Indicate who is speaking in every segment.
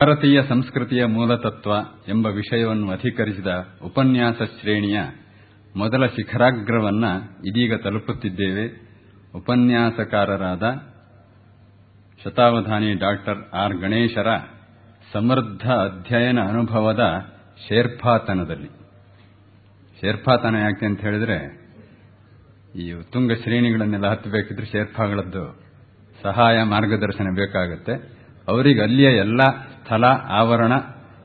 Speaker 1: ಭಾರತೀಯ ಸಂಸ್ಕೃತಿಯ ಮೂಲತತ್ವ ಎಂಬ ವಿಷಯವನ್ನು ಅಧಿಕರಿಸಿದ ಉಪನ್ಯಾಸ ಶ್ರೇಣಿಯ ಮೊದಲ ಶಿಖರಾಗ್ರವನ್ನು ಇದೀಗ ತಲುಪುತ್ತಿದ್ದೇವೆ. ಉಪನ್ಯಾಸಕಾರರಾದ ಶತಾವಧಾನಿ ಡಾಕ್ಟರ್ ಆರ್ ಗಣೇಶರ ಸಮೃದ್ಧ ಅಧ್ಯಯನ ಅನುಭವದ ಶೇರ್ಪಾತನದಲ್ಲಿ. ಶೇರ್ಪಾತನ ಯಾಕೆ ಅಂತ ಹೇಳಿದ್ರೆ, ಈ ಉತ್ತುಂಗ ಶ್ರೇಣಿಗಳನ್ನೆಲ್ಲ ಹತ್ತಬೇಕಿದ್ರೆ ಶೇರ್ಪಾಗಳದ್ದು ಸಹಾಯ ಮಾರ್ಗದರ್ಶನ ಬೇಕಾಗುತ್ತೆ. ಅವರಿಗೆ ಅಲ್ಲಿಯ ಎಲ್ಲ ಸ್ಥಳ, ಆವರಣ,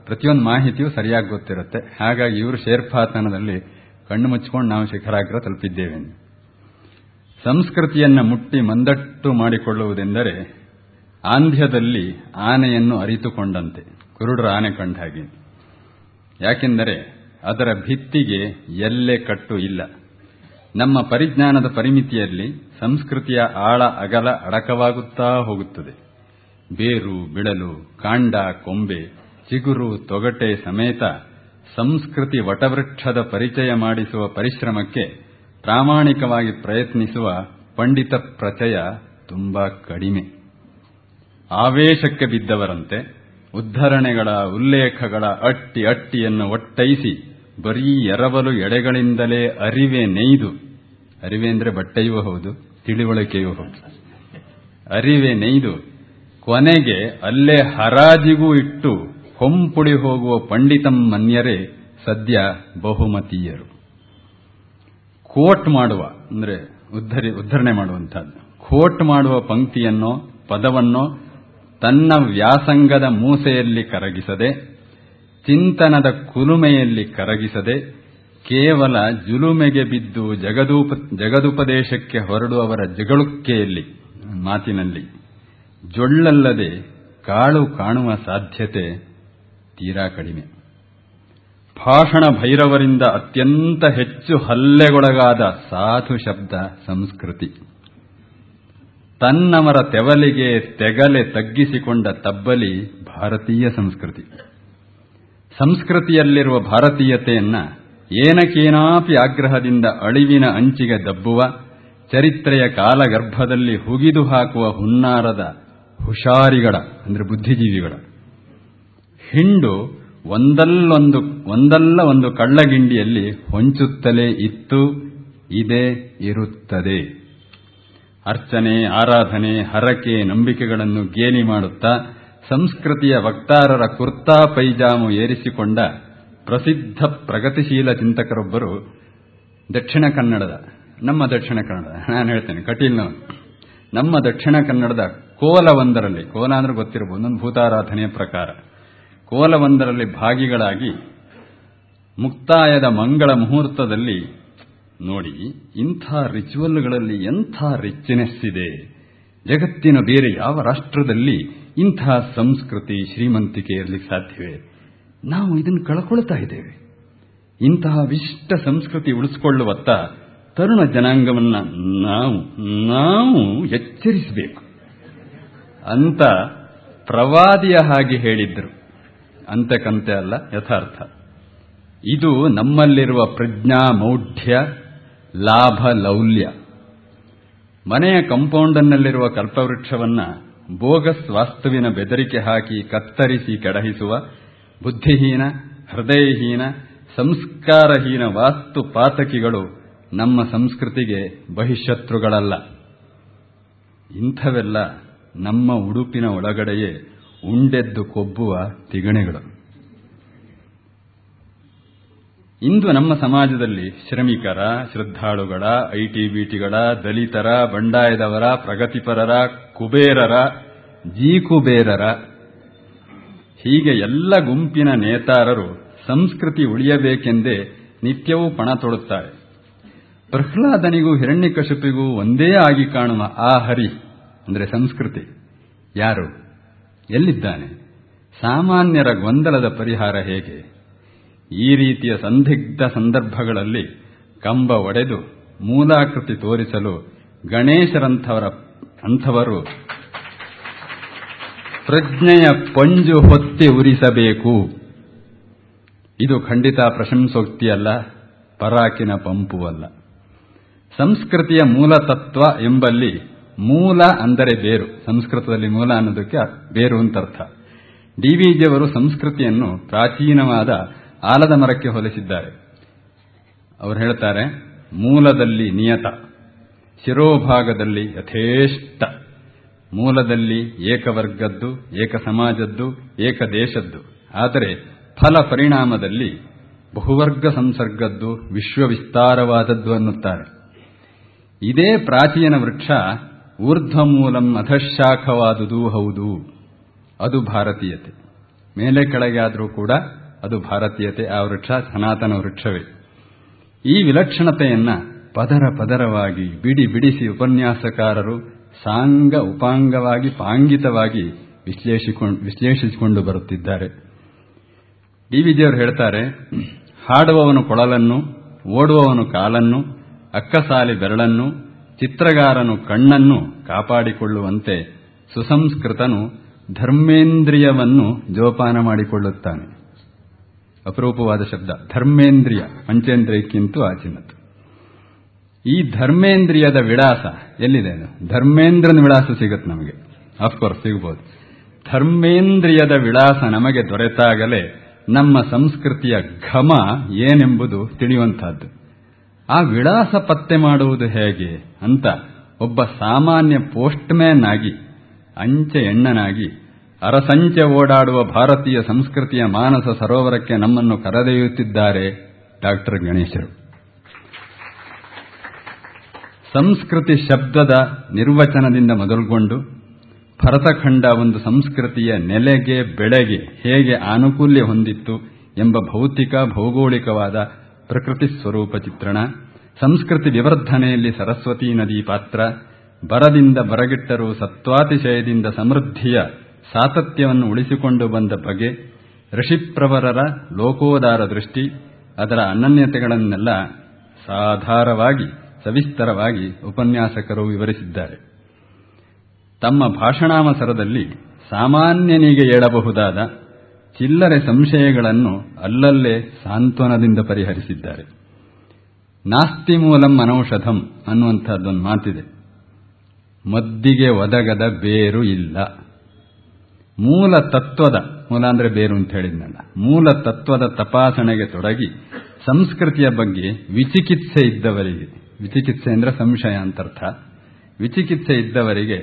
Speaker 1: ಪ್ರತಿಯೊಂದು ಮಾಹಿತಿಯೂ ಸರಿಯಾಗಿ ಗೊತ್ತಿರುತ್ತೆ. ಹಾಗಾಗಿ ಇವರು ಶೇರ್ಪಾತನದಲ್ಲಿ ಕಣ್ಣು ಮುಚ್ಚಿಕೊಂಡು ನಾವು ಶಿಖರಾಗ್ರ ತಲುಪಿದ್ದೇವೆ. ಸಂಸ್ಕೃತಿಯನ್ನು ಮುಟ್ಟಿ ಮಂದಟ್ಟು ಮಾಡಿಕೊಳ್ಳುವುದೆಂದರೆ ಆಂಧ್ಯದಲ್ಲಿ ಆನೆಯನ್ನು ಅರಿತುಕೊಂಡಂತೆ, ಕುರುಡರ ಆನೆ ಕಂಡ ಹಾಗೆ. ಯಾಕೆಂದರೆ ಅದರ ಭಿತ್ತಿಗೆ ಎಲ್ಲೆ ಕಟ್ಟು ಇಲ್ಲ. ನಮ್ಮ ಪರಿಜ್ಞಾನದ ಪರಿಮಿತಿಯಲ್ಲಿ ಸಂಸ್ಕೃತಿಯ ಆಳ ಅಗಲ ಅಡಕವಾಗುತ್ತಾ ಹೋಗುತ್ತದೆ. ಬೇರು ಬಿಡಲು ಕಾಂಡ, ಕೊಂಬೆ, ಚಿಗುರು, ತೊಗಟೆ ಸಮೇತ ಸಂಸ್ಕೃತಿ ವಟವೃಕ್ಷದ ಪರಿಚಯ ಮಾಡಿಸುವ ಪರಿಶ್ರಮಕ್ಕೆ ಪ್ರಾಮಾಣಿಕವಾಗಿ ಪ್ರಯತ್ನಿಸುವ ಪಂಡಿತ ಪ್ರಚಯ ತುಂಬಾ ಕಡಿಮೆ. ಆವೇಶಕ್ಕೆ ಬಿದ್ದವರಂತೆ ಉದ್ಧರಣೆಗಳ, ಉಲ್ಲೇಖಗಳ ಅಟ್ಟಿ ಅಟ್ಟಿಯನ್ನು ಒಟ್ಟೈಸಿ ಬರೀ ಎರವಲು ಎಡೆಗಳಿಂದಲೇ ಅರಿವೆ ನೆಯ್ದು, ಅರಿವೆ ಅಂದರೆ ಬಟ್ಟೆಯೂ ಹೌದು, ತಿಳಿವಳಿಕೆಯೂ ಹೌದು, ಅರಿವೆ ನೆಯ್ದು ಕೊನೆಗೆ ಅಲ್ಲೇ ಹರಾಜಿಗೂ ಇಟ್ಟು ಹೊಂಪುಡಿ ಹೋಗುವ ಪಂಡಿತಂ ಮನ್ಯರೇ ಸದ್ಯ ಬಹುಮತೀಯರು. ಕೋಟ್ ಮಾಡುವ, ಅಂದ್ರೆ ಉದ್ಧರಿ, ಉದ್ಧರಣೆ ಮಾಡುವಂತಹದ್ದು ಕೋಟ್ ಮಾಡುವ ಪಂಕ್ತಿಯನ್ನೋ, ಪದವನ್ನೋ ತನ್ನ ವ್ಯಾಸಂಗದ ಮೂಸೆಯಲ್ಲಿ ಕರಗಿಸದೆ, ಚಿಂತನದ ಕುಲುಮೆಯಲ್ಲಿ ಕರಗಿಸದೆ, ಕೇವಲ ಜುಲುಮೆಗೆ ಬಿದ್ದು ಜಗದೂಪ, ಜಗದುಪದೇಶಕ್ಕೆ ಹೊರಡುವವರ ಜಗಳುಕ್ಕೆಯಲ್ಲಿ, ಮಾತಿನಲ್ಲಿ. ಜೊಳ್ಳಲ್ಲದೆ ಕಾಳು ಕಾಣುವ ಸಾಧ್ಯತೆ ತೀರಾ ಕಡಿಮೆ. ಭಾಷಣ ಭೈರವರಿಂದ ಅತ್ಯಂತ ಹೆಚ್ಚು ಹಲ್ಲೆಗೊಳಗಾದ ಸಾಧು ಶಬ್ದ ಸಂಸ್ಕೃತಿ. ತನ್ನವರ ತೆವಲಿಗೆ ತೆಗಲೆ ತಗ್ಗಿಸಿಕೊಂಡ ತಬ್ಬಲಿ ಭಾರತೀಯ ಸಂಸ್ಕೃತಿ. ಸಂಸ್ಕೃತಿಯಲ್ಲಿರುವ ಭಾರತೀಯತೆಯನ್ನ ಏನಕೇನಾಪಿ ಆಗ್ರಹದಿಂದ ಅಳಿವಿನ ಅಂಚಿಗೆ ದಬ್ಬುವ, ಚರಿತ್ರೆಯ ಕಾಲಗರ್ಭದಲ್ಲಿ ಹುಗಿದು ಹಾಕುವ ಹುನ್ನಾರದ ಹುಷಾರಿಗಳ, ಅಂದರೆ ಬುದ್ಧಿಜೀವಿಗಳ. ಹಿಂಡು ಒಂದಲ್ಲೊಂದು, ಒಂದಲ್ಲ ಒಂದು ಕಳ್ಳಗಿಂಡಿಯಲ್ಲಿ ಹೊಂಚುತ್ತಲೇ ಇತ್ತು, ಇದೆ ಇರುತ್ತದೆ. ಅರ್ಚನೆ, ಆರಾಧನೆ, ಹರಕೆ, ನಂಬಿಕೆಗಳನ್ನು ಗೇಲಿ ಮಾಡುತ್ತಾ, ಸಂಸ್ಕೃತಿಯ ವಕ್ತಾರರ ಕುರ್ತಾ ಪೈಜಾಮು ಏರಿಸಿಕೊಂಡ ಪ್ರಸಿದ್ಧ ಪ್ರಗತಿಶೀಲ ಚಿಂತಕರೊಬ್ಬರು ದಕ್ಷಿಣ ಕನ್ನಡದ, ನಮ್ಮ ದಕ್ಷಿಣ ಕನ್ನಡ ನಾನು ಹೇಳ್ತೇನೆ, ಕಟೀಲ್ನವನು. ನಮ್ಮ ದಕ್ಷಿಣ ಕನ್ನಡದ ಕೋಲವೊಂದರಲ್ಲಿ, ಕೋಲ ಅಂದ್ರೆ ಗೊತ್ತಿರಬಹುದು, ಒಂದು ಭೂತಾರಾಧನೆಯ ಪ್ರಕಾರ. ಕೋಲವೊಂದರಲ್ಲಿ ಭಾಗಿಗಳಾಗಿ ಮುಕ್ತಾಯದ ಮಂಗಳ ಮುಹೂರ್ತದಲ್ಲಿ ನೋಡಿ, ಇಂಥ ರಿಚುವಲ್ಗಳಲ್ಲಿ ಎಂಥ ರಿಚ್ನೆಸ್ ಇದೆ. ಜಗತ್ತಿನ ಬೇರೆ ಯಾವ ರಾಷ್ಟ್ರದಲ್ಲಿ ಇಂಥ ಸಂಸ್ಕೃತಿ ಶ್ರೀಮಂತಿಕೆ ಇರಲಿಕ್ಕೆ ಸಾಧ್ಯವೇ? ನಾವು ಇದನ್ನು ಕಳ್ಕೊಳ್ತಾ ಇದ್ದೇವೆ. ಇಂತಹ ವಿಶಿಷ್ಟ ಸಂಸ್ಕೃತಿ ಉಳಿಸಿಕೊಳ್ಳುವತ್ತ ತರುಣ ಜನಾಂಗವನ್ನ ನಾವು ನಾವು ಎಚ್ಚರಿಸಬೇಕು. ಅಂತ ಪ್ರವಾದಿಯ ಹಾಗೆ ಹೇಳಿದ್ರು. ಅಂತಕಂತೆ ಅಲ್ಲ, ಯಥಾರ್ಥ. ಇದು ನಮ್ಮಲ್ಲಿರುವ ಪ್ರಜ್ಞಾ ಮೌಢ್ಯ, ಲಾಭ ಲೌಲ್ಯ. ಮನೆಯ ಕಂಪೌಂಡನ್ನಲ್ಲಿರುವ ಕಲ್ಪವೃಕ್ಷವನ್ನ ಬೋಗಸ್ ವಾಸ್ತುವಿನ ಬೆದರಿಕೆ ಹಾಕಿ ಕತ್ತರಿಸಿ ಕಡಹಿಸುವ ಬುದ್ಧಿಹೀನ, ಹೃದಯಹೀನ, ಸಂಸ್ಕಾರಹೀನ ವಾಸ್ತು ಪಾತಕಿಗಳು ನಮ್ಮ ಸಂಸ್ಕೃತಿಗೆ ಬಹಿಶತ್ರುಗಳಲ್ಲ. ಇಂಥವೆಲ್ಲ ನಮ್ಮ ಉಡುಪಿನ ಒಳಗಡೆಯೇ ಉಂಡೆದ್ದು ಕೊಬ್ಬುವ ತಿಗಣೆಗಳು. ಇಂದು ನಮ್ಮ ಸಮಾಜದಲ್ಲಿ ಶ್ರಮಿಕರ, ಶ್ರದ್ಧಾಳುಗಳ ಐಟಿ ಬಿಟಿಗಳ ದಲಿತರ, ಬಂಡಾಯದವರ, ಪ್ರಗತಿಪರರ, ಕುಬೇರರ, ಜೀಕುಬೇರರ, ಹೀಗೆ ಎಲ್ಲ ಗುಂಪಿನ ನೇತಾರರು ಸಂಸ್ಕೃತಿ ಉಳಿಯಬೇಕೆಂದೇ ನಿತ್ಯವೂ ಪಣ ತೊಡುತ್ತಾರೆ. ಪ್ರಹ್ಲಾದನಿಗೂ ಹಿರಣ್ಯಕಶಪಿಗೂ ಒಂದೇ ಆಗಿ ಕಾಣುವ ಆ ಹರಿ ಅಂದರೆ ಸಂಸ್ಕೃತಿ. ಯಾರು? ಎಲ್ಲಿದ್ದಾನೆ? ಸಾಮಾನ್ಯರ ಗೊಂದಲದ ಪರಿಹಾರ ಹೇಗೆ? ಈ ರೀತಿಯ ಸಂದಿಗ್ಧ ಸಂದರ್ಭಗಳಲ್ಲಿ ಕಂಬ ಒಡೆದು ಮೂಲಾಕೃತಿ ತೋರಿಸಲು ಗಣೇಶರಂಥವರ ಅಂಥವರು ಪ್ರಜ್ಞೆಯ ಪಂಜು ಹೊತ್ತಿ ಉರಿಸಬೇಕು. ಇದು ಖಂಡಿತ ಪ್ರಶಂಸೋಕ್ತಿಯಲ್ಲ ಪರಾಕಿನ ಪಂಪು ಅಲ್ಲ. ಸಂಸ್ಕೃತಿಯ ಮೂಲತತ್ವ ಎಂಬಲ್ಲಿ ಮೂಲ ಅಂದರೆ ಬೇರು. ಸಂಸ್ಕೃತದಲ್ಲಿ ಮೂಲ ಅನ್ನೋದಕ್ಕೆ ಬೇರು ಅಂತ ಅರ್ಥ. ಡಿವಿಜಿಯವರು ಸಂಸ್ಕೃತಿಯನ್ನು ಪ್ರಾಚೀನವಾದ ಆಲದ ಮರಕ್ಕೆ ಹೋಲಿಸಿದ್ದಾರೆ. ಅವರು ಹೇಳ್ತಾರೆ, ಮೂಲದಲ್ಲಿ ನಿಯತ, ಶಿರೋಭಾಗದಲ್ಲಿ ಯಥೇಷ್ಟ, ಮೂಲದಲ್ಲಿ ಏಕವರ್ಗದ್ದು ಏಕ ಸಮಾಜದ್ದು ಏಕ ದೇಶದ್ದು ಆದರೆ ಫಲ ಪರಿಣಾಮದಲ್ಲಿ ಬಹುವರ್ಗ ಸಂಸರ್ಗದ್ದು ವಿಶ್ವವಿಸ್ತಾರವಾದದ್ದು ಅನ್ನುತ್ತಾರೆ. ಇದೇ ಪ್ರಾಚೀನ ವೃಕ್ಷ ಊರ್ಧ್ವಮೂಲಂ ಅಧಶಾಖವಾದುದೂ ಹೌದು. ಅದು ಭಾರತೀಯತೆ. ಮೇಲೆ ಕೆಳಗೆ ಆದರೂ ಕೂಡ ಅದು ಭಾರತೀಯತೆ, ಆ ವೃಕ್ಷ ಸನಾತನ ವೃಕ್ಷವೇ. ಈ ವಿಲಕ್ಷಣತೆಯನ್ನ ಪದರ ಪದರವಾಗಿ ಬಿಡಿ ಬಿಡಿಸಿ ಉಪನ್ಯಾಸಕಾರರು ಸಾಂಗ ಉಪಾಂಗವಾಗಿ, ಪಾಂಗಿತವಾಗಿ ವಿಶ್ಲೇಷಿಸಿಕೊಂಡು ಬರುತ್ತಿದ್ದಾರೆ. ಡಿವಿಜಿಯವರು ಹೇಳ್ತಾರೆ, ಹಾಡುವವನು ಕೊಳಲನ್ನು, ಓಡುವವನು ಕಾಲನ್ನು, ಅಕ್ಕಸಾಲಿ ಬೆರಳನ್ನು ಚಿತ್ರಗಾರನು ಕಣ್ಣನ್ನು ಕಾಪಾಡಿಕೊಳ್ಳುವಂತೆ ಸುಸಂಸ್ಕೃತನು ಧರ್ಮೇಂದ್ರಿಯವನ್ನು ಜೋಪಾನ ಮಾಡಿಕೊಳ್ಳುತ್ತಾನೆ. ಅಪರೂಪವಾದ ಶಬ್ದ. ಧರ್ಮೇಂದ್ರಿಯ, ಪಂಚೇಂದ್ರಿಯಕ್ಕಿಂತೂ ಆಚಿನದ್ದು. ಈ ಧರ್ಮೇಂದ್ರಿಯದ ವಿಳಾಸ ಎಲ್ಲಿದೆ ಧರ್ಮೇಂದ್ರನ ವಿಳಾಸ ಸಿಗುತ್ತೆ ನಮಗೆ. ಅಫ್ಕೋರ್ಸ್ ಸಿಗಬಹುದು ಧರ್ಮೇಂದ್ರಿಯದ ವಿಳಾಸ ನಮಗೆ ದೊರೆತಾಗಲೇ ನಮ್ಮ ಸಂಸ್ಕೃತಿಯ ಘಮ ಏನೆಂಬುದು ತಿಳಿಯುವಂತಹದ್ದು ಆ ವಿಳಾಸ ಪತ್ತೆ ಮಾಡುವುದು ಹೇಗೆ ಅಂತ ಒಬ್ಬ ಸಾಮಾನ್ಯ ಪೋಸ್ಟ್ಮ್ಯಾನ್ ಆಗಿ, ಅಂಚೆ ಎಣ್ಣನಾಗಿ, ಅರಸಂಚೆ ಓಡಾಡುವ ಭಾರತೀಯ ಸಂಸ್ಕೃತಿಯ ಮಾನಸ ಸರೋವರಕ್ಕೆ ನಮ್ಮನ್ನು ಕರೆದೊಯ್ಯುತ್ತಿದ್ದಾರೆ ಡಾಕ್ಟರ್ ಗಣೇಶರು. ಸಂಸ್ಕೃತಿ ಶಬ್ದದ ನಿರ್ವಚನದಿಂದ ಮೊದಲುಗೊಂಡು, ಭರತಖಂಡ ಒಂದು ಸಂಸ್ಕೃತಿಯ ನೆಲೆಗೆ, ಬೆಳೆಗೆ ಹೇಗೆ ಆನುಕೂಲ್ಯ ಹೊಂದಿತ್ತು ಎಂಬ ಭೌತಿಕ, ಭೌಗೋಳಿಕವಾದ ಪ್ರಕೃತಿ ಸ್ವರೂಪ ಚಿತ್ರಣ, ಸಂಸ್ಕೃತಿ ವಿವರ್ಧನೆಯಲ್ಲಿ ಸರಸ್ವತಿ ನದಿ ಪಾತ್ರ, ಬರದಿಂದ ಬರಗಿಟ್ಟರೂ ಸತ್ವಾತಿಶಯದಿಂದ ಸಮೃದ್ಧಿಯ ಸಾತತ್ಯವನ್ನು ಉಳಿಸಿಕೊಂಡು ಬಂದ ಬಗೆ, ಋಷಿಪ್ರವರರ ಲೋಕೋದಾರ ದೃಷ್ಟಿ, ಅದರ ಅನನ್ಯತೆಗಳನ್ನೆಲ್ಲ ಸಾಧಾರವಾಗಿ, ಸವಿಸ್ತರವಾಗಿ ಉಪನ್ಯಾಸಕರು ವಿವರಿಸಿದ್ದಾರೆ. ತಮ್ಮ ಭಾಷಣಾವಸರದಲ್ಲಿ ಸಾಮಾನ್ಯನಿಗೆ ಏಳಬಹುದಾದ ಚಿಲ್ಲರೆ ಸಂಶಯಗಳನ್ನು ಅಲ್ಲಲ್ಲೇ ಸಾಂತ್ವನದಿಂದ ಪರಿಹರಿಸಿದ್ದಾರೆ. ನಾಸ್ತಿ ಮೂಲಂ ಅನೌಷಧಂ ಅನ್ನುವಂಥದ್ದೊಂದು ಮಾತಿದೆ. ಮದ್ದಿಗೆ ಒದಗದ ಬೇರು ಇಲ್ಲ. ಮೂಲ ತತ್ವದ, ಮೂಲ ಅಂದರೆ ಬೇರು ಅಂತ ಹೇಳಿದ್ನಲ್ಲ, ಮೂಲ ತತ್ವದ ತಪಾಸಣೆಗೆ ತೊಡಗಿ ಸಂಸ್ಕೃತಿಯ ಬಗ್ಗೆ ವಿಚಿಕಿತ್ಸೆ ಇದ್ದವರಿಗೆ, ವಿಚಿಕಿತ್ಸೆ ಅಂದ್ರೆ ಸಂಶಯ ಅಂತರ್ಥ, ವಿಚಿಕಿತ್ಸೆ ಇದ್ದವರಿಗೆ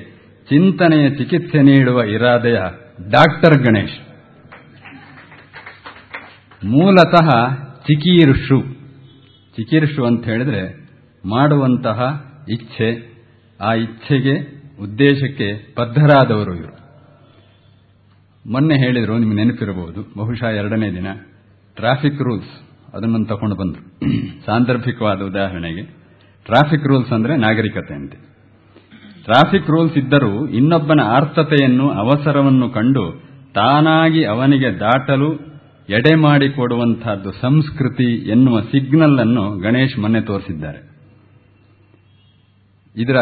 Speaker 1: ಚಿಂತನೆಯ ಚಿಕಿತ್ಸೆ ನೀಡುವ ಇರಾದೆಯ ಡಾಕ್ಟರ್ ಗಣೇಶ್ ಮೂಲತಃ ಚಿಕೀರ್ಷು. ಚಿಕೀರ್ಷು ಅಂತ ಹೇಳಿದ್ರೆ ಮಾಡುವಂತಹ ಇಚ್ಛೆ, ಆ ಇಚ್ಛೆಗೆ, ಉದ್ದೇಶಕ್ಕೆ ಬದ್ಧರಾದವರು ಇವರು. ಮೊನ್ನೆ ಹೇಳಿದರು, ನಿಮ್ಗೆ ನೆನಪಿರಬಹುದು, ಬಹುಶಃ ಎರಡನೇ ದಿನ ಟ್ರಾಫಿಕ್ ರೂಲ್ಸ್ ಅದನ್ನು ತಗೊಂಡು ಬಂದರು. ಸಾಂದರ್ಭಿಕವಾದ ಉದಾಹರಣೆಗೆ ಟ್ರಾಫಿಕ್ ರೂಲ್ಸ್ ಅಂದ್ರೆ ನಾಗರಿಕತೆ ಅಂತೆ. ಟ್ರಾಫಿಕ್ ರೂಲ್ಸ್ ಇದ್ದರೂ ಇನ್ನೊಬ್ಬನ ಆರ್ಥತೆಯನ್ನು, ಅವಸರವನ್ನು ಕಂಡು ತಾನಾಗಿ ಅವನಿಗೆ ದಾಟಲು ಎಡೆ ಮಾಡಿಕೊಡುವಂತಹದ್ದು ಸಂಸ್ಕೃತಿ ಎನ್ನುವ ಸಿಗ್ನಲ್ ಅನ್ನು ಗಣೇಶ್ ಮೊನ್ನೆ ತೋರಿಸಿದ್ದಾರೆ. ಇದರ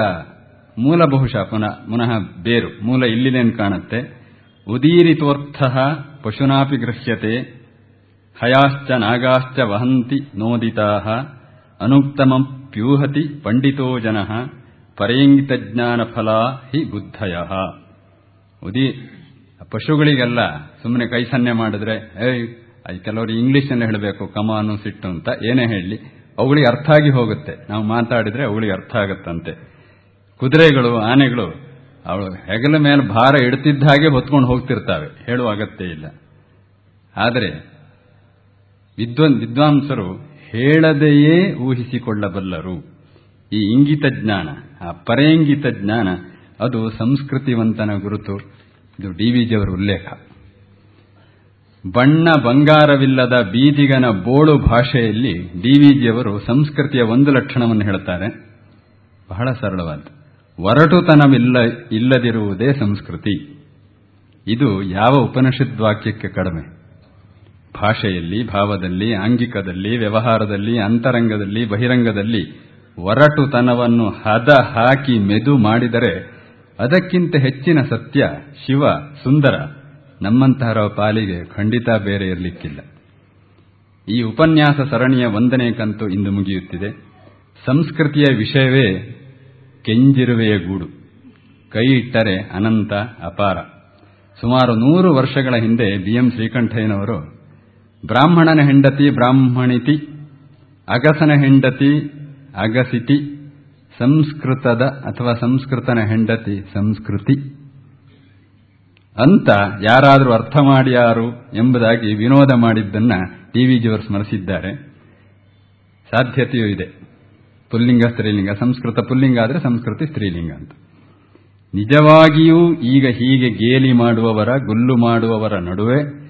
Speaker 1: ಮೂಲ ಬಹುಶಃ ಪುನಃ ಬೇರು, ಮೂಲ ಇಲ್ಲಿದೇನು ಕಾಣುತ್ತೆ. ಉದೀರಿತೋರ್ಥ ಪಶುನಾಪಿ ಗೃಹ್ಯತೆ, ಹಯಾಶ್ಚ ನಾಗಾಶ್ಚ ವಹಂತಿ ನೋದಿತಾ ಅನುಕ್ತಮಪ್ಯೂಹತಿ ಪಂಡಿತೋ ಜನ ಪರೇಂಗಿತಜ್ಞಾನ ಫಲ ಹಿ ಬುದ್ಧಯ. ಪಶುಗಳಿಗೆಲ್ಲ ಸುಮ್ಮನೆ ಕೈ ಸನ್ನೆ ಮಾಡಿದ್ರೆ, ಏಯ್ ಕೆಲವರು ಇಂಗ್ಲೀಷನ್ನು ಹೇಳಬೇಕು ಕಮಾನು ಸಿಟ್ಟು ಅಂತ ಏನೇ ಹೇಳಲಿ ಅವುಗಳಿಗೆ ಅರ್ಥ ಆಗಿ ಹೋಗುತ್ತೆ. ನಾವು ಮಾತಾಡಿದ್ರೆ ಅವುಗಳಿಗೆ ಅರ್ಥ ಆಗುತ್ತಂತೆ. ಕುದುರೆಗಳು, ಆನೆಗಳು, ಅವಳು ಹೆಗಲ ಮೇಲೆ ಭಾರ ಇಡ್ತಿದ್ದ ಹಾಗೆ ಹೊತ್ಕೊಂಡು ಹೋಗ್ತಿರ್ತಾವೆ, ಹೇಳುವ ಅಗತ್ಯ ಇಲ್ಲ. ಆದರೆ, ವಿದ್ವನ್, ವಿದ್ವಾಂಸರು ಹೇಳದೆಯೇ ಊಹಿಸಿಕೊಳ್ಳಬಲ್ಲರು. ಈ ಇಂಗಿತ ಜ್ಞಾನ, ಆ ಪರೇಂಗಿತ ಜ್ಞಾನ, ಅದು ಸಂಸ್ಕೃತಿವಂತನ ಗುರುತು. ಇದು ಡಿ ವಿ ಜಿಯವರ ಉಲ್ಲೇಖ. ಬಣ್ಣ ಬಂಗಾರವಿಲ್ಲದ ಬೀದಿಗನ ಬೋಳು ಭಾಷೆಯಲ್ಲಿ ಡಿ ವಿ ಜಿಯವರು ಸಂಸ್ಕೃತಿಯ ಒಂದು ಲಕ್ಷಣವನ್ನು ಹೇಳುತ್ತಾರೆ. ಬಹಳ ಸರಳವಾದ. ಒರಟುತನವಿಲ್ಲ, ಇಲ್ಲದಿರುವುದೇ ಸಂಸ್ಕೃತಿ. ಇದು ಯಾವ ಉಪನಿಷತ್ ವಾಕ್ಯಕ್ಕೆ ಕಡಿಮೆ? ಭಾಷೆಯಲ್ಲಿ, ಭಾವದಲ್ಲಿ, ಆಂಗಿಕದಲ್ಲಿ, ವ್ಯವಹಾರದಲ್ಲಿ, ಅಂತರಂಗದಲ್ಲಿ, ಬಹಿರಂಗದಲ್ಲಿ ಒರಟುತನವನ್ನು ಹದ ಹಾಕಿ ಮೆದು ಮಾಡಿದರೆ ಅದಕ್ಕಿಂತ ಹೆಚ್ಚಿನ ಸತ್ಯ ಶಿವ ಸುಂದರ ನಮ್ಮಂತಹರ ಪಾಲಿಗೆ ಖಂಡಿತ ಬೇರೆ ಇರಲಿಕ್ಕಿಲ್ಲ. ಈ ಉಪನ್ಯಾಸ ಸರಣಿಯ ಒಂದನೇ ಕಂತು ಇಂದು ಮುಗಿಯುತ್ತಿದೆ. ಸಂಸ್ಕೃತಿಯ ವಿಷಯವೇ ಕೆಂಜಿರುವೆಯ ಗೂಡು. ಕೈ ಇಟ್ಟರೆ ಅನಂತ, ಅಪಾರ. ಸುಮಾರು ನೂರು ವರ್ಷಗಳ ಹಿಂದೆ ಬಿ ಎಂ ಶ್ರೀಕಂಠಯ್ಯನವರು, ಬ್ರಾಹ್ಮಣನ ಹೆಂಡತಿ ಬ್ರಾಹ್ಮಣಿತಿ, ಅಗಸನ ಹೆಂಡತಿ ಅಗಸಿತಿ ಸಂಸ್ಕೃತದ ಅಥವಾ ಸಂಸ್ಕೃತನ ಹೆಂಡತಿ, ಸಂಸ್ಕೃತಿ. ಅಂತ ಯಾರಾದರೂ ಅರ್ಥ ಮಾಡ್ಯಾರು ಎಂಬುದಾಗಿ ವಿನೋದ ಮಾಡಿದ್ದನ್ನ ಟಿವಿ ಜಿಯವರು ಸ್ಮರಿಸಿದ್ದಾರೆ ಸಾಧ್ಯತೆಯೂ ಇದೆ. ಪುಲ್ಲಿಂಗ, ಸ್ತ್ರೀಲಿಂಗ. ಸಂಸ್ಕೃತ ಪುಲ್ಲಿಂಗ ಆದರೆ ಸಂಸ್ಕೃತಿ ಸ್ತ್ರೀಲಿಂಗ ಅಂತ. ನಿಜವಾಗಿಯೂ ಈಗ ಹೀಗೆ ಗೇಲಿ ಮಾಡುವವರ, ಗುಲ್ಲು ಮಾಡುವವರ ನಡುವೆ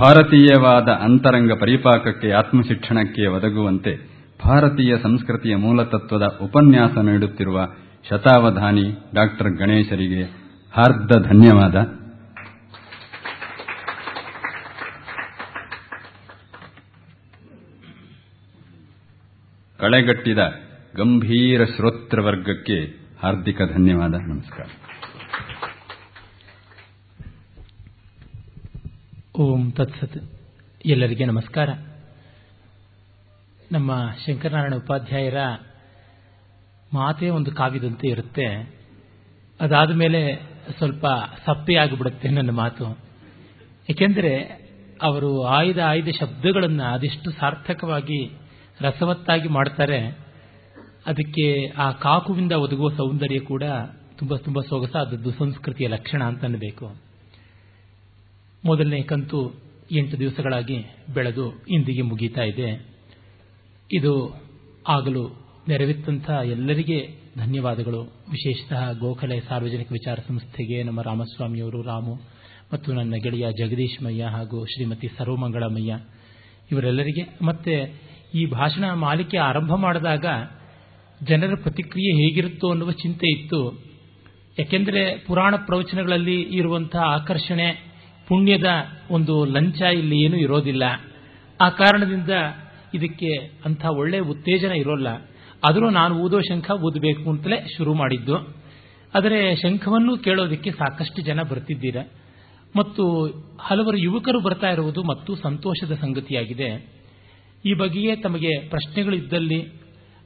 Speaker 1: ಭಾರತೀಯವಾದ ಅಂತರಂಗ ಪರಿಪಾಕಕ್ಕೆ, ಆತ್ಮಶಿಕ್ಷಣಕ್ಕೆ ಒದಗುವಂತೆ ಭಾರತೀಯ ಸಂಸ್ಕೃತಿಯ ಮೂಲತತ್ವದ ಉಪನ್ಯಾಸ ನೀಡುತ್ತಿರುವ ಶತಾವಧಾನಿ ಡಾಕ್ಟರ್ ಗಣೇಶರಿಗೆ ಹಾರ್ದ ಧನ್ಯವಾದ. ಕಳೆಗಟ್ಟಿದ ಗಂಭೀರ ಶ್ರೋತೃವರ್ಗಕ್ಕೆ ಹಾರ್ದಿಕ ಧನ್ಯವಾದ. ನಮಸ್ಕಾರ.
Speaker 2: ಓಂ ತತ್ಸತ್. ಎಲ್ಲರಿಗೆ ನಮಸ್ಕಾರ. ನಮ್ಮ ಶಂಕರನಾರಾಯಣ ಉಪಾಧ್ಯಾಯರ ಮಾತೇ ಒಂದು ಕಾವ್ಯದಂತೆ ಇರುತ್ತೆ. ಅದಾದ ಮೇಲೆ ಸ್ವಲ್ಪ ಸಪ್ಪೆಯಾಗಿಬಿಡುತ್ತೆ ನನ್ನ ಮಾತು. ಏಕೆಂದರೆ ಅವರು ಆಯ್ದ ಆಯ್ದ ಶಬ್ದಗಳನ್ನು ಅದೆಷ್ಟು ಸಾರ್ಥಕವಾಗಿ, ರಸವತ್ತಾಗಿ ಮಾಡ್ತಾರೆ. ಅದಕ್ಕೆ ಆ ಕಾಕುವಿಂದ ಒದಗುವ ಸೌಂದರ್ಯ ಕೂಡ ತುಂಬ ತುಂಬ ಸೊಗಸಾದದ್ದು, ಸಂಸ್ಕೃತಿಯ ಲಕ್ಷಣ ಅಂತ ಅನ್ನಬೇಕು. ಮೊದಲನೇ ಕಂತು ಎಂಟು ದಿವಸಗಳಾಗಿ ಬೆಳೆದು ಇಂದಿಗೆ ಮುಗೀತಾ ಇದೆ. ಇದು ಆಗಲು ನೆರವಿತ್ತಂಥ ಎಲ್ಲರಿಗೆ ಧನ್ಯವಾದಗಳು. ವಿಶೇಷತಃ ಗೋಖಲೆ ಸಾರ್ವಜನಿಕ ವಿಚಾರ ಸಂಸ್ಥೆಗೆ ನಮ್ಮ ರಾಮಸ್ವಾಮಿಯವರು ರಾಮು ಮತ್ತು ನನ್ನ ಗೆಳೆಯ ಜಗದೀಶ್ ಮಯ್ಯ ಹಾಗೂ ಶ್ರೀಮತಿ ಸರ್ವಮಂಗಳಮಯ್ಯ ಇವರೆಲ್ಲರಿಗೆ ಮತ್ತೆ ಈ ಭಾಷಣ ಮಾಲಿಕೆ ಆರಂಭ ಮಾಡಿದಾಗ ಜನರ ಪ್ರತಿಕ್ರಿಯೆ ಹೇಗಿರುತ್ತೋ ಅನ್ನುವ ಚಿಂತೆ ಇತ್ತು. ಯಾಕೆಂದರೆ ಪುರಾಣ ಪ್ರವಚನಗಳಲ್ಲಿ ಇರುವಂತಹ ಆಕರ್ಷಣೆ, ಪುಣ್ಯದ ಒಂದು ಲಂಚ ಇಲ್ಲಿ ಏನೂ ಇರೋದಿಲ್ಲ. ಆ ಕಾರಣದಿಂದ ಇದಕ್ಕೆ ಅಂಥ ಒಳ್ಳೆಯ ಉತ್ತೇಜನ ಇರೋಲ್ಲ. ಆದರೂ ನಾನು ಊದೋ ಶಂಖ ಊದಬೇಕು ಅಂತಲೇ ಶುರು ಮಾಡಿದ್ದು. ಆದರೆ ಶಂಖವನ್ನು ಕೇಳೋದಕ್ಕೆ ಸಾಕಷ್ಟು ಜನ ಬರ್ತಿದ್ದೀರ. ಮತ್ತು ಹಲವರು ಯುವಕರು ಬರ್ತಾ ಇರುವುದು ಮತ್ತು ಸಂತೋಷದ ಸಂಗತಿಯಾಗಿದೆ. ಈ ಬಗೆಯೇ ತಮಗೆ ಪ್ರಶ್ನೆಗಳಿದ್ದಲ್ಲಿ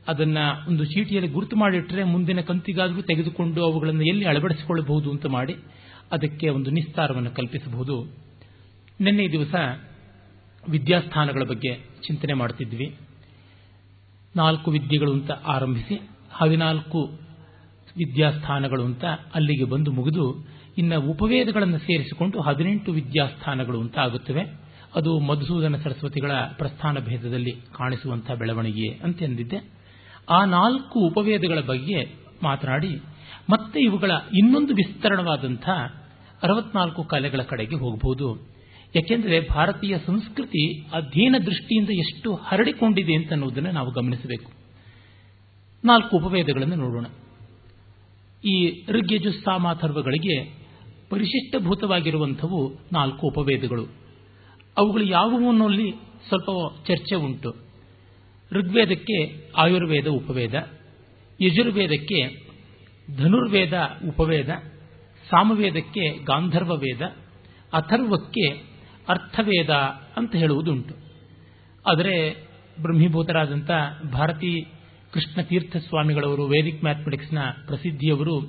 Speaker 2: ಅದನ್ನ ಒಂದು ಚೀಟಿಯಲ್ಲಿ ಗುರುತು ಮಾಡಿಟ್ಟರೆ ಮುಂದಿನ ಕಂತಿಗಾದರೂ ತೆಗೆದುಕೊಂಡು ಅವುಗಳನ್ನು ಎಲ್ಲಿ ಅಳವಡಿಸಿಕೊಳ್ಳಬಹುದು ಅಂತ ಮಾಡಿ ಅದಕ್ಕೆ ಒಂದು ನಿಸ್ತಾರವನ್ನು ಕಲ್ಪಿಸಬಹುದು. ನಿನ್ನೆ ದಿವಸ ವಿದ್ಯಾಸ್ಥಾನಗಳ ಬಗ್ಗೆ ಚಿಂತನೆ ಮಾಡ್ತಿದ್ವಿ. ನಾಲ್ಕು ವಿದ್ಯೆಗಳು ಅಂತ ಆರಂಭಿಸಿ, ಹದಿನಾಲ್ಕು ವಿದ್ಯಾಸ್ಥಾನಗಳು ಅಂತ ಅಲ್ಲಿಗೆ ಬಂದು ಮುಗಿದು, ಇನ್ನು ಉಪವೇದಗಳನ್ನು ಸೇರಿಸಿಕೊಂಡು ಹದಿನೆಂಟು ವಿದ್ಯಾಸ್ಥಾನಗಳು ಅಂತ ಆಗುತ್ತವೆ. ಅದು ಮಧುಸೂದನ ಸರಸ್ವತಿಗಳ ಪ್ರಸ್ಥಾನ ಭೇದದಲ್ಲಿ ಕಾಣಿಸುವಂತಹ ಬೆಳವಣಿಗೆ ಅಂತ ಎಂದಿದ್ದೆ. ಆ ನಾಲ್ಕು ಉಪವೇದಗಳ ಬಗ್ಗೆ ಮಾತನಾಡಿ, ಮತ್ತೆ ಇವುಗಳ ಇನ್ನೊಂದು ವಿಸ್ತರಣವಾದಂಥ ಅರವತ್ನಾಲ್ಕು ಕಲೆಗಳ ಕಡೆಗೆ ಹೋಗಬಹುದು ಯಾಕೆಂದರೆ ಭಾರತೀಯ ಸಂಸ್ಕೃತಿ ಅಧ್ಯಯನ ದೃಷ್ಟಿಯಿಂದ ಎಷ್ಟು ಹರಡಿಕೊಂಡಿದೆ ಅಂತ ಅನ್ನೋದನ್ನು ನಾವು ಗಮನಿಸಬೇಕು. ನಾಲ್ಕು ಉಪವೇದಗಳನ್ನು ನೋಡೋಣ. ಈ ಋಗ್ಯಜು ಸಾಮಾಥರ್ವಗಳಿಗೆ ಪರಿಶಿಷ್ಟಭೂತವಾಗಿರುವಂಥವು ನಾಲ್ಕು ಉಪವೇದಗಳು. ಅವುಗಳು ಯಾವುವು ಅನ್ನೋಲ್ಲಿ ಸ್ವಲ್ಪ ಚರ್ಚೆ ಉಂಟು. ಋಗ್ವೇದಕ್ಕೆ ಆಯುರ್ವೇದ ಉಪವೇದ, ಯಜುರ್ವೇದಕ್ಕೆ ಧನುರ್ವೇದ ಉಪವೇದ, ಸಾಮವೇದಕ್ಕೆ ಗಾಂಧರ್ವ ವೇದ ಅಥರ್ವಕ್ಕೆ ಅರ್ಥವೇದ ಅಂತ ಹೇಳುವುದುಂಟು. ಆದರೆ ಬ್ರಹ್ಮೀಭೂತರಾದಂಥ ಭಾರತೀ ಕೃಷ್ಣ ತೀರ್ಥ ಸ್ವಾಮಿಗಳವರು ವೇದಿಕ್ ಮ್ಯಾಥಮೆಟಿಕ್ಸ್ನ ಪ್ರಸಿದ್ಧಿಯವರು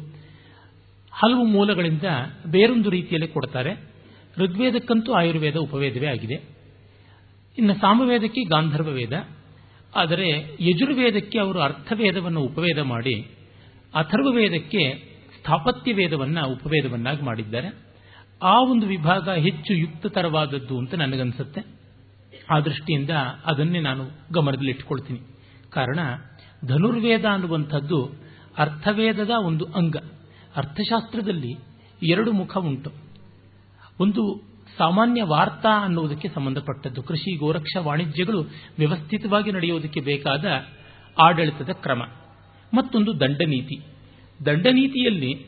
Speaker 2: ಹಲವು ಮೂಲಗಳಿಂದ ಬೇರೊಂದು ರೀತಿಯಲ್ಲಿ ಕೊಡ್ತಾರೆ. ಋಗ್ವೇದಕ್ಕಂತೂ ಆಯುರ್ವೇದ ಉಪವೇದವೇ ಆಗಿದೆ. ಇನ್ನು ಸಾಮವೇದಕ್ಕೆ ಗಾಂಧರ್ವ ವೇದ. ಆದರೆ ಯಜುರ್ವೇದಕ್ಕೆ ಅವರು ಅರ್ಥವೇದವನ್ನು ಉಪವೇದ ಮಾಡಿ ಅಥರ್ವ ವೇದಕ್ಕೆ ಸ್ಥಾಪತ್ಯ ವೇದವನ್ನು ಉಪವೇದವನ್ನಾಗಿ ಮಾಡಿದ್ದಾರೆ. ಆ ಒಂದು ವಿಭಾಗ ಹೆಚ್ಚು ಯುಕ್ತತರವಾದದ್ದು ಅಂತ ನನಗನ್ಸುತ್ತೆ. ಆ ದೃಷ್ಟಿಯಿಂದ ಅದನ್ನೇ ನಾನು ಗಮನದಲ್ಲಿಟ್ಟುಕೊಳ್ತೀನಿ ಕಾರಣ, ಧನುರ್ವೇದ ಅನ್ನುವಂಥದ್ದು ಅರ್ಥವೇದದ ಒಂದು ಅಂಗ. ಅರ್ಥಶಾಸ್ತ್ರದಲ್ಲಿ ಎರಡು ಮುಖ ಉಂಟು. ಒಂದು ಸಾಮಾನ್ಯ ವಾರ್ತಾ ಅನ್ನುವುದಕ್ಕೆ ಸಂಬಂಧಪಟ್ಟದ್ದು. ಕೃಷಿ, ಗೋರಕ್ಷಾ, ವಾಣಿಜ್ಯಗಳು ವ್ಯವಸ್ಥಿತವಾಗಿ ನಡೆಯುವುದಕ್ಕೆ ಬೇಕಾದ ಆಡಳಿತದ ಕ್ರಮ. ಮತ್ತೊಂದು ದಂಡನೀತಿ. ದಂಡನೀತಿಯಲ್ಲಿ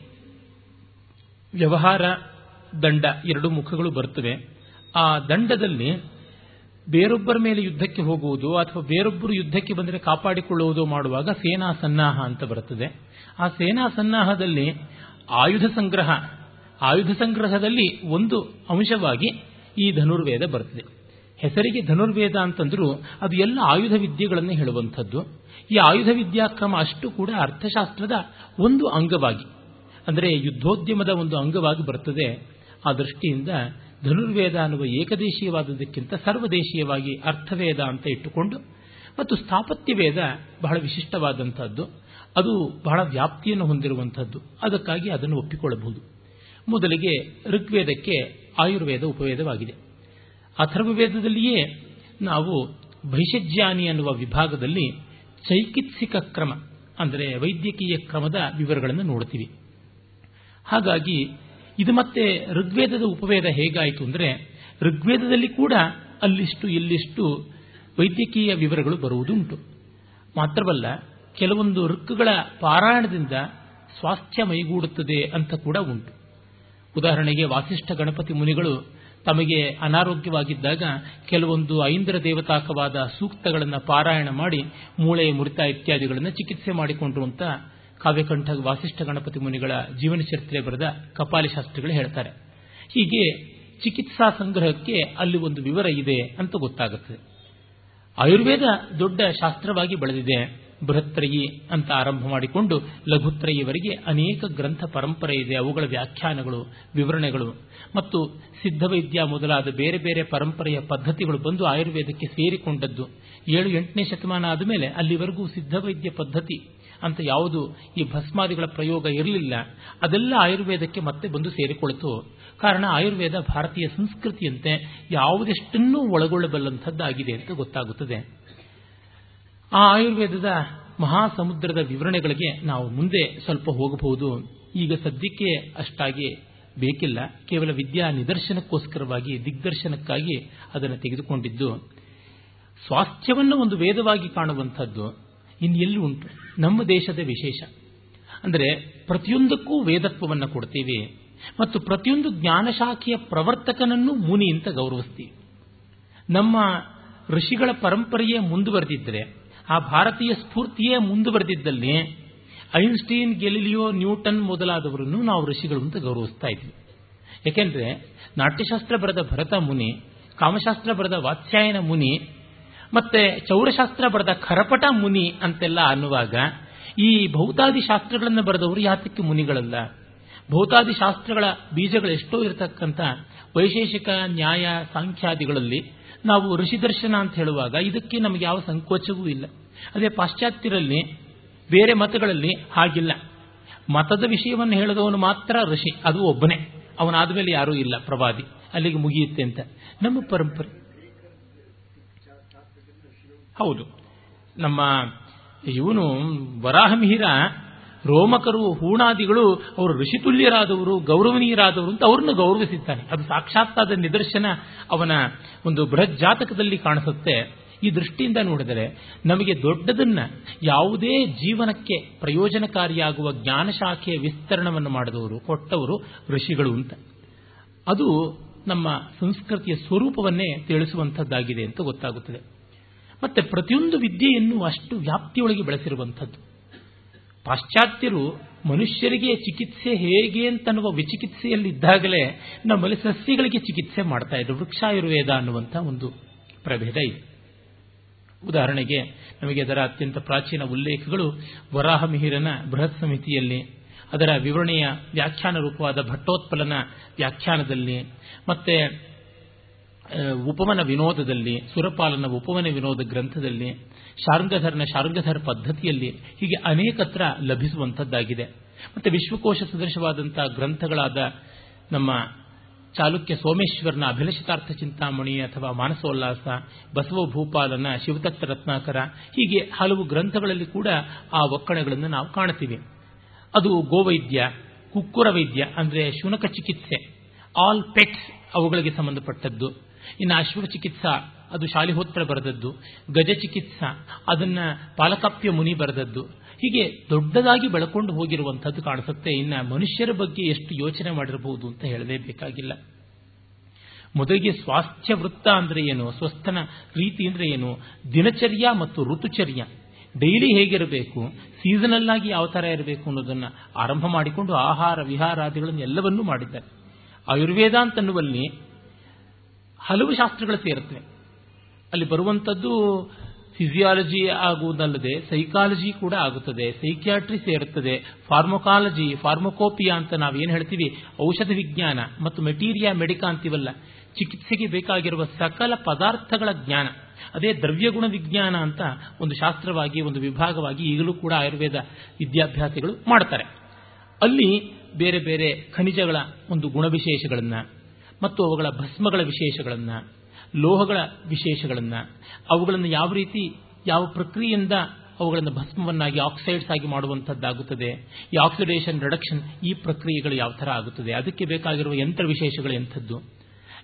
Speaker 2: ವ್ಯವಹಾರ ದಂಡ, ಎರಡು ಮುಖಗಳು ಬರ್ತವೆ ಆ ದಂಡದಲ್ಲಿ ಬೇರೊಬ್ಬರ ಮೇಲೆ ಯುದ್ಧಕ್ಕೆ ಹೋಗುವುದು ಅಥವಾ ಬೇರೊಬ್ಬರು ಯುದ್ಧಕ್ಕೆ ಬಂದರೆ ಕಾಪಾಡಿಕೊಳ್ಳುವುದು ಮಾಡುವಾಗ ಸೇನಾ ಸನ್ನಾಹ ಅಂತ ಬರುತ್ತದೆ. ಆ ಸೇನಾ ಸನ್ನಾಹದಲ್ಲಿ ಆಯುಧ ಸಂಗ್ರಹ, ಆಯುಧ ಸಂಗ್ರಹದಲ್ಲಿ ಒಂದು ಅಂಶವಾಗಿ ಈ ಧನುರ್ವೇದ ಬರುತ್ತದೆ. ಹೆಸರಿಗೆ ಧನುರ್ವೇದ ಅಂತಂದ್ರೂ ಅದು ಎಲ್ಲ ಆಯುಧ ವಿದ್ಯೆಗಳನ್ನು ಹೇಳುವಂಥದ್ದು. ಈ ಆಯುಧ ವಿದ್ಯಾಕ್ರಮ ಅಷ್ಟು ಕೂಡ ಅರ್ಥಶಾಸ್ತ್ರದ ಒಂದು ಅಂಗವಾಗಿ, ಅಂದರೆ ಯುದ್ಧೋದ್ಯಮದ ಒಂದು ಅಂಗವಾಗಿ ಬರುತ್ತದೆ ಆ ದೃಷ್ಟಿಯಿಂದ ಧನುರ್ವೇದ ಅನ್ನುವ ಏಕದೇಶೀಯವಾದದಕ್ಕಿಂತ ಸರ್ವದೇಶೀಯವಾಗಿ ಅರ್ಥವೇದ ಅಂತ ಇಟ್ಟುಕೊಂಡು ಮತ್ತು ಸ್ಥಾಪತ್ಯ ವೇದ ಬಹಳ ವಿಶಿಷ್ಟವಾದಂಥದ್ದು. ಅದು ಬಹಳ ವ್ಯಾಪ್ತಿಯನ್ನು ಹೊಂದಿರುವಂಥದ್ದು. ಅದಕ್ಕಾಗಿ ಅದನ್ನು ಒಪ್ಪಿಕೊಳ್ಳಬಹುದು. ಮೊದಲಿಗೆ ಋಗ್ವೇದಕ್ಕೆ ಆಯುರ್ವೇದ ಉಪವೇದವಾಗಿದೆ. ಅಥರ್ವವೇದದಲ್ಲಿಯೇ ನಾವು ಭೈಷಜ್ಯಾನಿ ಅನ್ನುವ ವಿಭಾಗದಲ್ಲಿ ಚೈಕಿತ್ಸಿಕ ಕ್ರಮ, ಅಂದರೆ ವೈದ್ಯಕೀಯ ಕ್ರಮದ ವಿವರಗಳನ್ನು ನೋಡ್ತೀವಿ. ಹಾಗಾಗಿ ಇದು ಮತ್ತೆ ಋಗ್ವೇದದ ಉಪವೇದ ಹೇಗಾಯಿತು ಅಂದರೆ, ಋಗ್ವೇದದಲ್ಲಿ ಕೂಡ ಅಲ್ಲಿಷ್ಟು ಇಲ್ಲಿಷ್ಟು ವೈದ್ಯಕೀಯ ವಿವರಗಳು ಬರುವುದುಂಟು. ಮಾತ್ರವಲ್ಲ, ಕೆಲವೊಂದು ಋಕ್ಕುಗಳ ಪಾರಾಯಣದಿಂದ ಸ್ವಾಸ್ಥ್ಯ ಮೈಗೂಡುತ್ತದೆ ಅಂತ ಕೂಡ ಉಂಟು. ಉದಾಹರಣೆಗೆ ವಾಸಿಷ್ಠ ಗಣಪತಿ ಮುನಿಗಳು ತಮಗೆ ಅನಾರೋಗ್ಯವಾಗಿದ್ದಾಗ ಕೆಲವೊಂದು ಐಂದ್ರ ದೇವತಾಕವಾದ ಸೂಕ್ತಗಳನ್ನು ಪಾರಾಯಣ ಮಾಡಿ, ಮೂಳೆ, ಮುರಿತ ಇತ್ಯಾದಿಗಳನ್ನು ಚಿಕಿತ್ಸೆ ಮಾಡಿಕೊಂಡ್ರು ಅಂತ ಕಾವ್ಯಕಂಠ ವಾಸಿಷ್ಠ ಗಣಪತಿ ಮುನಿಗಳ ಜೀವನ ಚರಿತ್ರೆ ಬರೆದ ಕಪಾಲಿ ಶಾಸ್ತ್ರಿಗಳು ಹೇಳ್ತಾರೆ. ಹೀಗೆ ಚಿಕಿತ್ಸಾ ಸಂಗ್ರಹಕ್ಕೆ ಅಲ್ಲಿ ಒಂದು ವಿವರ ಇದೆ ಅಂತ ಗೊತ್ತಾಗುತ್ತದೆ ಆಯುರ್ವೇದ ದೊಡ್ಡ ಶಾಸ್ತ್ರವಾಗಿ ಬೆಳೆದಿದೆ. ಬೃಹತ್ರಯಿ ಅಂತ ಆರಂಭ ಮಾಡಿಕೊಂಡು ಲಘುತ್ರಯಿವರೆಗೆ ಅನೇಕ ಗ್ರಂಥ ಪರಂಪರೆ ಇದೆ. ಅವುಗಳ ವ್ಯಾಖ್ಯಾನಗಳು, ವಿವರಣೆಗಳು ಮತ್ತು ಸಿದ್ಧವೈದ್ಯ ಮೊದಲಾದ ಬೇರೆ ಬೇರೆ ಪರಂಪರೆಯ ಪದ್ಧತಿಗಳು ಬಂದು ಆಯುರ್ವೇದಕ್ಕೆ ಸೇರಿಕೊಂಡದ್ದು. ಏಳು ಎಂಟನೇ ಶತಮಾನ ಆದಮೇಲೆ ಅಲ್ಲಿವರೆಗೂ ಸಿದ್ಧವೈದ್ಯ ಪದ್ಧತಿ ಅಂತ ಯಾವುದು ಈ ಭಸ್ಮಾದಿಗಳ ಪ್ರಯೋಗ ಇರಲಿಲ್ಲ. ಅದೆಲ್ಲ ಆಯುರ್ವೇದಕ್ಕೆ ಮತ್ತೆ ಬಂದು ಸೇರಿಕೊಳ್ತು. ಕಾರಣ ಆಯುರ್ವೇದ ಭಾರತೀಯ ಸಂಸ್ಕೃತಿಯಂತೆ ಯಾವುದೆಷ್ಟನ್ನೂ ಒಳಗೊಳ್ಳಬಲ್ಲಂಥದ್ದಾಗಿದೆ ಅಂತ ಗೊತ್ತಾಗುತ್ತದೆ. ಆ ಆಯುರ್ವೇದದ ಮಹಾಸಮುದ್ರದ ವಿವರಣೆಗಳಿಗೆ ನಾವು ಮುಂದೆ ಸ್ವಲ್ಪ ಹೋಗಬಹುದು. ಈಗ ಸದ್ಯಕ್ಕೆ ಅಷ್ಟಾಗಿ ಬೇಕಿಲ್ಲ. ಕೇವಲ ವಿದ್ಯಾ ನಿದರ್ಶನಕ್ಕೋಸ್ಕರವಾಗಿ, ದಿಗ್ದರ್ಶನಕ್ಕಾಗಿ ಅದನ್ನು ತೆಗೆದುಕೊಂಡಿದ್ದು. ಸ್ವಾಸ್ಥ್ಯವನ್ನು ಒಂದು ವೇದವಾಗಿ ಕಾಣುವಂಥದ್ದು. ಇನ್ನೆಲ್ಲೂ ಉಂಟು. ನಮ್ಮ ದೇಶದ ವಿಶೇಷ. ಅಂದರೆ ಪ್ರತಿಯೊಂದಕ್ಕೂ ವೇದತ್ವವನ್ನು ಕೊಡ್ತೀವಿ ಮತ್ತು ಪ್ರತಿಯೊಂದು ಜ್ಞಾನಶಾಖೆಯ ಪ್ರವರ್ತಕನನ್ನು ಮುನಿ ಅಂತ ಗೌರವಿಸ್ತೀವಿ. ನಮ್ಮ ಋಷಿಗಳ ಪರಂಪರೆಯೇ ಮುಂದುವರೆದಿದ್ದರೆ ಆ ಭಾರತೀಯ ಸ್ಫೂರ್ತಿಯೇ ಮುಂದುವರೆದಿದ್ದಲ್ಲಿ ಐನ್ಸ್ಟೀನ್, ಗೆಲಿಲಿಯೋ, ನ್ಯೂಟನ್ ಮೊದಲಾದವರನ್ನು ನಾವು ಋಷಿಗಳು ಅಂತ ಗೌರವಿಸ್ತಾ ಇದ್ವಿ. ಏಕೆಂದರೆ ನಾಟ್ಯಶಾಸ್ತ್ರ ಬರೆದ ಭರತ ಮುನಿ, ಕಾಮಶಾಸ್ತ್ರ ಬರೆದ ವಾತ್ಸ್ಯಾಯನ ಮುನಿ ಮತ್ತೆ ಚೌರಶಾಸ್ತ್ರ ಬರೆದ ಖರಪಟ ಮುನಿ ಅಂತೆಲ್ಲ ಅನ್ನುವಾಗ ಈ ಭೌತಾದಿ ಶಾಸ್ತ್ರಗಳನ್ನು ಬರೆದವರು ಯಾತಕ್ಕೆ ಮುನಿಗಳಲ್ಲ? ಭೌತಾದಿ ಶಾಸ್ತ್ರಗಳ ಬೀಜಗಳು ಎಷ್ಟೋ ಇರತಕ್ಕಂಥ ವೈಶೇಷಿಕ ನ್ಯಾಯ ಸಾಂಖ್ಯಾದಿಗಳಲ್ಲಿ ನಾವು ಋಷಿ ದರ್ಶನ ಅಂತ ಹೇಳುವಾಗ ಇದಕ್ಕೆ ನಮಗೆ ಯಾವ ಸಂಕೋಚವೂ ಇಲ್ಲ. ಅದೇ ಪಾಶ್ಚಾತ್ಯರಲ್ಲಿ ಬೇರೆ ಮತಗಳಲ್ಲಿ ಹಾಗಿಲ್ಲ. ಮತದ ವಿಷಯವನ್ನು ಹೇಳಿದವನು ಮಾತ್ರ ಋಷಿ, ಅದು ಒಬ್ಬನೇ. ಅವನಾದ ಮೇಲೆ ಯಾರೂ ಇಲ್ಲ ಪ್ರವಾದಿ. ಅಲ್ಲಿಗೆ ಮುಗಿಯುತ್ತೆ ಅಂತ. ನಮ್ಮ ಪರಂಪರೆ. ಹೌದು. ನಮ್ಮ ಇವನು ವರಾಹಮಿಹಿರ, ರೋಮಕರು, ಹೂಣಾದಿಗಳು, ಅವರು ಋಷಿತುಲ್ಯರಾದವರು, ಗೌರವನೀಯರಾದವರು ಅಂತ ಅವ್ರನ್ನ ಗೌರವಿಸಿದ್ದಾನೆ. ಅದು ಸಾಕ್ಷಾತ್ತಾದ ನಿದರ್ಶನ ಅವನ ಒಂದು ಬೃಹತ್ ಜಾತಕದಲ್ಲಿ ಕಾಣಿಸುತ್ತೆ. ಈ ದೃಷ್ಟಿಯಿಂದ ನೋಡಿದರೆ ನಮಗೆ ದೊಡ್ಡದನ್ನ ಯಾವುದೇ ಜೀವನಕ್ಕೆ ಪ್ರಯೋಜನಕಾರಿಯಾಗುವ ಜ್ಞಾನಶಾಖೆಯ ವಿಸ್ತರಣವನ್ನು ಮಾಡಿದವರು, ಕೊಟ್ಟವರು ಋಷಿಗಳು ಅಂತ. ಅದು ನಮ್ಮ ಸಂಸ್ಕೃತಿಯ ಸ್ವರೂಪವನ್ನೇ ತಿಳಿಸುವಂಥದ್ದಾಗಿದೆ ಅಂತ ಗೊತ್ತಾಗುತ್ತದೆ. ಮತ್ತೆ ಪ್ರತಿಯೊಂದು ವಿದ್ಯೆಯನ್ನು ಅಷ್ಟು ವ್ಯಾಪ್ತಿಯೊಳಗೆ ಬೆಳೆಸಿರುವಂಥದ್ದು. ಪಾಶ್ಚಾತ್ಯರು ಮನುಷ್ಯರಿಗೆ ಚಿಕಿತ್ಸೆ ಹೇಗೆ ಅಂತನ್ನುವ ವಿಚಿಕಿತ್ಸೆಯಲ್ಲಿದ್ದಾಗಲೇ ನಮ್ಮಲ್ಲಿ ಸಸ್ಯಗಳಿಗೆ ಚಿಕಿತ್ಸೆ ಮಾಡ್ತಾ ಇದ್ರು ವೃಕ್ಷಾಯುರ್ವೇದ ಅನ್ನುವಂಥ ಒಂದು ಪ್ರಭೇದ ಇದೆ. ಉದಾಹರಣೆಗೆ ನಮಗೆ ಅದರ ಅತ್ಯಂತ ಪ್ರಾಚೀನ ಉಲ್ಲೇಖಗಳು ವರಾಹಮಿಹಿರನ ಬೃಹತ್ ಸಮಿತಿಯಲ್ಲಿ, ಅದರ ವಿವರಣೆಯ ವ್ಯಾಖ್ಯಾನ ರೂಪವಾದ ಭಟ್ಟೋತ್ಪಲನ ವ್ಯಾಖ್ಯಾನದಲ್ಲಿ, ಮತ್ತೆ ಉಪವನ ವಿನೋದದಲ್ಲಿ, ಸುರಪಾಲನ ಉಪವನ ವಿನೋದ ಗ್ರಂಥದಲ್ಲಿ, ಶಾರ್ಗಧರ್ನ ಶಾರ್ಗಧರ್ ಪದ್ಧತಿಯಲ್ಲಿ ಹೀಗೆ ಅನೇಕತ್ರ ಲಭಿಸುವಂಥದ್ದಾಗಿದೆ. ಮತ್ತು ವಿಶ್ವಕೋಶ ಸದೃಶವಾದಂಥ ಗ್ರಂಥಗಳಾದ ನಮ್ಮ ಚಾಲುಕ್ಯ ಸೋಮೇಶ್ವರನ ಅಭಿಲಷಿತಾರ್ಥ ಚಿಂತಾಮಣಿ ಅಥವಾ ಮಾನಸೋಲ್ಲಾಸ, ಬಸವ ಭೂಪಾಲನ ಶಿವತತ್ವ ರತ್ನಾಕರ, ಹೀಗೆ ಹಲವು ಗ್ರಂಥಗಳಲ್ಲಿ ಕೂಡ ಆ ಒಕ್ಕಣೆಗಳನ್ನು ನಾವು ಕಾಣುತ್ತೀವಿ. ಅದು ಗೋವೈದ್ಯ, ಕುಕ್ಕುರ ವೈದ್ಯ, ಅಂದರೆ ಶುನಕ ಚಿಕಿತ್ಸೆ, ಆಲ್ ಪೆಟ್ಸ್ ಅವುಗಳಿಗೆ ಸಂಬಂಧಪಟ್ಟದ್ದು. ಇನ್ನು ಅಶ್ವ ಚಿಕಿತ್ಸಾ, ಅದು ಶಾಲಿಹೋತ್ರ ಬರೆದದ್ದು. ಗಜ ಚಿಕಿತ್ಸಾ, ಅದನ್ನ ಪಾಲಕಾಪ್ಯ ಮುನಿ ಬರೆದದ್ದು. ಹೀಗೆ ದೊಡ್ಡದಾಗಿ ಬೆಳಕೊಂಡು ಹೋಗಿರುವಂಥದ್ದು ಕಾಣಿಸುತ್ತೆ. ಇನ್ನ ಮನುಷ್ಯರ ಬಗ್ಗೆ ಎಷ್ಟು ಯೋಚನೆ ಮಾಡಿರಬಹುದು ಅಂತ ಹೇಳಲೇಬೇಕಾಗಿಲ್ಲ ಮೊದಲಿಗೆ ಸ್ವಾಸ್ಥ್ಯ ವೃತ್ತ ಅಂದ್ರೆ ಏನು? ಸ್ವಸ್ಥನ ರೀತಿ ಅಂದ್ರೆ ಏನು? ದಿನಚರ್ಯ ಮತ್ತು ಋತುಚರ್ಯ. ಡೈಲಿ ಹೇಗಿರಬೇಕು? ಸೀಸನಲ್ ಆಗಿ ಯಾವ ತರ ಇರಬೇಕು ಅನ್ನೋದನ್ನ ಆರಂಭ ಮಾಡಿಕೊಂಡು ಆಹಾರ ವಿಹಾರಾದಿಗಳನ್ನು ಎಲ್ಲವನ್ನೂ ಮಾಡಿದ್ದಾರೆ. ಆಯುರ್ವೇದ ಅಂತನ್ನುವಲ್ಲಿ ಹಲವು ಶಾಸ್ತ್ರಗಳು ಸೇರುತ್ತವೆ. ಅಲ್ಲಿ ಬರುವಂಥದ್ದು ಫಿಸಿಯಾಲಜಿ ಆಗುವುದಲ್ಲದೆ ಸೈಕಾಲಜಿ ಕೂಡ ಆಗುತ್ತದೆ. ಸೈಕ್ಯಾಟ್ರಿ ಸೇರುತ್ತದೆ. ಫಾರ್ಮೊಕಾಲಜಿ ಫಾರ್ಮಕೋಪಿಯಾ ಅಂತ ನಾವೇನು ಹೇಳ್ತೀವಿ? ಔಷಧ ವಿಜ್ಞಾನ ಮತ್ತು ಮೆಟೀರಿಯಾ ಮೆಡಿಕಾ ಅಂತೀವಲ್ಲ. ಚಿಕಿತ್ಸೆಗೆ ಬೇಕಾಗಿರುವ ಸಕಲ ಪದಾರ್ಥಗಳ ಜ್ಞಾನ. ಅದೇ ದ್ರವ್ಯಗುಣ ವಿಜ್ಞಾನ ಅಂತ ಒಂದು ಶಾಸ್ತ್ರವಾಗಿ, ಒಂದು ವಿಭಾಗವಾಗಿ ಈಗಲೂ ಕೂಡ ಆಯುರ್ವೇದ ವಿದ್ಯಾಭ್ಯಾಸಿಗಳು ಮಾಡ್ತಾರೆ. ಅಲ್ಲಿ ಬೇರೆ ಬೇರೆ ಖನಿಜಗಳ ಒಂದು ಗುಣವಿಶೇಷಗಳನ್ನು ಮತ್ತು ಅವುಗಳ ಭಸ್ಮಗಳ ವಿಶೇಷಗಳನ್ನು, ಲೋಹಗಳ ವಿಶೇಷಗಳನ್ನು, ಅವುಗಳನ್ನು ಯಾವ ರೀತಿ, ಯಾವ ಪ್ರಕ್ರಿಯೆಯಿಂದ ಅವುಗಳನ್ನು ಭಸ್ಮವನ್ನಾಗಿ, ಆಕ್ಸೈಡ್ಸ್ ಆಗಿ ಮಾಡುವಂಥದ್ದಾಗುತ್ತದೆ, ಈ ಆಕ್ಸಿಡೇಷನ್, ರಿಡಕ್ಷನ್ ಈ ಪ್ರಕ್ರಿಯೆಗಳು ಯಾವ ಥರ ಆಗುತ್ತದೆ, ಅದಕ್ಕೆ ಬೇಕಾಗಿರುವ ಯಂತ್ರ ವಿಶೇಷಗಳು ಎಂಥದ್ದು.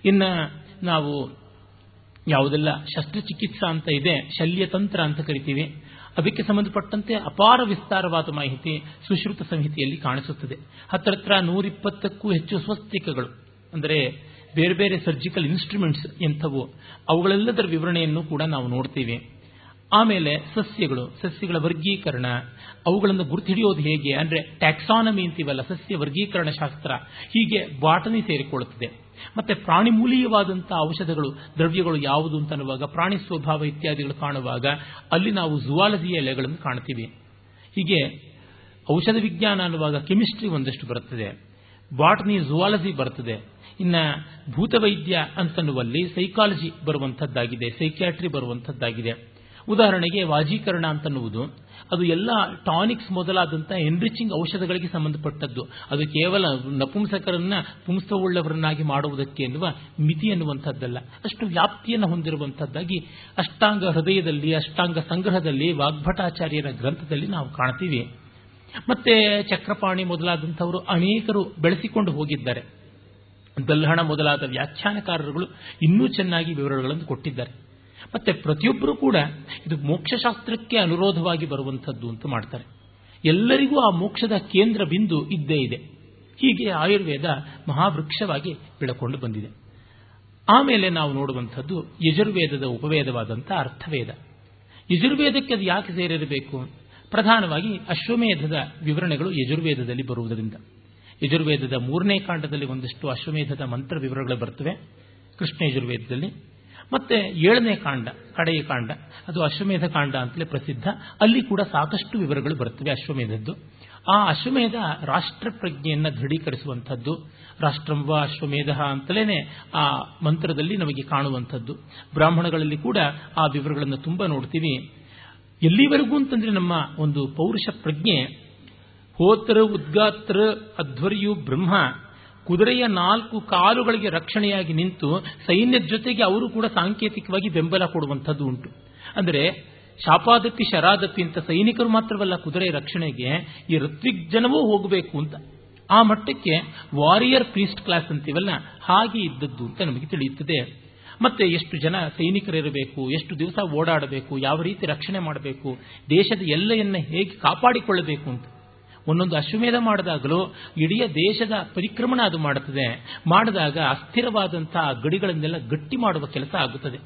Speaker 2: ಇನ್ನು ನಾವು ಯಾವುದೆಲ್ಲ ಶಸ್ತ್ರಚಿಕಿತ್ಸಾ ಅಂತ ಇದೆ ಶಲ್ಯತಂತ್ರ ಅಂತ ಕರಿತೀವಿ, ಅದಕ್ಕೆ ಸಂಬಂಧಪಟ್ಟಂತೆ ಅಪಾರ ವಿಸ್ತಾರವಾದ ಮಾಹಿತಿ ಸುಶ್ರುತ ಸಂಹಿತೆಯಲ್ಲಿ ಕಾಣಿಸುತ್ತದೆ. ಹತ್ತಿರ ನೂರಿಪ್ಪತ್ತಕ್ಕೂ ಹೆಚ್ಚು ಸ್ವಸ್ತಿಕಗಳು. ಅಂದರೆ ಬೇರೆ ಬೇರೆ ಸರ್ಜಿಕಲ್ ಇನ್ಸ್ಟ್ರೂಮೆಂಟ್ಸ್ ಎಂಥವು, ಅವುಗಳೆಲ್ಲದರ ವಿವರಣೆಯನ್ನು ಕೂಡ ನಾವು ನೋಡ್ತೀವಿ. ಆಮೇಲೆ ಸಸ್ಯಗಳು, ಸಸ್ಯಗಳ ವರ್ಗೀಕರಣ, ಅವುಗಳನ್ನು ಗುರುತಿಡಿಯೋದು ಹೇಗೆ, ಅಂದರೆ ಟ್ಯಾಕ್ಸಾನಮಿ ಅಂತೀವಲ್ಲ, ಸಸ್ಯ ವರ್ಗೀಕರಣ ಶಾಸ್ತ್ರ, ಹೀಗೆ ಬಾಟನಿ ಸೇರಿಕೊಳ್ಳುತ್ತದೆ. ಮತ್ತೆ ಪ್ರಾಣಿ ಮೂಲೀಯವಾದಂತಹ ಔಷಧಗಳು, ದ್ರವ್ಯಗಳು ಯಾವುದು ಅಂತ ಅನ್ನುವಾಗ ಪ್ರಾಣಿ ಸ್ವಭಾವ ಇತ್ಯಾದಿಗಳು ಕಾಣುವಾಗ, ಅಲ್ಲಿ ನಾವು ಜುವಾಲಜಿಯ ಎಲೆಗಳನ್ನು ಕಾಣ್ತೀವಿ. ಹೀಗೆ ಔಷಧ ವಿಜ್ಞಾನ ಅನ್ನುವಾಗ ಕೆಮಿಸ್ಟ್ರಿ ಒಂದಷ್ಟು ಬರುತ್ತದೆ. ಬಾಟನಿ ಜುವಾಲಜಿ ಬರುತ್ತದೆ ಇನ್ನ ಭೂತವೈದ್ಯ ಅಂತನ್ನುವಲ್ಲಿ ಸೈಕಾಲಜಿ ಬರುವಂಥದ್ದಾಗಿದೆ ಸೈಕ್ಯಾಟ್ರಿ ಬರುವಂಥದ್ದಾಗಿದೆ. ಉದಾಹರಣೆಗೆ ವಾಜೀಕರಣ ಅಂತನ್ನುವುದು, ಅದು ಎಲ್ಲ ಟಾನಿಕ್ಸ್ ಮೊದಲಾದಂಥ ಎನ್ರಿಚಿಂಗ್ ಔಷಧಗಳಿಗೆ ಸಂಬಂಧಪಟ್ಟದ್ದು. ಅದು ಕೇವಲ ನಪುಂಸಕರನ್ನ ಪುಂಸವುಳ್ಳವರನ್ನಾಗಿ ಮಾಡುವುದಕ್ಕೆ ಎನ್ನುವ ಮಿತಿ ಎನ್ನುವಂಥದ್ದಲ್ಲ. ಅಷ್ಟು ವ್ಯಾಪ್ತಿಯನ್ನು ಹೊಂದಿರುವಂಥದ್ದಾಗಿ ಅಷ್ಟಾಂಗ ಹೃದಯದಲ್ಲಿ, ಅಷ್ಟಾಂಗ ಸಂಗ್ರಹದಲ್ಲಿ, ವಾಗ್ಭಟಾಚಾರ್ಯರ ಗ್ರಂಥದಲ್ಲಿ ನಾವು ಕಾಣ್ತೀವಿ. ಮತ್ತೆ ಚಕ್ರಪಾಣಿ ಮೊದಲಾದಂಥವರು ಅನೇಕರು ಬೆಳೆಸಿಕೊಂಡು ಹೋಗಿದ್ದಾರೆ. ದಲ್ಹಣ ಮೊದಲಾದ ವ್ಯಾಖ್ಯಾನಕಾರರುಗಳು ಇನ್ನೂ ಚೆನ್ನಾಗಿ ವಿವರಗಳನ್ನು ಕೊಟ್ಟಿದ್ದಾರೆ. ಮತ್ತೆ ಪ್ರತಿಯೊಬ್ಬರೂ ಕೂಡ ಇದು ಮೋಕ್ಷಶಾಸ್ತ್ರಕ್ಕೆ ಅನುರೋಧವಾಗಿ ಬರುವಂಥದ್ದು ಅಂತ ಮಾಡ್ತಾರೆ. ಎಲ್ಲರಿಗೂ ಆ ಮೋಕ್ಷದ ಕೇಂದ್ರ ಬಿಂದು ಇದ್ದೇ ಇದೆ. ಹೀಗೆ ಆಯುರ್ವೇದ ಮಹಾವೃಕ್ಷವಾಗಿ ಬೆಳಕೊಂಡು ಬಂದಿದೆ. ಆಮೇಲೆ ನಾವು ನೋಡುವಂಥದ್ದು ಯಜುರ್ವೇದದ ಉಪವೇದವಾದಂಥ ಅರ್ಥವೇದ. ಯಜುರ್ವೇದಕ್ಕೆ ಅದು ಯಾಕೆ ಸೇರಿರಬೇಕು? ಪ್ರಧಾನವಾಗಿ ಅಶ್ವಮೇಧದ ವಿವರಣೆಗಳು ಯಜುರ್ವೇದದಲ್ಲಿ ಬರುವುದರಿಂದ. ಯಜುರ್ವೇದದ ಮೂರನೇ ಕಾಂಡದಲ್ಲಿ ಒಂದಷ್ಟು ಅಶ್ವಮೇಧದ ಮಂತ್ರ ವಿವರಗಳು ಬರ್ತವೆ. ಕೃಷ್ಣ ಯಜುರ್ವೇದದಲ್ಲಿ. ಮತ್ತೆ ಏಳನೇ ಕಾಂಡ, ಕಡೆಯ ಕಾಂಡ, ಅದು ಅಶ್ವಮೇಧ ಕಾಂಡ ಅಂತಲೇ ಪ್ರಸಿದ್ಧ. ಅಲ್ಲಿ ಕೂಡ ಸಾಕಷ್ಟು ವಿವರಗಳು ಬರ್ತವೆ ಅಶ್ವಮೇಧದ್ದು. ಆ ಅಶ್ವಮೇಧ ರಾಷ್ಟ್ರ ಪ್ರಜ್ಞೆಯನ್ನು ದೃಢೀಕರಿಸುವಂಥದ್ದು. ರಾಷ್ಟ್ರಂವ ಅಶ್ವಮೇಧ ಅಂತಲೇ ಆ ಮಂತ್ರದಲ್ಲಿ ನಮಗೆ ಕಾಣುವಂಥದ್ದು. ಬ್ರಾಹ್ಮಣಗಳಲ್ಲಿ ಕೂಡ ಆ ವಿವರಗಳನ್ನು ತುಂಬ ನೋಡ್ತೀವಿ. ಎಲ್ಲಿವರೆಗೂ ಅಂತಂದ್ರೆ ನಮ್ಮ ಒಂದು ಪೌರುಷ ಪ್ರಜ್ಞೆ ಹೋತ್ರ ಉದ್ಗಾತ್ರ ಅಧ್ವರ್ಯು ಬ್ರಹ್ಮ. ಕುದುರೆಯ ನಾಲ್ಕು ಕಾಲುಗಳಿಗೆ ರಕ್ಷಣೆಯಾಗಿ ನಿಂತು ಸೈನ್ಯದ ಜೊತೆಗೆ ಅವರು ಕೂಡ ಸಾಂಕೇತಿಕವಾಗಿ ಬೆಂಬಲ ಕೊಡುವಂಥದ್ದು ಉಂಟು. ಅಂದರೆ ಶಾಪಾದಪ್ಪಿ ಶರಾದಪ್ಪಿ ಅಂತ ಸೈನಿಕರು ಮಾತ್ರವಲ್ಲ ಕುದುರೆ ರಕ್ಷಣೆಗೆ ಈ ಋತ್ವಿಗ್ಜನವೂ ಹೋಗಬೇಕು ಅಂತ. ಆ ಮಟ್ಟಕ್ಕೆ ವಾರಿಯರ್ ಪ್ರೀಸ್ಟ್ ಕ್ಲಾಸ್ ಅಂತೀವಲ್ಲ, ಹಾಗೆ ಇದ್ದದ್ದು ಅಂತ ನಮಗೆ ತಿಳಿಯುತ್ತದೆ. ಮತ್ತೆ ಎಷ್ಟು ಜನ ಸೈನಿಕರಿರಬೇಕು, ಎಷ್ಟು ದಿವಸ ಓಡಾಡಬೇಕು, ಯಾವ ರೀತಿ ರಕ್ಷಣೆ ಮಾಡಬೇಕು, ದೇಶದ ಎಲ್ಲೆಯನ್ನು ಹೇಗೆ ಕಾಪಾಡಿಕೊಳ್ಳಬೇಕು ಅಂತ. ಒಂದೊಂದು ಅಶ್ವಮೇಧ ಮಾಡಿದಾಗಲೂ ಇಡೀ ದೇಶದ ಪರಿಕ್ರಮಣ ಅದು ಮಾಡುತ್ತದೆ. ಮಾಡಿದಾಗ ಅಸ್ಥಿರವಾದಂತಹ ಗಡಿಗಳನ್ನೆಲ್ಲ ಗಟ್ಟಿ ಮಾಡುವ ಕೆಲಸ ಆಗುತ್ತದೆ.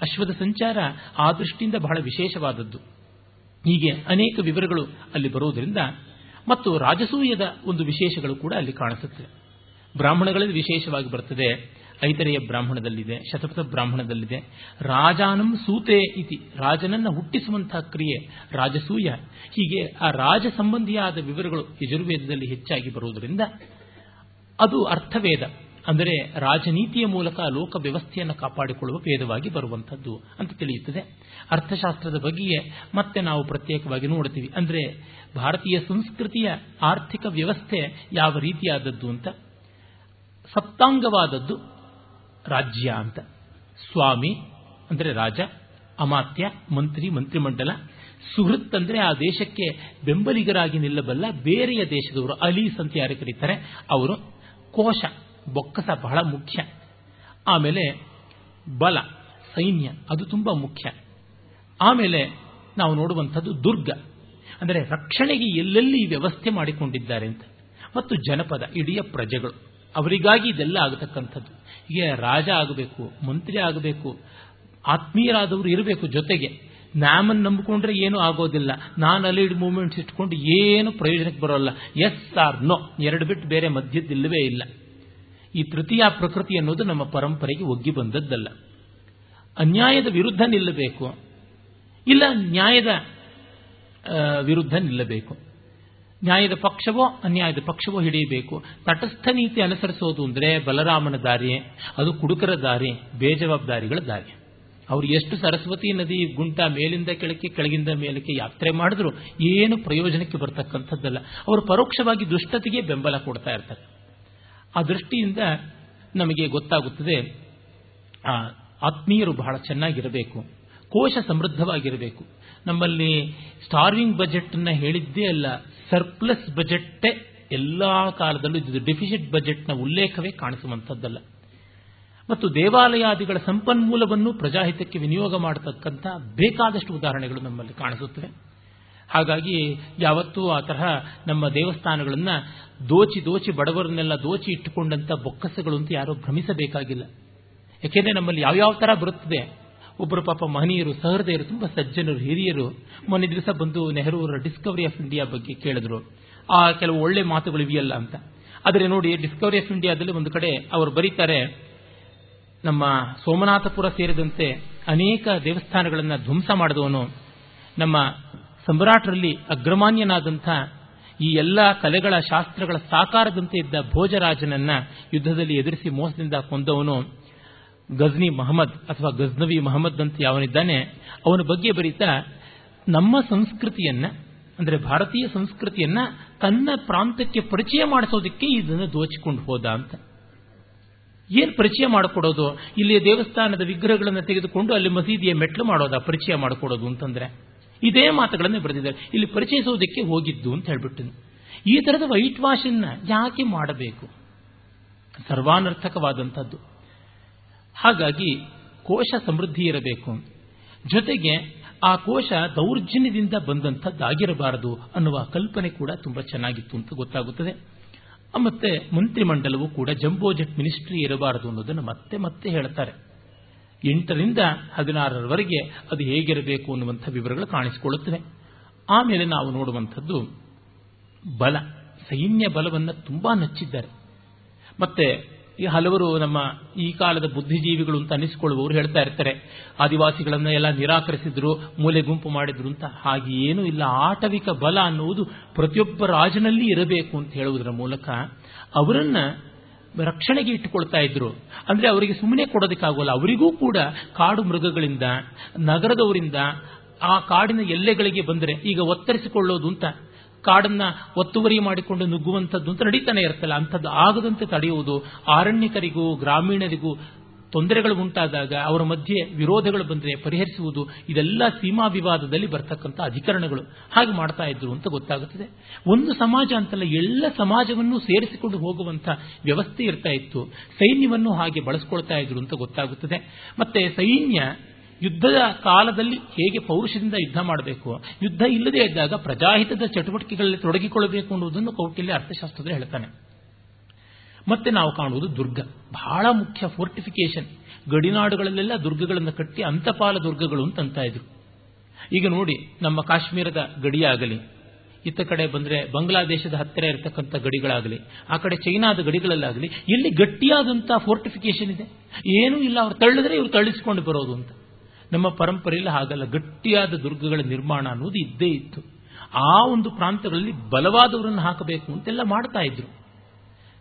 Speaker 2: ಅಶ್ವದ ಸಂಚಾರ ಆ ದೃಷ್ಟಿಯಿಂದ ಬಹಳ ವಿಶೇಷವಾದದ್ದು. ಹೀಗೆ ಅನೇಕ ವಿವರಗಳು ಅಲ್ಲಿ ಬರುವುದರಿಂದ ಮತ್ತು ರಾಜಸೂಯದ ಒಂದು ವಿಶೇಷಗಳು ಕೂಡ ಅಲ್ಲಿ ಕಾಣಿಸುತ್ತವೆ. ಬ್ರಾಹ್ಮಣಗಳಲ್ಲಿ ವಿಶೇಷವಾಗಿ ಬರ್ತದೆ. ಐತರೆಯ ಬ್ರಾಹ್ಮಣದಲ್ಲಿದೆ, ಶತಪಥ ಬ್ರಾಹ್ಮಣದಲ್ಲಿದೆ. ರಾಜಾನಂ ಸೂತೆ ಇತಿ, ರಾಜನನ್ನ ಹುಟ್ಟಿಸುವಂತಹ ಕ್ರಿಯೆ ರಾಜಸೂಯ. ಹೀಗೆ ಆ ರಾಜ ಸಂಬಂಧಿಯಾದ ವಿವರಗಳು ಯಜುರ್ವೇದದಲ್ಲಿ ಹೆಚ್ಚಾಗಿ ಬರುವುದರಿಂದ ಅದು ಅರ್ಥವೇದ. ಅಂದರೆ ರಾಜನೀತಿಯ ಮೂಲಕ ಲೋಕ ವ್ಯವಸ್ಥೆಯನ್ನು ಕಾಪಾಡಿಕೊಳ್ಳುವ ವೇದವಾಗಿ ಬರುವಂಥದ್ದು ಅಂತ ತಿಳಿಯುತ್ತದೆ. ಅರ್ಥಶಾಸ್ತ್ರದ ಬಗ್ಗೆಯೇ ಮತ್ತೆ ನಾವು ಪ್ರತ್ಯೇಕವಾಗಿ ನೋಡ್ತೀವಿ ಅಂದರೆ ಭಾರತೀಯ ಸಂಸ್ಕೃತಿಯ ಆರ್ಥಿಕ ವ್ಯವಸ್ಥೆ ಯಾವ ರೀತಿಯಾದದ್ದು ಅಂತ? ಸಪ್ತಾಂಗವಾದದ್ದು ರಾಜ್ಯ ಅಂತ. ಸ್ವಾಮಿ ಅಂದರೆ ರಾಜ, ಅಮಾತ್ಯ, ಮಂತ್ರಿ, ಮಂತ್ರಿಮಂಡಲ. ಸುಹೃತ್ ಅಂದರೆ ಆ ದೇಶಕ್ಕೆ ಬೆಂಬಲಿಗರಾಗಿ ನಿಲ್ಲಬಲ್ಲ ಬೇರೆಯ ದೇಶದವರು. ಅಲೀಸ್ ಅಂತ ಯಾರು ಕರೀತಾರೆ, ಅವರು ಕೋಶ, ಬೊಕ್ಕಸ ಬಹಳ ಮುಖ್ಯ. ಆಮೇಲೆ ಬಲ, ಸೈನ್ಯ, ಅದು ತುಂಬ ಮುಖ್ಯ. ಆಮೇಲೆ ನಾವು ನೋಡುವಂಥದ್ದು ದುರ್ಗ. ಅಂದರೆ ರಕ್ಷಣೆಗೆ ಎಲ್ಲೆಲ್ಲಿ ವ್ಯವಸ್ಥೆ ಮಾಡಿಕೊಂಡಿದ್ದಾರೆ ಅಂತ. ಮತ್ತು ಜನಪದ, ಇಡೀ ಪ್ರಜೆಗಳು. ಅವರಿಗಾಗಿ ಇದೆಲ್ಲ ಆಗತಕ್ಕಂಥದ್ದು. ಹೀಗೆ ರಾಜ ಆಗಬೇಕು, ಮಂತ್ರಿ ಆಗಬೇಕು, ಆತ್ಮೀಯರಾದವರು ಇರಬೇಕು ಜೊತೆಗೆ. ನ್ಯಾಮನ್ ನಂಬಿಕೊಂಡ್ರೆ ಏನೂ ಆಗೋದಿಲ್ಲ. ನಾನು ಅಲೀಡ್ ಮೂವ್ಮೆಂಟ್ಸ್ ಇಟ್ಕೊಂಡು ಏನು ಪ್ರಯೋಜನಕ್ಕೆ ಬರೋಲ್ಲ. ಎಸ್ ಆರ್ ನೋ ಎರಡು ಬಿಟ್ಟು ಬೇರೆ ಮಧ್ಯದಿಲ್ಲವೇ ಇಲ್ಲ. ಈ ತೃತೀಯ ಪ್ರಕೃತಿ ಅನ್ನೋದು ನಮ್ಮ ಪರಂಪರೆಗೆ ಒಗ್ಗಿ ಬಂದದ್ದಲ್ಲ. ಅನ್ಯಾಯದ ವಿರುದ್ಧ ನಿಲ್ಲಬೇಕು. ಇಲ್ಲ, ನ್ಯಾಯದ ವಿರುದ್ಧ ನಿಲ್ಲಬೇಕು. ನ್ಯಾಯದ ಪಕ್ಷವೋ, ಅನ್ಯಾಯದ ಪಕ್ಷವೋ ಹಿಡಿಯಬೇಕು. ತಟಸ್ಥ ನೀತಿ ಅನುಸರಿಸೋದು ಅಂದರೆ ಬಲರಾಮನ ದಾರಿ ಅದು ಕುಡುಕರ ದಾರಿ, ಬೇಜವಾಬ್ದಾರಿಗಳ ದಾರಿ. ಅವರು ಎಷ್ಟು ಸರಸ್ವತಿ ನದಿ ಗುಂಟ ಮೇಲಿಂದ ಕೆಳಕ್ಕೆ, ಕೆಳಗಿಂದ ಮೇಲಕ್ಕೆ ಯಾತ್ರೆ ಮಾಡಿದ್ರು, ಏನು ಪ್ರಯೋಜನಕ್ಕೆ ಬರ್ತಕ್ಕಂಥದ್ದಲ್ಲ. ಅವರು ಪರೋಕ್ಷವಾಗಿ ದುಷ್ಟತೆಗೆ ಬೆಂಬಲ ಕೊಡ್ತಾ ಇರ್ತಾರೆ. ಆ ದೃಷ್ಟಿಯಿಂದ ನಮಗೆ ಗೊತ್ತಾಗುತ್ತದೆ ಆತ್ಮೀಯರು ಬಹಳ ಚೆನ್ನಾಗಿರಬೇಕು, ಕೋಶ ಸಮೃದ್ಧವಾಗಿರಬೇಕು. ನಮ್ಮಲ್ಲಿ ಸ್ಟಾರ್ವಿಂಗ್ ಬಜೆಟ್ ಅನ್ನ ಹೇಳಿದ್ದೇ ಅಲ್ಲ ಸರ್ಪ್ಲಸ್ ಬಜೆಟ್ಟೇ ಎಲ್ಲಾ ಕಾಲದಲ್ಲೂ ಡಿಫಿಸಿಟ್ ಡೆಫಿಸಿಟ್ ಬಜೆಟ್ನ ಉಲ್ಲೇಖವೇ ಕಾಣಿಸುವಂಥದ್ದಲ್ಲ. ಮತ್ತು ದೇವಾಲಯಾದಿಗಳ ಸಂಪನ್ಮೂಲವನ್ನು ಪ್ರಜಾಹಿತಕ್ಕೆ ವಿನಿಯೋಗ ಮಾಡತಕ್ಕಂಥ ಬೇಕಾದಷ್ಟು ಉದಾಹರಣೆಗಳು ನಮ್ಮಲ್ಲಿ ಕಾಣಿಸುತ್ತವೆ. ಹಾಗಾಗಿ ಯಾವತ್ತೂ ಆ ತರಹ ನಮ್ಮ ದೇವಸ್ಥಾನಗಳನ್ನು ದೋಚಿ ದೋಚಿ ಬಡವರನ್ನೆಲ್ಲ ದೋಚಿ ಇಟ್ಟುಕೊಂಡಂಥ ಬೊಕ್ಕಸಗಳು ಅಂತ ಯಾರೂ ಭ್ರಮಿಸಬೇಕಾಗಿಲ್ಲ. ಯಾಕೆಂದರೆ ನಮ್ಮಲ್ಲಿ ಯಾವ್ಯಾವ ತರ ಬರುತ್ತದೆ? ಒಬ್ಬರು ಪಾಪ ಮಹನೀಯರು, ಸಹೃದಯರು, ತುಂಬಾ ಸಜ್ಜನರು, ಹಿರಿಯರು. ಮೊನ್ನೆ ದಿವಸ ಬಂದು ನೆಹರು ಅವರ ಡಿಸ್ಕವರಿ ಆಫ್ ಇಂಡಿಯಾ ಬಗ್ಗೆ ಕೇಳಿದ್ರು. ಆ ಕೆಲವು ಒಳ್ಳೆ ಮಾತುಗಳು ಇವೆಯಲ್ಲ ಅಂತ. ಆದರೆ ನೋಡಿ ಡಿಸ್ಕವರಿ ಆಫ್ ಇಂಡಿಯಾದಲ್ಲಿ ಒಂದು ಕಡೆ ಅವರು ಬರೀತಾರೆ, ನಮ್ಮ ಸೋಮನಾಥಪುರ ಸೇರಿದಂತೆ ಅನೇಕ ದೇವಸ್ಥಾನಗಳನ್ನು ಧ್ವಂಸ ಮಾಡಿದವನು. ನಮ್ಮ ಸಮ್ರಾಟರಲ್ಲಿ ಅಗ್ರಮಾನ್ಯನಾದಂಥ ಈ ಎಲ್ಲ ಕಲೆಗಳ ಶಾಸ್ತ್ರಗಳ ಸಾಕಾರದಂತೆ ಇದ್ದ ಭೋಜರಾಜನನ್ನ ಯುದ್ಧದಲ್ಲಿ ಎದುರಿಸಿ ಮೋಸದಿಂದ ಕೊಂದವನು. ಗಜ್ನಿ ಮಹಮ್ಮದ್ ಅಥವಾ ಗಜ್ನವಿ ಮಹಮ್ಮದ್ ಅಂತ ಯಾವನಿದ್ದಾನೆ, ಅವನ ಬಗ್ಗೆ ಬರೀತಾ, ನಮ್ಮ ಸಂಸ್ಕೃತಿಯನ್ನ, ಅಂದರೆ ಭಾರತೀಯ ಸಂಸ್ಕೃತಿಯನ್ನ ತನ್ನ ಪ್ರಾಂತಕ್ಕೆ ಪರಿಚಯ ಮಾಡಿಸೋದಕ್ಕೆ ಇದನ್ನು ದೋಚಿಕೊಂಡು ಹೋದ ಅಂತ. ಏನು ಪರಿಚಯ ಮಾಡಿಕೊಡೋದು? ಇಲ್ಲಿ ದೇವಸ್ಥಾನದ ವಿಗ್ರಹಗಳನ್ನು ತೆಗೆದುಕೊಂಡು ಅಲ್ಲಿ ಮಸೀದಿಯ ಮೆಟ್ಲು ಮಾಡೋದ? ಪರಿಚಯ ಮಾಡಿಕೊಡೋದು ಅಂತಂದ್ರೆ. ಇದೇ ಮಾತುಗಳನ್ನೇ ಬರೆದಿದ್ದಾರೆ. ಇಲ್ಲಿ ಪರಿಚಯಿಸೋದಕ್ಕೆ ಹೋಗಿದ್ದು ಅಂತ ಹೇಳ್ಬಿಟ್ಟು ಈ ತರದ ವೈಟ್ ವಾಶನ್ನ ಯಾಕೆ ಮಾಡಬೇಕು? ಸರ್ವಾನರ್ಥಕವಾದಂಥದ್ದು. ಹಾಗಾಗಿ ಕೋಶ ಸಮೃದ್ಧಿ ಇರಬೇಕು. ಜೊತೆಗೆ ಆ ಕೋಶ ದೌರ್ಜನ್ಯದಿಂದ ಬಂದಂಥದ್ದಾಗಿರಬಾರದು ಅನ್ನುವ ಕಲ್ಪನೆ ಕೂಡ ತುಂಬಾ ಚೆನ್ನಾಗಿತ್ತು ಅಂತ ಗೊತ್ತಾಗುತ್ತದೆ. ಮತ್ತೆ ಮಂತ್ರಿಮಂಡಲವು ಕೂಡ ಜಂಬೋ ಜೆಟ್ ಮಿನಿಸ್ಟ್ರಿ ಇರಬಾರದು ಅನ್ನೋದನ್ನು ಮತ್ತೆ ಮತ್ತೆ ಹೇಳ್ತಾರೆ ಎಂಟರಿಂದ ಹದಿನಾರರವರೆಗೆ ಅದು ಹೇಗಿರಬೇಕು ಅನ್ನುವಂಥ ವಿವರಗಳು ಕಾಣಿಸಿಕೊಳ್ಳುತ್ತವೆ. ಆಮೇಲೆ ನಾವು ನೋಡುವಂಥದ್ದು ಬಲ. ಸೈನ್ಯ ಬಲವನ್ನು ತುಂಬಾ ನಚ್ಚಿದ್ದಾರೆ. ಮತ್ತೆ ಈ ಹಲವರು ನಮ್ಮ ಈ ಕಾಲದ ಬುದ್ಧಿಜೀವಿಗಳು ಅಂತ ಅನಿಸಿಕೊಳ್ಳುವವರು ಹೇಳ್ತಾ ಇರ್ತಾರೆ. ಆದಿವಾಸಿಗಳನ್ನ ಎಲ್ಲ ನಿರಾಕರಿಸಿದ್ರು, ಮೂಲೆ ಗುಂಪು ಮಾಡಿದ್ರು ಅಂತ ಹಾಗೆ ಏನೂ ಇಲ್ಲ. ಆಟವಿಕ ಬಲ ಅನ್ನುವುದು ಪ್ರತಿಯೊಬ್ಬ ರಾಜನಲ್ಲಿ ಇರಬೇಕು ಅಂತ ಹೇಳುವುದರ ಮೂಲಕ ಅವರನ್ನ ರಕ್ಷಣೆಗೆ ಇಟ್ಟುಕೊಳ್ತಾ ಇದ್ರು. ಅಂದ್ರೆ ಅವರಿಗೆ ಸುಮ್ಮನೆ ಕೊಡೋದಕ್ಕಾಗೋಲ್ಲ. ಅವರಿಗೂ ಕೂಡ ಕಾಡು ಮೃಗಗಳಿಂದ, ನಗರದವರಿಂದ ಆ ಕಾಡಿನ ಎಲ್ಲೆಗಳಿಗೆ ಬಂದರೆ ಈಗ ಒತ್ತರಿಸಿಕೊಳ್ಳೋದು ಅಂತ ಕಾಡನ್ನ ಒತ್ತುವರಿ ಮಾಡಿಕೊಂಡು ನುಗ್ಗುವಂಥದ್ದು ಅಂತ ನಡೀತಾನೆ ಇರ್ತಲ್ಲ ಅಂಥದ್ದು ಆಗದಂತೆ ತಡೆಯುವುದು ಆರಣ್ಯಕರಿಗೂ ಗ್ರಾಮೀಣರಿಗೂ ತೊಂದರೆಗಳು ಉಂಟಾದಾಗ ಅವರ ಮಧ್ಯೆ ವಿರೋಧಗಳು ಬಂದರೆ ಪರಿಹರಿಸುವುದು ಇದೆಲ್ಲ ಸೀಮಾ ವಿವಾದದಲ್ಲಿ ಬರ್ತಕ್ಕಂಥ ಅಧಿಕರಣಗಳು. ಹಾಗೆ ಮಾಡ್ತಾ ಇದ್ರು ಅಂತ ಗೊತ್ತಾಗುತ್ತದೆ. ಒಂದು ಸಮಾಜ ಅಂತಲ್ಲ, ಎಲ್ಲ ಸಮಾಜವನ್ನು ಸೇರಿಸಿಕೊಂಡು ಹೋಗುವಂತ ವ್ಯವಸ್ಥೆ ಇರ್ತಾ ಇತ್ತು. ಸೈನ್ಯವನ್ನು ಹಾಗೆ ಬಳಸ್ಕೊಳ್ತಾ ಇದ್ರು ಅಂತ ಗೊತ್ತಾಗುತ್ತದೆ. ಮತ್ತೆ ಸೈನ್ಯ ಯುದ್ಧದ ಕಾಲದಲ್ಲಿ ಹೇಗೆ ಪೌರುಷದಿಂದ ಯುದ್ಧ ಮಾಡಬೇಕು? ಯುದ್ಧ ಇಲ್ಲದೇ ಇದ್ದಾಗ ಪ್ರಜಾಹಿತದ ಚಟುವಟಿಕೆಗಳಲ್ಲಿ ತೊಡಗಿಕೊಳ್ಳಬೇಕು ಅನ್ನುವುದನ್ನು ಕೌಟಿಲ್ಯ ಅರ್ಥಶಾಸ್ತ್ರದಲ್ಲಿ ಹೇಳ್ತಾನೆ. ಮತ್ತೆ ನಾವು ಕಾಣುವುದು ದುರ್ಗ. ಬಹಳ ಮುಖ್ಯ ಫೋರ್ಟಿಫಿಕೇಶನ್ ಗಡಿನಾಡುಗಳಲ್ಲೆಲ್ಲ ದುರ್ಗಗಳನ್ನು ಕಟ್ಟಿ ಅಂತಪಾಲ ದುರ್ಗಗಳು ಅಂತ ಇದ್ರು ಈಗ ನೋಡಿ, ನಮ್ಮ ಕಾಶ್ಮೀರದ ಗಡಿಯಾಗಲಿ, ಇತ್ತ ಕಡೆ ಬಂದರೆ ಬಾಂಗ್ಲಾದೇಶದ ಹತ್ತಿರ ಇರತಕ್ಕಂಥ ಗಡಿಗಳಾಗಲಿ, ಆ ಕಡೆ ಚೈನಾದ ಗಡಿಗಳಲ್ಲಾಗಲಿ, ಎಲ್ಲಿ ಗಟ್ಟಿಯಾದಂಥ ಫೋರ್ಟಿಫಿಕೇಶನ್ ಇದೆ? ಏನೂ ಇಲ್ಲ. ಅವ್ರು ತಳ್ಳಿದ್ರೆ ಇವ್ರು ತಳ್ಳಿಸಿಕೊಂಡು ಬರೋದು ಅಂತ. ನಮ್ಮ ಪರಂಪರೆಯಲ್ಲಿ ಹಾಗಲ್ಲ. ಗಟ್ಟಿಯಾದ ದುರ್ಗಗಳ ನಿರ್ಮಾಣ ಅನ್ನೋದು ಇದ್ದೇ ಇತ್ತು. ಆ ಒಂದು ಪ್ರಾಂತಗಳಲ್ಲಿ ಬಲವಾದವರನ್ನು ಹಾಕಬೇಕು ಅಂತೆಲ್ಲ ಮಾಡ್ತಾ ಇದ್ರು.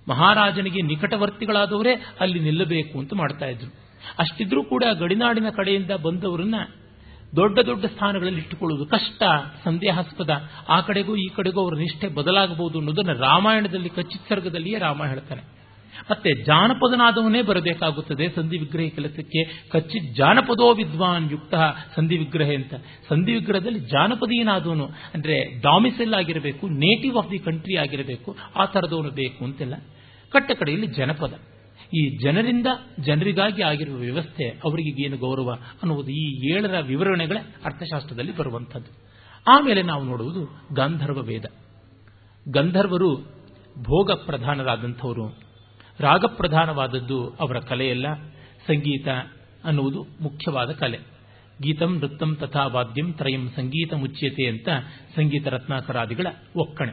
Speaker 2: ಮಹಾರಾಜನಿಗೆ ನಿಕಟವರ್ತಿಗಳಾದವರೇ ಅಲ್ಲಿ ನಿಲ್ಲಬೇಕು ಅಂತ ಮಾಡ್ತಾ ಇದ್ರು. ಅಷ್ಟಿದ್ರೂ ಕೂಡ ಗಡಿನಾಡಿನ ಕಡೆಯಿಂದ ಬಂದವರನ್ನ ದೊಡ್ಡ ದೊಡ್ಡ ಸ್ಥಾನಗಳಲ್ಲಿ ಇಟ್ಟುಕೊಳ್ಳುವುದು ಕಷ್ಟ, ಸಂದೇಹಾಸ್ಪದ. ಆ ಕಡೆಗೂ ಈ ಕಡೆಗೂ ಅವರ ನಿಷ್ಠೆ ಬದಲಾಗಬಹುದು ಅನ್ನೋದನ್ನು ರಾಮಾಯಣದಲ್ಲಿ, ಕಚ್ಚಿತ್ಸರ್ಗದಲ್ಲಿಯೇ ರಾಮ ಹೇಳ್ತಾನೆ. ಮತ್ತೆ ಜಾನಪದನಾದವನೇ ಬರಬೇಕಾಗುತ್ತದೆ ಸಂಧಿ ವಿಗ್ರಹ ಕೆಲಸಕ್ಕೆ. ಕಚ್ಚಿ ಜಾನಪದೋ ವಿದ್ವಾನ್ ಯುಕ್ತ ಸಂಧಿ ವಿಗ್ರಹ ಅಂತ. ಸಂಧಿ ವಿಗ್ರಹದಲ್ಲಿ ಜಾನಪದೀನಾದವನು ಅಂದ್ರೆ ಡಾಮಿಸೆಲ್ ಆಗಿರಬೇಕು, ನೇಟಿವ್ ಆಫ್ ದಿ ಕಂಟ್ರಿ ಆಗಿರಬೇಕು, ಆ ಥರದವನು ಬೇಕು ಅಂತೆಲ್ಲ. ಕಟ್ಟ ಕಡೆಯಲ್ಲಿ ಜನಪದ. ಈ ಜನರಿಂದ ಜನರಿಗಾಗಿ ಆಗಿರುವ ವ್ಯವಸ್ಥೆ ಅವರಿಗೆ ಏನು ಗೌರವ ಅನ್ನುವುದು ಈ ಏಳರ ವಿವರಣೆಗಳ ಅರ್ಥಶಾಸ್ತ್ರದಲ್ಲಿ ಬರುವಂಥದ್ದು. ಆಮೇಲೆ ನಾವು ನೋಡುವುದು ಗಾಂಧರ್ವ ವೇದ. ಗಂಧರ್ವರು ಭೋಗ ಪ್ರಧಾನರಾದಂಥವರು ರಾಗಪ್ರಧಾನವಾದದ್ದು ಅವರ ಕಲೆಯಲ್ಲ. ಸಂಗೀತ ಅನ್ನುವುದು ಮುಖ್ಯವಾದ ಕಲೆ. ಗೀತಂ ನೃತ್ತಂ ತಥಾ ವಾದ್ಯಂ ತ್ರಯಂ ಸಂಗೀತ ಮುಚ್ಯತೆ ಅಂತ ಸಂಗೀತ ರತ್ನಾಕರಾದಿಗಳ ಒಕ್ಕಣೆ.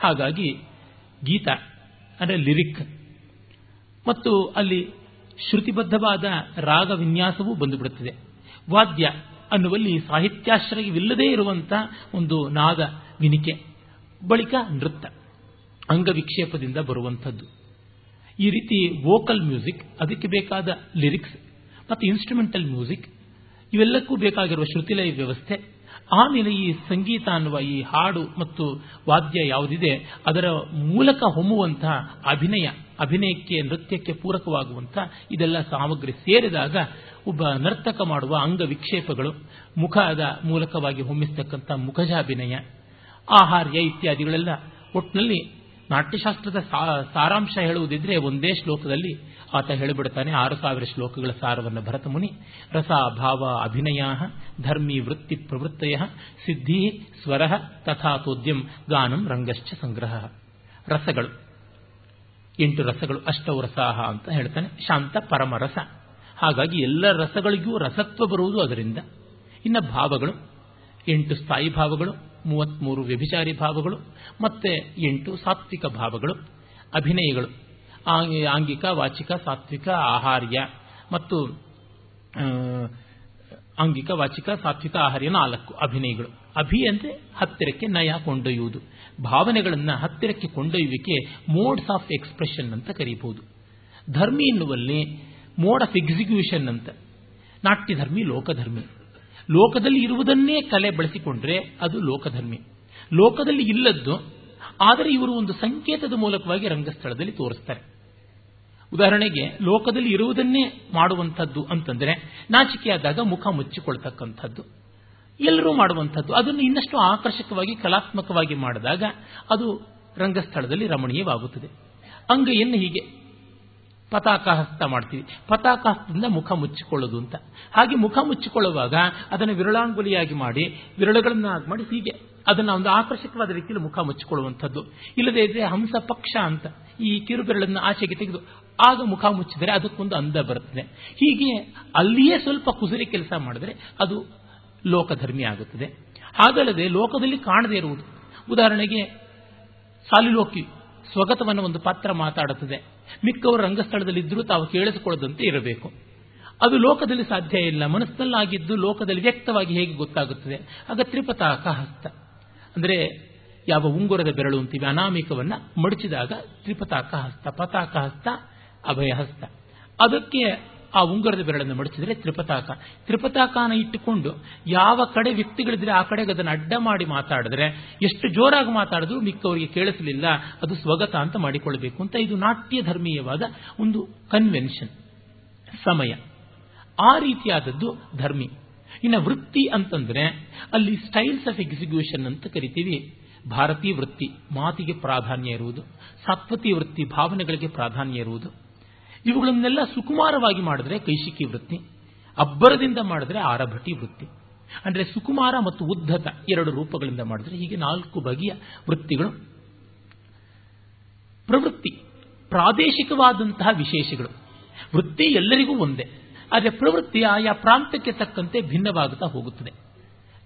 Speaker 2: ಹಾಗಾಗಿ ಗೀತ ಅಂದರೆ ಲಿರಿಕ್. ಮತ್ತು ಅಲ್ಲಿ ಶ್ರುತಿಬದ್ಧವಾದ ರಾಗ ವಿನ್ಯಾಸವೂ ಬಂದುಬಿಡುತ್ತದೆ. ವಾದ್ಯ ಅನ್ನುವಲ್ಲಿ ಸಾಹಿತ್ಯಾಶ್ರಯವಿಲ್ಲದೇ ಇರುವಂತಹ ಒಂದು ನಾದ, ವಿನಿಕೆ. ಬಳಿಕ ನೃತ್ಯ, ಅಂಗವಿಕ್ಷೇಪದಿಂದ ಬರುವಂಥದ್ದು. ಈ ರೀತಿ ವೋಕಲ್ ಮ್ಯೂಸಿಕ್ ಅದಕ್ಕೆ ಬೇಕಾದ ಲಿರಿಕ್ಸ್ ಮತ್ತು ಇನ್ಸ್ಟ್ರುಮೆಂಟಲ್ ಮ್ಯೂಸಿಕ್ ಇವೆಲ್ಲಕ್ಕೂ ಬೇಕಾಗಿರುವ ಶ್ರುತಿಲಯ ವ್ಯವಸ್ಥೆ, ಆಮೇಲೆ ಈ ಸಂಗೀತ ಅನ್ನುವ ಈ ಹಾಡು ಮತ್ತು ವಾದ್ಯ ಯಾವುದಿದೆ, ಅದರ ಮೂಲಕ ಹೊಮ್ಮುವಂತಹ ಅಭಿನಯ, ಅಭಿನಯಕ್ಕೆ, ನೃತ್ಯಕ್ಕೆ ಪೂರಕವಾಗುವಂತಹ ಇದೆಲ್ಲ ಸಾಮಗ್ರಿ ಸೇರಿದಾಗ ಒಬ್ಬ ನರ್ತಕ ಮಾಡುವ ಅಂಗ ವಿಕ್ಷೇಪಗಳು ಮುಖದ ಮೂಲಕವಾಗಿ ಹೊಮ್ಮಿಸ್ತಕ್ಕಂಥ ಮುಖಜಾಭಿನಯ, ಆಹಾರ್ಯ ಇತ್ಯಾದಿಗಳೆಲ್ಲ ಒಟ್ಟಿನಲ್ಲಿ ನಾಟ್ಯಶಾಸ್ತ್ರದ ಸಾರಾಂಶ ಹೇಳುವುದಿದ್ರೆ ಒಂದೇ ಶ್ಲೋಕದಲ್ಲಿ ಆತ ಹೇಳಿಬಿಡ್ತಾನೆ, ಆರು ಸಾವಿರ ಶ್ಲೋಕಗಳ ಸಾರವನ್ನು ಭರತಮುನಿ, ರಸ, ಭಾವ ಅಭಿನಯ ಧರ್ಮಿ ವೃತ್ತಿ ಪ್ರವೃತ್ತಯ ಸಿದ್ಧಿ ಸ್ವರ ತಥಾತೋದ್ಯಂ ಗಾನಂ, ರಂಗಶ್ಚ ಸಂಗ್ರಹ. ರಸಗಳು. ಎಂಟು ರಸಗಳು, ಅಷ್ಟೌ ರಸಾಹ ಅಂತ ಹೇಳ್ತಾನೆ. ಶಾಂತ ಪರಮರಸ ಹಾಗಾಗಿ ಎಲ್ಲ ರಸಗಳಿಗೂ ರಸತ್ವ ಬರುವುದು ಅದರಿಂದ. ಇನ್ನು ಭಾವಗಳು. ಎಂಟು ಸ್ಥಾಯಿ ಭಾವಗಳು. ಮೂವತ್ಮೂರು ವ್ಯಭಿಚಾರಿ ಭಾವಗಳು, ಮತ್ತೆ ಎಂಟು ಸಾತ್ವಿಕ ಭಾವಗಳು, ಅಭಿನಯಗಳು ಆಂಗಿಕ, ವಾಚಿಕ, ಸಾತ್ವಿಕ, ಆಹಾರ್ಯ, ಮತ್ತು ಆಂಗಿಕ, ವಾಚಿಕ, ಸಾತ್ವಿಕ, ಆಹಾರ್ಯ ನಾಲ್ಕು ಅಭಿನಯಗಳು. ಅಭಿ ಅಂದರೆ ಹತ್ತಿರಕ್ಕೆ ನಯ ಕೊಂಡೊಯ್ಯುವುದು. ಭಾವನೆಗಳನ್ನು ಹತ್ತಿರಕ್ಕೆ ಕೊಂಡೊಯ್ಯುವಿಕೆ ಮೋಡ್ಸ್ ಆಫ್ ಎಕ್ಸ್ಪ್ರೆಷನ್ ಅಂತ ಕರೀಬಹುದು. ಧರ್ಮಿ ಎನ್ನುವಲ್ಲಿ ಮೋಡ್ ಆಫ್ ಎಕ್ಸಿಕ್ಯೂಷನ್ ಅಂತ. ನಾಟ್ಯಧರ್ಮಿ, ಲೋಕಧರ್ಮಿ. ಲೋಕದಲ್ಲಿ ಇರುವುದನ್ನೇ ಕಲೆ ಬಳಸಿಕೊಂಡ್ರೆ ಅದು ಲೋಕಧರ್ಮಿ. ಲೋಕದಲ್ಲಿ ಇಲ್ಲದ್ದು, ಆದರೆ ಇವರು ಒಂದು ಸಂಕೇತದ ಮೂಲಕವಾಗಿ ರಂಗಸ್ಥಳದಲ್ಲಿ ತೋರಿಸ್ತಾರೆ. ಉದಾಹರಣೆಗೆ, ಲೋಕದಲ್ಲಿ ಇರುವುದನ್ನೇ ಮಾಡುವಂಥದ್ದು ಅಂತಂದ್ರೆ, ನಾಚಿಕೆಯಾದಾಗ ಮುಖ ಮುಚ್ಚಿಕೊಳ್ತಕ್ಕಂಥದ್ದು. ಎಲ್ಲರೂ ಮಾಡುವಂಥದ್ದು. ಅದನ್ನು ಇನ್ನಷ್ಟು ಆಕರ್ಷಕವಾಗಿ, ಕಲಾತ್ಮಕವಾಗಿ ಮಾಡಿದಾಗ ಅದು ರಂಗಸ್ಥಳದಲ್ಲಿ ರಮಣೀಯವಾಗುತ್ತದೆ. ಅಂಗೈಯನ್ನು ಹೀಗೆ ಪತಾಕಹಸ್ತ ಮಾಡ್ತೀವಿ. ಪತಾಕಹಸ್ತದಿಂದ ಮುಖ ಮುಚ್ಚಿಕೊಳ್ಳೋದು ಅಂತ. ಹಾಗೆ ಮುಖ ಮುಚ್ಚಿಕೊಳ್ಳುವಾಗ ಅದನ್ನು ವಿರಳಾಂಗುಲಿಯಾಗಿ ಮಾಡಿ ವಿರಳಗಳನ್ನ ಮಾಡಿ ಹೀಗೆ ಅದನ್ನು ಒಂದು ಆಕರ್ಷಕವಾದ ರೀತಿಯಲ್ಲಿ ಮುಖ ಮುಚ್ಚಿಕೊಳ್ಳುವಂಥದ್ದು. ಇಲ್ಲದೇ ಇದ್ರೆ ಹಂಸ ಪಕ್ಷ ಅಂತ ಈ ಕಿರುಬೆರಳನ್ನು ಆಚೆಗೆ ತೆಗೆದು ಆಗ ಮುಖ ಮುಚ್ಚಿದರೆ ಅದಕ್ಕೊಂದು ಅಂದ ಬರುತ್ತದೆ. ಹೀಗೆ ಅಲ್ಲಿಯೇ ಸ್ವಲ್ಪ ಕುಸುರಿ ಕೆಲಸ ಮಾಡಿದರೆ ಅದು ಲೋಕಧರ್ಮಿ ಆಗುತ್ತದೆ. ಹಾಗಲ್ಲದೆ ಲೋಕದಲ್ಲಿ ಕಾಣದೇ ಇರುವುದು. ಉದಾಹರಣೆಗೆ ಸಾಲಿಲೋಕಿ ಸ್ವಗತವನ್ನು ಒಂದು ಪಾತ್ರ ಮಾತಾಡುತ್ತದೆ. ಮಿಕ್ಕವರು ರಂಗಸ್ಥಳದಲ್ಲಿ ಇದ್ದರೂ ತಾವು ಕೇಳಿಸಿಕೊಳ್ಳದಂತೆ ಇರಬೇಕು. ಅದು ಲೋಕದಲ್ಲಿ ಸಾಧ್ಯ ಇಲ್ಲ. ಮನಸ್ಸಿನಲ್ಲಾಗಿದ್ದು ಲೋಕದಲ್ಲಿ ವ್ಯಕ್ತವಾಗಿ ಹೇಗೆ ಗೊತ್ತಾಗುತ್ತದೆ? ಆಗ ತ್ರಿಪತಾಕ ಹಸ್ತ. ಅಂದರೆ ಯಾವ ಉಂಗುರದ ಬೆರಳು ಅಂತೀವಿ, ಅನಾಮಿಕವನ್ನ ಮಡಚಿದಾಗ ತ್ರಿಪತಾಕ ಹಸ್ತ, ಪತಾಕ ಹಸ್ತ ಅಭಯ ಹಸ್ತ ಅದಕ್ಕೆ ಆ ಉಂಗರದ ಬೆರಳನ್ನು ಮಡಿಸಿದರೆ ತ್ರಿಪತಾಕ. ತ್ರಿಪತಾಕನ ಇಟ್ಟುಕೊಂಡು ಯಾವ ಕಡೆ ವ್ಯಕ್ತಿಗಳಿದ್ರೆ ಆ ಕಡೆಗೆ ಅದನ್ನು ಅಡ್ಡ ಮಾಡಿ ಮಾತಾಡಿದ್ರೆ ಎಷ್ಟು ಜೋರಾಗಿ ಮಾತಾಡಿದ್ರು ಮಿಕ್ಕವರಿಗೆ ಕೇಳಿಸಲಿಲ್ಲ, ಅದು ಸ್ವಗತ ಅಂತ ಮಾಡಿಕೊಳ್ಳಬೇಕು ಅಂತ ಇದು ನಾಟ್ಯ ಧರ್ಮೀಯವಾದ ಒಂದು ಕನ್ವೆನ್ಷನ್ ಸಮಯ. ಆ ರೀತಿಯಾದದ್ದು ಧರ್ಮಿ. ಇನ್ನು ವೃತ್ತಿ ಅಂತಂದ್ರೆ ಅಲ್ಲಿ ಸ್ಟೈಲ್ಸ್ ಆಫ್ ಎಕ್ಸಿಕ್ಯೂಷನ್ ಅಂತ ಕರಿತೀವಿ. ಭಾರತೀಯ ವೃತ್ತಿ, ಮಾತಿಗೆ ಪ್ರಾಧಾನ್ಯ ಇರುವುದು ಸಾತ್ವತಿ ವೃತ್ತಿ, ಭಾವನೆಗಳಿಗೆ ಪ್ರಾಧಾನ್ಯ ಇರುವುದು. ಇವುಗಳನ್ನೆಲ್ಲ ಸುಕುಮಾರವಾಗಿ ಮಾಡಿದ್ರೆ ಕೈಶಿಕಿ ವೃತ್ತಿ, ಅಬ್ಬರದಿಂದ ಮಾಡಿದ್ರೆ ಆರಭಟಿ ವೃತ್ತಿ. ಅಂದರೆ ಸುಕುಮಾರ ಮತ್ತು ಉದ್ಧತ ಎರಡು ರೂಪಗಳಿಂದ ಮಾಡಿದ್ರೆ ಹೀಗೆ ನಾಲ್ಕು ಬಗೆಯ ವೃತ್ತಿಗಳು. ಪ್ರವೃತ್ತಿ, ಪ್ರಾದೇಶಿಕವಾದಂತಹ ವಿಶೇಷಗಳು. ವೃತ್ತಿ ಎಲ್ಲರಿಗೂ ಒಂದೇ, ಆದರೆ ಪ್ರವೃತ್ತಿ ಆಯಾ ಪ್ರಾಂತಕ್ಕೆ ತಕ್ಕಂತೆ ಭಿನ್ನವಾಗುತ್ತಾ ಹೋಗುತ್ತದೆ.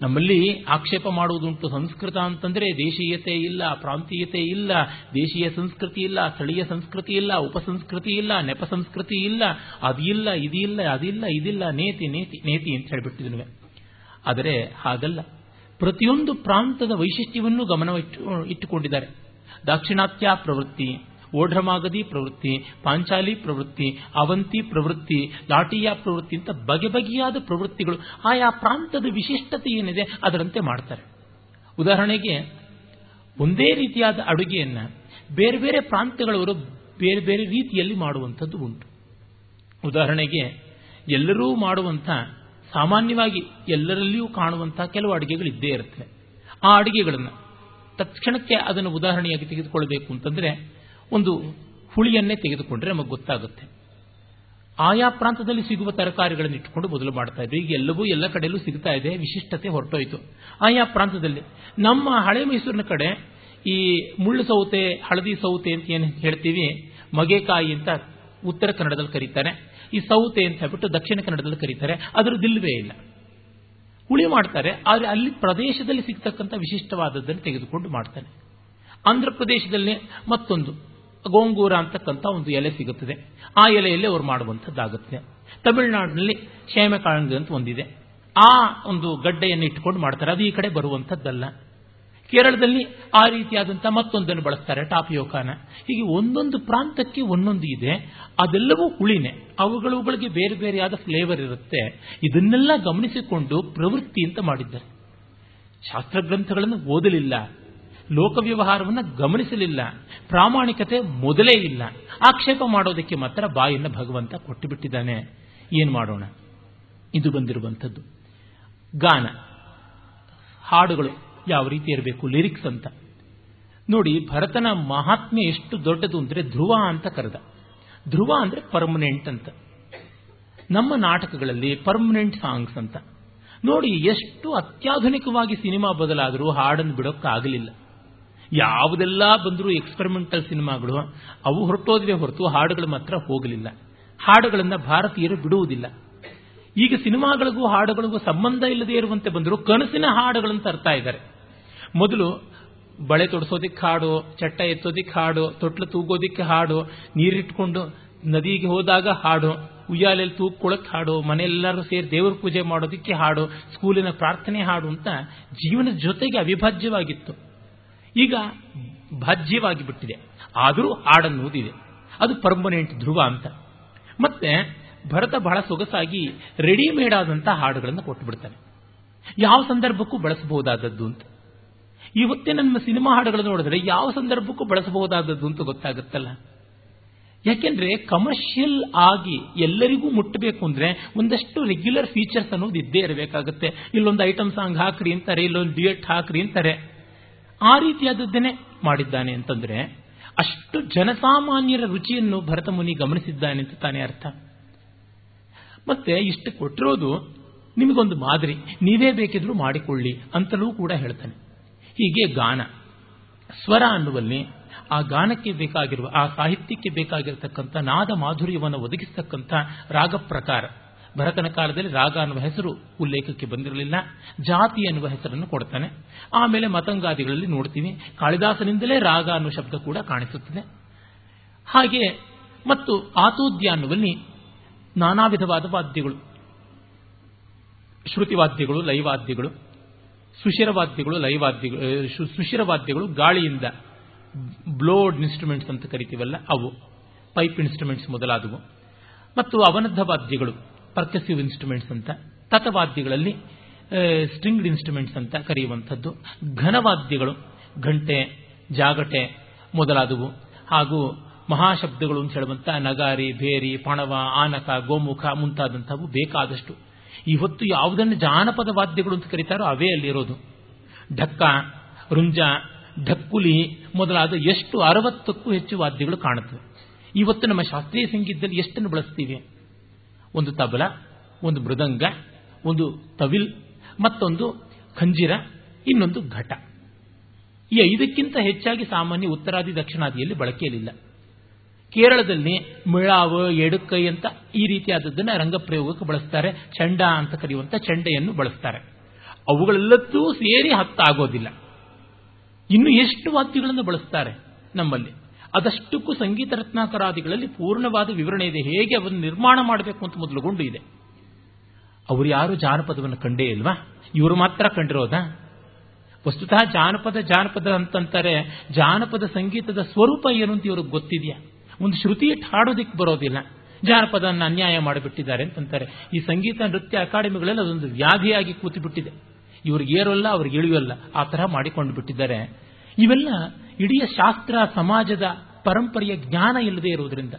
Speaker 2: ನಮ್ಮಲ್ಲಿ ಆಕ್ಷೇಪ ಮಾಡುವುದುಂಟು ಸಂಸ್ಕೃತ ಅಂತಂದ್ರೆ ದೇಶೀಯತೆ ಇಲ್ಲ, ಪ್ರಾಂತೀಯತೆ ಇಲ್ಲ, ದೇಶೀಯ ಸಂಸ್ಕೃತಿ ಇಲ್ಲ, ಸ್ಥಳೀಯ ಸಂಸ್ಕೃತಿ ಇಲ್ಲ, ಉಪಸಂಸ್ಕೃತಿ ಇಲ್ಲ, ನೆಪ ಸಂಸ್ಕೃತಿ ಇಲ್ಲ, ಅದಿಲ್ಲ, ಇದಿಲ್ಲ ಅದಿಲ್ಲ, ಇದಿಲ್ಲ, ನೇತಿ ನೇತಿ ನೇತಿ ಅಂತ ಹೇಳಿಬಿಟ್ಟಿದ್ವಿ ಆದರೆ ಹಾಗಲ್ಲ. ಪ್ರತಿಯೊಂದು ಪ್ರಾಂತದ ವೈಶಿಷ್ಟ್ಯವನ್ನು ಗಮನ ಇಟ್ಟುಕೊಂಡಿದ್ದಾರೆ. ದಾಕ್ಷಿಣಾತ್ಯ ಪ್ರವೃತ್ತಿ ಓಢ್ರಮಾಗದಿ ಪ್ರವೃತ್ತಿ, ಪಾಂಚಾಲಿ ಪ್ರವೃತ್ತಿ, ಅವಂತಿ ಪ್ರವೃತ್ತಿ, ಲಾಟಿಯ ಪ್ರವೃತ್ತಿ ಅಂತ ಬಗೆ ಬಗೆಯಾದ ಪ್ರವೃತ್ತಿಗಳು ಆಯಾ ಪ್ರಾಂತದ ವಿಶಿಷ್ಟತೆ ಏನಿದೆ ಅದರಂತೆ ಮಾಡ್ತಾರೆ. ಉದಾಹರಣೆಗೆ, ಒಂದೇ ರೀತಿಯಾದ ಅಡುಗೆಯನ್ನ ಬೇರೆ ಬೇರೆ ಪ್ರಾಂತ್ಯಗಳವರು ಬೇರೆ ಬೇರೆ ರೀತಿಯಲ್ಲಿ ಮಾಡುವಂಥದ್ದು ಉಂಟು. ಉದಾಹರಣೆಗೆ, ಎಲ್ಲರೂ ಮಾಡುವಂಥ, ಸಾಮಾನ್ಯವಾಗಿ ಎಲ್ಲರಲ್ಲಿಯೂ ಕಾಣುವಂತಹ ಕೆಲವು ಅಡುಗೆಗಳು ಇದ್ದೇ ಇರುತ್ತವೆ ಆ ಅಡುಗೆಗಳನ್ನು ತಕ್ಷಣಕ್ಕೆ ಅದನ್ನು ಉದಾಹರಣೆಯಾಗಿ ತೆಗೆದುಕೊಳ್ಬೇಕು ಅಂತಂದ್ರೆ ಒಂದು ಹುಳಿಯನ್ನೇ ತೆಗೆದುಕೊಂಡ್ರೆ ನಮಗೆ ಗೊತ್ತಾಗುತ್ತೆ. ಆಯಾ ಪ್ರಾಂತದಲ್ಲಿ ಸಿಗುವ ತರಕಾರಿಗಳನ್ನು ಇಟ್ಟುಕೊಂಡು ಮೊದಲು ಮಾಡ್ತಾ ಇದ್ವಿ. ಈಗ ಎಲ್ಲವೂ ಎಲ್ಲ ಕಡೆಯಲ್ಲೂ ಸಿಗ್ತಾ ಇದೆ, ವಿಶಿಷ್ಟತೆ ಹೊರಟೋಯ್ತು. ಆಯಾ ಪ್ರಾಂತದಲ್ಲಿ ನಮ್ಮ ಹಳೆ ಮೈಸೂರಿನ ಕಡೆ ಈ ಮುಳ್ಳು ಸೌತೆ, ಹಳದಿ ಸೌತೆ ಅಂತ ಏನು ಹೇಳ್ತೀವಿ, ಮಗೆಕಾಯಿ ಅಂತ ಉತ್ತರ ಕನ್ನಡದಲ್ಲಿ ಕರೀತಾರೆ. ಈ ಸೌತೆ ಅಂತ ಹೇಳ್ಬಿಟ್ಟು ದಕ್ಷಿಣ ಕನ್ನಡದಲ್ಲಿ ಕರೀತಾರೆ. ದಿಲ್ವೇ ಇಲ್ಲ. ಹುಳಿ ಮಾಡ್ತಾರೆ, ಆದರೆ ಅಲ್ಲಿ ಪ್ರದೇಶದಲ್ಲಿ ಸಿಗ್ತಕ್ಕಂಥ ವಿಶಿಷ್ಟವಾದದ್ದನ್ನು ತೆಗೆದುಕೊಂಡು ಮಾಡ್ತಾನೆ ಆಂಧ್ರ ಪ್ರದೇಶದಲ್ಲಿ ಮತ್ತೊಂದು. ಗೋಂಗೂರ ಅಂತಕ್ಕಂಥ ಒಂದು ಎಲೆ ಸಿಗುತ್ತದೆ. ಆ ಎಲೆಯಲ್ಲಿ ಅವರು ಮಾಡುವಂಥದ್ದಾಗುತ್ತೆ. ತಮಿಳುನಾಡಿನಲ್ಲಿ ಶೇಮಕಾಳಂಗ ಅಂತ ಒಂದಿದೆ. ಆ ಒಂದು ಗಡ್ಡೆಯನ್ನು ಇಟ್ಕೊಂಡು ಮಾಡ್ತಾರೆ. ಅದು ಈ ಕಡೆ ಬರುವಂಥದ್ದಲ್ಲ. ಕೇರಳದಲ್ಲಿ ಆ ರೀತಿಯಾದಂಥ ಮತ್ತೊಂದನ್ನು ಬಳಸ್ತಾರೆ ಟಾಪಿಯೋಕಾನ ಹೀಗೆ ಒಂದೊಂದು ಪ್ರಾಂತಕ್ಕೆ ಒಂದೊಂದು ಇದೆ. ಅದೆಲ್ಲವೂ ಹುಳಿನೇ. ಅವುಗಳುಗಳಿಗೆ ಬೇರೆ ಬೇರೆಯಾದ ಫ್ಲೇವರ್ ಇರುತ್ತೆ. ಇದನ್ನೆಲ್ಲ ಗಮನಿಸಿಕೊಂಡು ಪ್ರವೃತ್ತಿ ಅಂತ ಮಾಡಿದ್ದಾರೆ. ಶಾಸ್ತ್ರಗ್ರಂಥಗಳನ್ನು ಓದಲಿಲ್ಲ. ಲೋಕ ವ್ಯವಹಾರವನ್ನು ಗಮನಿಸಲಿಲ್ಲ. ಪ್ರಾಮಾಣಿಕತೆ ಮೊದಲೇ ಇಲ್ಲ. ಆಕ್ಷೇಪ ಮಾಡೋದಕ್ಕೆ ಮಾತ್ರ ಬಾಯನ್ನು ಭಗವಂತ ಕೊಟ್ಟು ಬಿಟ್ಟಿದ್ದಾನೆ ಏನು ಮಾಡೋಣ? ಇದು ಬಂದಿರುವಂಥದ್ದು. ಗಾನ. ಹಾಡುಗಳು ಯಾವ ರೀತಿ ಇರಬೇಕು? ಲಿರಿಕ್ಸ್ ಅಂತ. ನೋಡಿ, ಭರತನ ಮಹಾತ್ಮೆ ಎಷ್ಟು ದೊಡ್ಡದು ಅಂದರೆ ಧ್ರುವ ಅಂತ ಕರೆದ. ಧ್ರುವ ಅಂದರೆ ಪರ್ಮನೆಂಟ್ ಅಂತ. ನಮ್ಮ ನಾಟಕಗಳಲ್ಲಿ ಪರ್ಮನೆಂಟ್ ಸಾಂಗ್ಸ್ ಅಂತ. ನೋಡಿ, ಎಷ್ಟು ಅತ್ಯಾಧುನಿಕವಾಗಿ ಸಿನಿಮಾ ಬದಲಾದರೂ ಹಾಡನ್ನು ಬಿಡೋಕ್ಕಾಗಲಿಲ್ಲ. ಯಾವುದೆಲ್ಲ ಬಂದರೂ ಎಕ್ಸ್ಪೆರಿಮೆಂಟಲ್ ಸಿನಿಮಾಗಳು, ಅವು ಹೊರಟೋದ್ವೆ ಹೊರತು ಹಾಡುಗಳು ಮಾತ್ರ ಹೋಗಲಿಲ್ಲ. ಹಾಡುಗಳನ್ನು ಭಾರತೀಯರು ಬಿಡುವುದಿಲ್ಲ. ಈಗ ಸಿನಿಮಾಗಳಿಗೂ ಹಾಡುಗಳಿಗೂ ಸಂಬಂಧ ಇಲ್ಲದೆ ಇರುವಂತೆ ಬಂದರೂ ಕನಸಿನ ಹಾಡುಗಳನ್ನು ತರ್ತಾ ಇದ್ದಾರೆ. ಮೊದಲು ಬಳೆ ತೊಡಿಸೋದಿಕ್ಕೆ ಹಾಡು, ಚಟ್ಟ ಎತ್ತೋದಿಕ್ಕೆ ಹಾಡು, ತೊಟ್ಲು ತೂಗೋದಿಕ್ಕೆ ಹಾಡು, ನೀರಿಟ್ಕೊಂಡು ನದಿಗೆ ಹೋದಾಗ ಹಾಡು ಉಯ್ಯಾಲೆಯಲ್ಲಿ ತೂಕೊಳಕ್ಕೆ ಹಾಡು, ಮನೆಯೆಲ್ಲರೂ ಸೇರಿ ದೇವರ ಪೂಜೆ ಮಾಡೋದಿಕ್ಕೆ ಹಾಡು, ಸ್ಕೂಲಿನ ಪ್ರಾರ್ಥನೆ ಹಾಡು ಅಂತ ಜೀವನದ ಜೊತೆಗೆ ಅವಿಭಾಜ್ಯವಾಗಿತ್ತು. ಈಗ ಭಾಜ್ಯವಾಗಿ ಬಿಟ್ಟಿದೆ ಆದರೂ ಹಾಡನ್ನುವುದಿದೆ ಅದು ಪರ್ಮನೆಂಟ್ ಧ್ರುವ ಅಂತ. ಮತ್ತೆ ಭರತ ಬಹಳ ಸೊಗಸಾಗಿ ರೆಡಿಮೇಡ್ ಆದಂತಹ ಹಾಡುಗಳನ್ನು ಕೊಟ್ಟು ಬಿಡ್ತಾನೆ ಯಾವ ಸಂದರ್ಭಕ್ಕೂ ಬಳಸಬಹುದಾದದ್ದು ಅಂತ. ಇವತ್ತೇ ನಮ್ಮ ಸಿನಿಮಾ ಹಾಡುಗಳನ್ನು ನೋಡಿದ್ರೆ ಯಾವ ಸಂದರ್ಭಕ್ಕೂ ಬಳಸಬಹುದಾದದ್ದು ಅಂತ ಗೊತ್ತಾಗುತ್ತಲ್ಲ. ಯಾಕೆಂದ್ರೆ ಕಮರ್ಷಿಯಲ್ ಆಗಿ ಎಲ್ಲರಿಗೂ ಮುಟ್ಟಬೇಕು ಅಂದ್ರೆ ಒಂದಷ್ಟು ರೆಗ್ಯುಲರ್ ಫೀಚರ್ಸ್ ಅನ್ನೋದು ಇದ್ದೇ ಇರಬೇಕಾಗುತ್ತೆ. ಇಲ್ಲೊಂದು ಐಟಮ್ ಸಾಂಗ್ ಹಾಕ್ರಿ ಅಂತಾರೆ, ಇಲ್ಲೊಂದು ಡ್ಯೂಯೆಟ್ ಹಾಕ್ರಿ ಅಂತಾರೆ. ಆ ರೀತಿಯಾದದ್ದನ್ನೇ ಮಾಡಿದ್ದಾನೆ ಅಂತಂದ್ರೆ ಅಷ್ಟು ಜನಸಾಮಾನ್ಯರ ರುಚಿಯನ್ನು ಭರತ ಮುನಿ ಗಮನಿಸಿದ್ದಾನೆ ಅಂತ ತಾನೇ ಅರ್ಥ. ಮತ್ತೆ ಇಷ್ಟು ಕೊಟ್ಟಿರೋದು ನಿಮಗೊಂದು ಮಾದರಿ, ನೀವೇ ಬೇಕಿದ್ರು ಮಾಡಿಕೊಳ್ಳಿ ಅಂತಲೂ ಕೂಡ ಹೇಳ್ತಾನೆ. ಹೀಗೆ ಗಾನ, ಸ್ವರ ಅನ್ನುವಲ್ಲಿ ಆ ಗಾನಕ್ಕೆ ಬೇಕಾಗಿರುವ, ಆ ಸಾಹಿತ್ಯಕ್ಕೆ ಬೇಕಾಗಿರತಕ್ಕಂಥ ನಾದ ಮಾಧುರ್ಯವನ್ನು ಒದಗಿಸತಕ್ಕಂಥ ರಾಗ ಪ್ರಕಾರ ಭರತನ ಕಾಲದಲ್ಲಿ ರಾಗ ಅನ್ನುವ ಹೆಸರು ಉಲ್ಲೇಖಕ್ಕೆ ಬಂದಿರಲಿಲ್ಲ. ಜಾತಿ ಅನ್ನುವ ಹೆಸರನ್ನು ಕೊಡ್ತಾನೆ. ಆಮೇಲೆ ಮತಂಗಾದಿಗಳಲ್ಲಿ ನೋಡ್ತೀವಿ ಕಾಳಿದಾಸನಿಂದಲೇ ರಾಗ ಅನ್ನುವ ಶಬ್ದ ಕೂಡ ಕಾಣಿಸುತ್ತದೆ. ಹಾಗೆ ಮತ್ತು ಆತೋದ್ಯ ಅನ್ನುವಲ್ಲಿ ನಾನಾ ವಿಧವಾದ ವಾದ್ಯಗಳು. ಶ್ರುತಿವಾದ್ಯಗಳು ಲೈವಾದ್ಯಗಳು ಸುಶಿರವಾದ್ಯಗಳು ಲೈವಾದ್ಯಗಳು ಸುಶಿರವಾದ್ಯಗಳು ಗಾಳಿಯಿಂದ ಬ್ಲೋಡ್ ಇನ್ಸ್ಟ್ರೂಮೆಂಟ್ಸ್ ಅಂತ ಕರಿತೀವಲ್ಲ ಅವು. ಪೈಪ್ ಇನ್ಸ್ಟ್ರುಮೆಂಟ್ಸ್ ಮೊದಲಾದವು. ಮತ್ತು ಅವನದ್ಧ ವಾದ್ಯಗಳು. ಪರ್ಕಸಿವ್ ಇನ್ಸ್ಟ್ರೂಮೆಂಟ್ಸ್ ಅಂತ ತತವಾದ್ಯಗಳಲ್ಲಿ ಸ್ಟ್ರಿಂಗ್ಡ್ ಇನ್ಸ್ಟ್ರೂಮೆಂಟ್ಸ್ ಅಂತ ಕರೆಯುವಂಥದ್ದು. ಘನವಾದ್ಯಗಳು, ಘಂಟೆ, ಜಾಗಟೆ ಮೊದಲಾದವು. ಹಾಗೂ ಮಹಾಶಬ್ದಗಳು ಅಂತ ಹೇಳುವಂಥ ನಗಾರಿ, ಭೇರಿ, ಪಣವ, ಆನಕ, ಗೋಮುಖ ಮುಂತಾದಂಥವು ಬೇಕಾದಷ್ಟು. ಇವತ್ತು ಯಾವುದನ್ನು ಜಾನಪದ ವಾದ್ಯಗಳು ಅಂತ ಕರೀತಾರೋ ಅವೇ ಅಲ್ಲಿರೋದು ಢಕ್ಕ, ರುಂಜ, ಢಕ್ಕುಲಿ ಮೊದಲಾದ ಎಷ್ಟು ಅರವತ್ತಕ್ಕೂ ಹೆಚ್ಚು ವಾದ್ಯಗಳು ಕಾಣುತ್ತವೆ. ಇವತ್ತು ನಮ್ಮ ಶಾಸ್ತ್ರೀಯ ಸಂಗೀತದಲ್ಲಿ ಎಷ್ಟನ್ನು ಬಳಸ್ತೀವಿ? ಒಂದು ತಬಲ, ಒಂದು ಮೃದಂಗ, ಒಂದು ತವಿಲ್, ಮತ್ತೊಂದು ಖಂಜಿರ, ಇನ್ನೊಂದು ಘಟ. ಈ ಐದಕ್ಕಿಂತ ಹೆಚ್ಚಾಗಿ ಸಾಮಾನ್ಯ ಉತ್ತರಾದಿ ದಕ್ಷಿಣಾದಿಯಲ್ಲಿ ಬಳಕೆಯಲ್ಲಿಲ್ಲ. ಕೇರಳದಲ್ಲಿ ಮಿಳಾವ, ಎಡುಕೈ ಅಂತ ಈ ರೀತಿಯಾದದ್ದನ್ನ ರಂಗಪ್ರಯೋಗಕ್ಕೆ ಬಳಸ್ತಾರೆ, ಚಂಡ ಅಂತ ಕರೆಯುವಂಥ ಚಂಡೆಯನ್ನು ಬಳಸ್ತಾರೆ. ಅವುಗಳೆಲ್ಲದೂ ಸೇರಿ ಹತ್ತಾಗೋದಿಲ್ಲ. ಇನ್ನು ಎಷ್ಟು ವಾದ್ಯಗಳನ್ನು ಬಳಸ್ತಾರೆ ನಮ್ಮಲ್ಲಿ? ಅದಷ್ಟಕ್ಕೂ ಸಂಗೀತ ರತ್ನಾಕರಾದಿಗಳಲ್ಲಿ ಪೂರ್ಣವಾದ ವಿವರಣೆ ಇದೆ. ಹೇಗೆ ಅವನ್ನು ನಿರ್ಮಾಣ ಮಾಡಬೇಕು ಅಂತ ಮೊದಲುಗೊಂಡು ಇದೆ. ಅವರು ಯಾರು ಜಾನಪದವನ್ನು ಕಂಡೇ ಇಲ್ವಾ? ಇವರು ಮಾತ್ರ ಕಂಡಿರೋದಾ? ವಸ್ತುತಃ ಜಾನಪದ ಜಾನಪದ ಅಂತಂತಾರೆ, ಜಾನಪದ ಸಂಗೀತದ ಸ್ವರೂಪ ಏನು ಅಂತ ಇವ್ರಿಗೆ ಗೊತ್ತಿದೆಯಾ? ಒಂದು ಶ್ರುತಿ ಹಾಡೋದಿಕ್ಕೆ ಬರೋದಿಲ್ಲ. ಜಾನಪದವನ್ನು ಅನ್ಯಾಯ ಮಾಡಿಬಿಟ್ಟಿದ್ದಾರೆ ಅಂತಂತಾರೆ. ಈ ಸಂಗೀತ ನೃತ್ಯ ಅಕಾಡೆಮಿಗಳಲ್ಲಿ ಅದೊಂದು ವ್ಯಾಧಿಯಾಗಿ ಕೂತಿಬಿಟ್ಟಿದೆ. ಇವ್ರಿಗೆ ಏರೋಲ್ಲ, ಅವ್ರಿಗೆ ಇಳಿಯೋಲ್ಲ. ಆ ತರಹ ಮಾಡಿಕೊಂಡು ಬಿಟ್ಟಿದ್ದಾರೆ. ಇವೆಲ್ಲ ಇಡೀ ಶಾಸ್ತ್ರ, ಸಮಾಜದ ಪರಂಪರೆಯ ಜ್ಞಾನ ಇಲ್ಲದೆ ಇರುವುದರಿಂದ.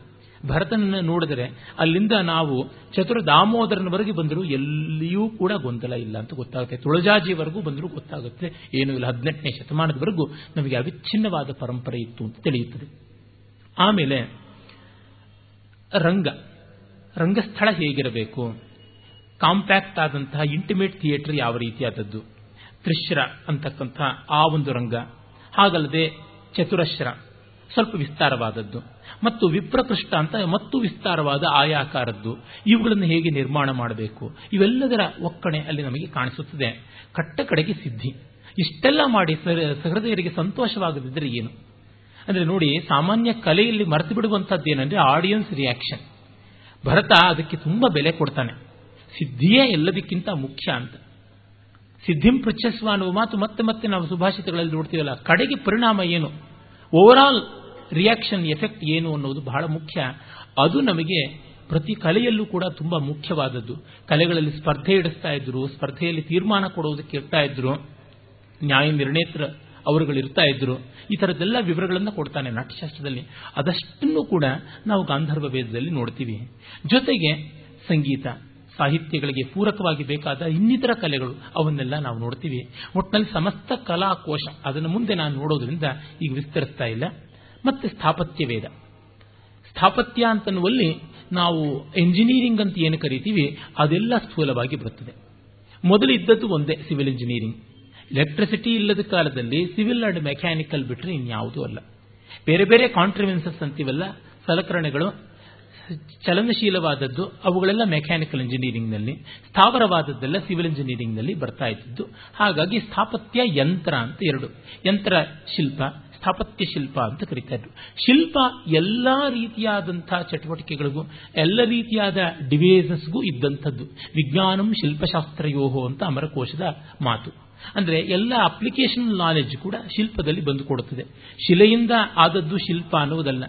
Speaker 2: ಭರತನನ್ನು ನೋಡಿದರೆ ಅಲ್ಲಿಂದ ನಾವು ಚತುರ ದಾಮೋದರನವರೆಗೆ ಬಂದರೂ ಎಲ್ಲಿಯೂ ಕೂಡ ಗೊಂದಲ ಇಲ್ಲ ಅಂತ ಗೊತ್ತಾಗುತ್ತೆ. ತುಳಜಾಜಿವರೆಗೂ ಬಂದರೂ ಗೊತ್ತಾಗುತ್ತೆ. ಏನೂ ಇಲ್ಲ. ಹದಿನೆಂಟನೇ ಶತಮಾನದವರೆಗೂ ನಮಗೆ ಅವಿಚ್ಛಿನ್ನವಾದ ಪರಂಪರೆ ಇತ್ತು ಅಂತ ತಿಳಿಯುತ್ತದೆ. ಆಮೇಲೆ ರಂಗ. ರಂಗಸ್ಥಳ ಹೇಗಿರಬೇಕು? ಕಾಂಪ್ಯಾಕ್ಟ್ ಆದಂತಹ ಇಂಟಿಮೇಟ್ ಥಿಯೇಟರ್ ಯಾವ ರೀತಿಯಾದದ್ದು? ತ್ರಿಶ್ರ ಅಂತಕ್ಕಂಥ ಆ ಒಂದು ರಂಗ. ಹಾಗಲ್ಲದೆ ಚತುರಶ್ರ, ಸ್ವಲ್ಪ ವಿಸ್ತಾರವಾದದ್ದು. ಮತ್ತು ವಿಪ್ರಕೃಷ್ಟ ಅಂತ ಮತ್ತು ವಿಸ್ತಾರವಾದ ಆಯಾಕಾರದ್ದು. ಇವುಗಳನ್ನು ಹೇಗೆ ನಿರ್ಮಾಣ ಮಾಡಬೇಕು? ಇವೆಲ್ಲದರ ಒಕ್ಕಣೆ ಅಲ್ಲಿ ನಮಗೆ ಕಾಣಿಸುತ್ತದೆ. ಕಟ್ಟ ಕಡೆಗೆ ಸಿದ್ಧಿ. ಇಷ್ಟೆಲ್ಲ ಮಾಡಿ ಸಹೃದಯರಿಗೆ ಸಂತೋಷವಾಗದಿದ್ದರೆ ಏನು? ಅಂದ್ರೆ ನೋಡಿ, ಸಾಮಾನ್ಯ ಕಲೆಯಲ್ಲಿ ಮರೆತು ಬಿಡುವಂಥದ್ದು ಏನಂದ್ರೆ ಆಡಿಯನ್ಸ್ ರಿಯಾಕ್ಷನ್ ಭರತ ಅದಕ್ಕೆ ತುಂಬಾ ಬೆಲೆ ಕೊಡ್ತಾನೆ. ಸಿದ್ಧಿಯೇ ಎಲ್ಲದಕ್ಕಿಂತ ಮುಖ್ಯ ಅಂತ. ಸಿದ್ಧಿಂ ಪೃಚ್ಛಸ್ವ ಅನ್ನುವ ಮಾತು ಮತ್ತೆ ಮತ್ತೆ ನಾವು ಸುಭಾಷಿತಗಳಲ್ಲಿ ನೋಡ್ತೀವಲ್ಲ, ಕಡೆಗೆ ಪರಿಣಾಮ ಏನು? ಓವರ್ ಆಲ್ ರಿಯಾಕ್ಷನ್ ಎಫೆಕ್ಟ್ ಏನು ಅನ್ನೋದು ಬಹಳ ಮುಖ್ಯ. ಅದು ನಮಗೆ ಪ್ರತಿ ಕಲೆಯಲ್ಲೂ ಕೂಡ ತುಂಬಾ ಮುಖ್ಯವಾದದ್ದು. ಕಲೆಗಳಲ್ಲಿ ಸ್ಪರ್ಧೆ ಇಡಿಸ್ತಾ ಇದ್ರು, ಸ್ಪರ್ಧೆಯಲ್ಲಿ ತೀರ್ಮಾನ ಕೊಡುವುದಕ್ಕೆ ಇರ್ತಾ ಇದ್ರು, ನ್ಯಾಯ ನಿರ್ಣೇತ್ರ ಅವರುಗಳಿರ್ತಾ ಇದ್ರು, ಈ ಥರದ್ದೆಲ್ಲ ವಿವರಗಳನ್ನು ಕೊಡ್ತಾನೆ ನಾಟ್ಯಶಾಸ್ತ್ರದಲ್ಲಿ. ಅದಷ್ಟನ್ನು ಕೂಡ ನಾವು ಗಾಂಧರ್ವ ವೇದದಲ್ಲಿ ನೋಡ್ತೀವಿ. ಜೊತೆಗೆ ಸಂಗೀತ. ಸಾಹಿತ್ಯಗಳಿಗೆ ಪೂರಕವಾಗಿ ಬೇಕಾದ ಇನ್ನಿತರ ಕಲೆಗಳು ಅವನ್ನೆಲ್ಲ ನಾವು ನೋಡ್ತೀವಿ. ಒಟ್ಟಿನಲ್ಲಿ ಸಮಸ್ತ ಕಲಾಕೋಶ ಅದನ್ನು ಮುಂದೆ ನಾನು ನೋಡೋದ್ರಿಂದ ಈಗ ವಿಸ್ತರಿಸ್ತಾ ಇಲ್ಲ. ಮತ್ತೆ ಸ್ಥಾಪತ್ಯ ವೇದ. ಸ್ಥಾಪತ್ಯ ಅಂತನ್ನುವಲ್ಲಿ ನಾವು ಎಂಜಿನಿಯರಿಂಗ್ ಅಂತ ಏನು ಕರಿತೀವಿ, ಅದೆಲ್ಲ ಸ್ಥೂಲವಾಗಿ ಬರುತ್ತದೆ. ಮೊದಲು ಇದ್ದದ್ದು ಒಂದೇ ಸಿವಿಲ್ ಇಂಜಿನಿಯರಿಂಗ್ ಎಲೆಕ್ಟ್ರಿಸಿಟಿ ಇಲ್ಲದ ಕಾಲದಲ್ಲಿ ಸಿವಿಲ್ ಅಂಡ್ ಮೆಕ್ಯಾನಿಕಲ್ ಬಿಟ್ಟರೆ ಇನ್ಯಾವುದೂ ಅಲ್ಲ. ಬೇರೆ ಬೇರೆ ಕಾಂಟ್ರಿವೆನ್ಸಸ್ ಅಂತೀವಲ್ಲ, ಸಲಕರಣೆಗಳು ಚಲನಶೀಲವಾದದ್ದು ಅವುಗಳೆಲ್ಲ ಮೆಕ್ಯಾನಿಕಲ್ ಇಂಜಿನಿಯರಿಂಗ್ನಲ್ಲಿ ಸ್ಥಾವರವಾದದ್ದೆಲ್ಲ ಸಿವಿಲ್ ಇಂಜಿನಿಯರಿಂಗ್ನಲ್ಲಿ ಬರ್ತಾ ಇದ್ದದ್ದು. ಹಾಗಾಗಿ ಸ್ಥಾಪತ್ಯ ಯಂತ್ರ ಅಂತ ಎರಡು. ಯಂತ್ರ ಶಿಲ್ಪ, ಸ್ಥಾಪತ್ಯ ಶಿಲ್ಪ ಅಂತ ಕರೀತಾರೆ ಶಿಲ್ಪ ಎಲ್ಲ ರೀತಿಯಾದಂತಹ ಚಟುವಟಿಕೆಗಳಿಗೂ, ಎಲ್ಲ ರೀತಿಯಾದ ಡಿವೈಸಸ್ಗೂ ಇದ್ದಂಥದ್ದು. ವಿಜ್ಞಾನಂ ಶಿಲ್ಪಶಾಸ್ತ್ರಯೋಹೋ ಅಂತ ಅಮರಕೋಶದ ಮಾತು. ಅಂದ್ರೆ ಎಲ್ಲ ಅಪ್ಲಿಕೇಶನ್ ನಾಲೆಜ್ ಕೂಡ ಶಿಲ್ಪದಲ್ಲಿ ಬಂದು ಕೊಡುತ್ತದೆ. ಶಿಲೆಯಿಂದ ಆದದ್ದು ಶಿಲ್ಪ ಅನ್ನುವುದಲ್ಲ.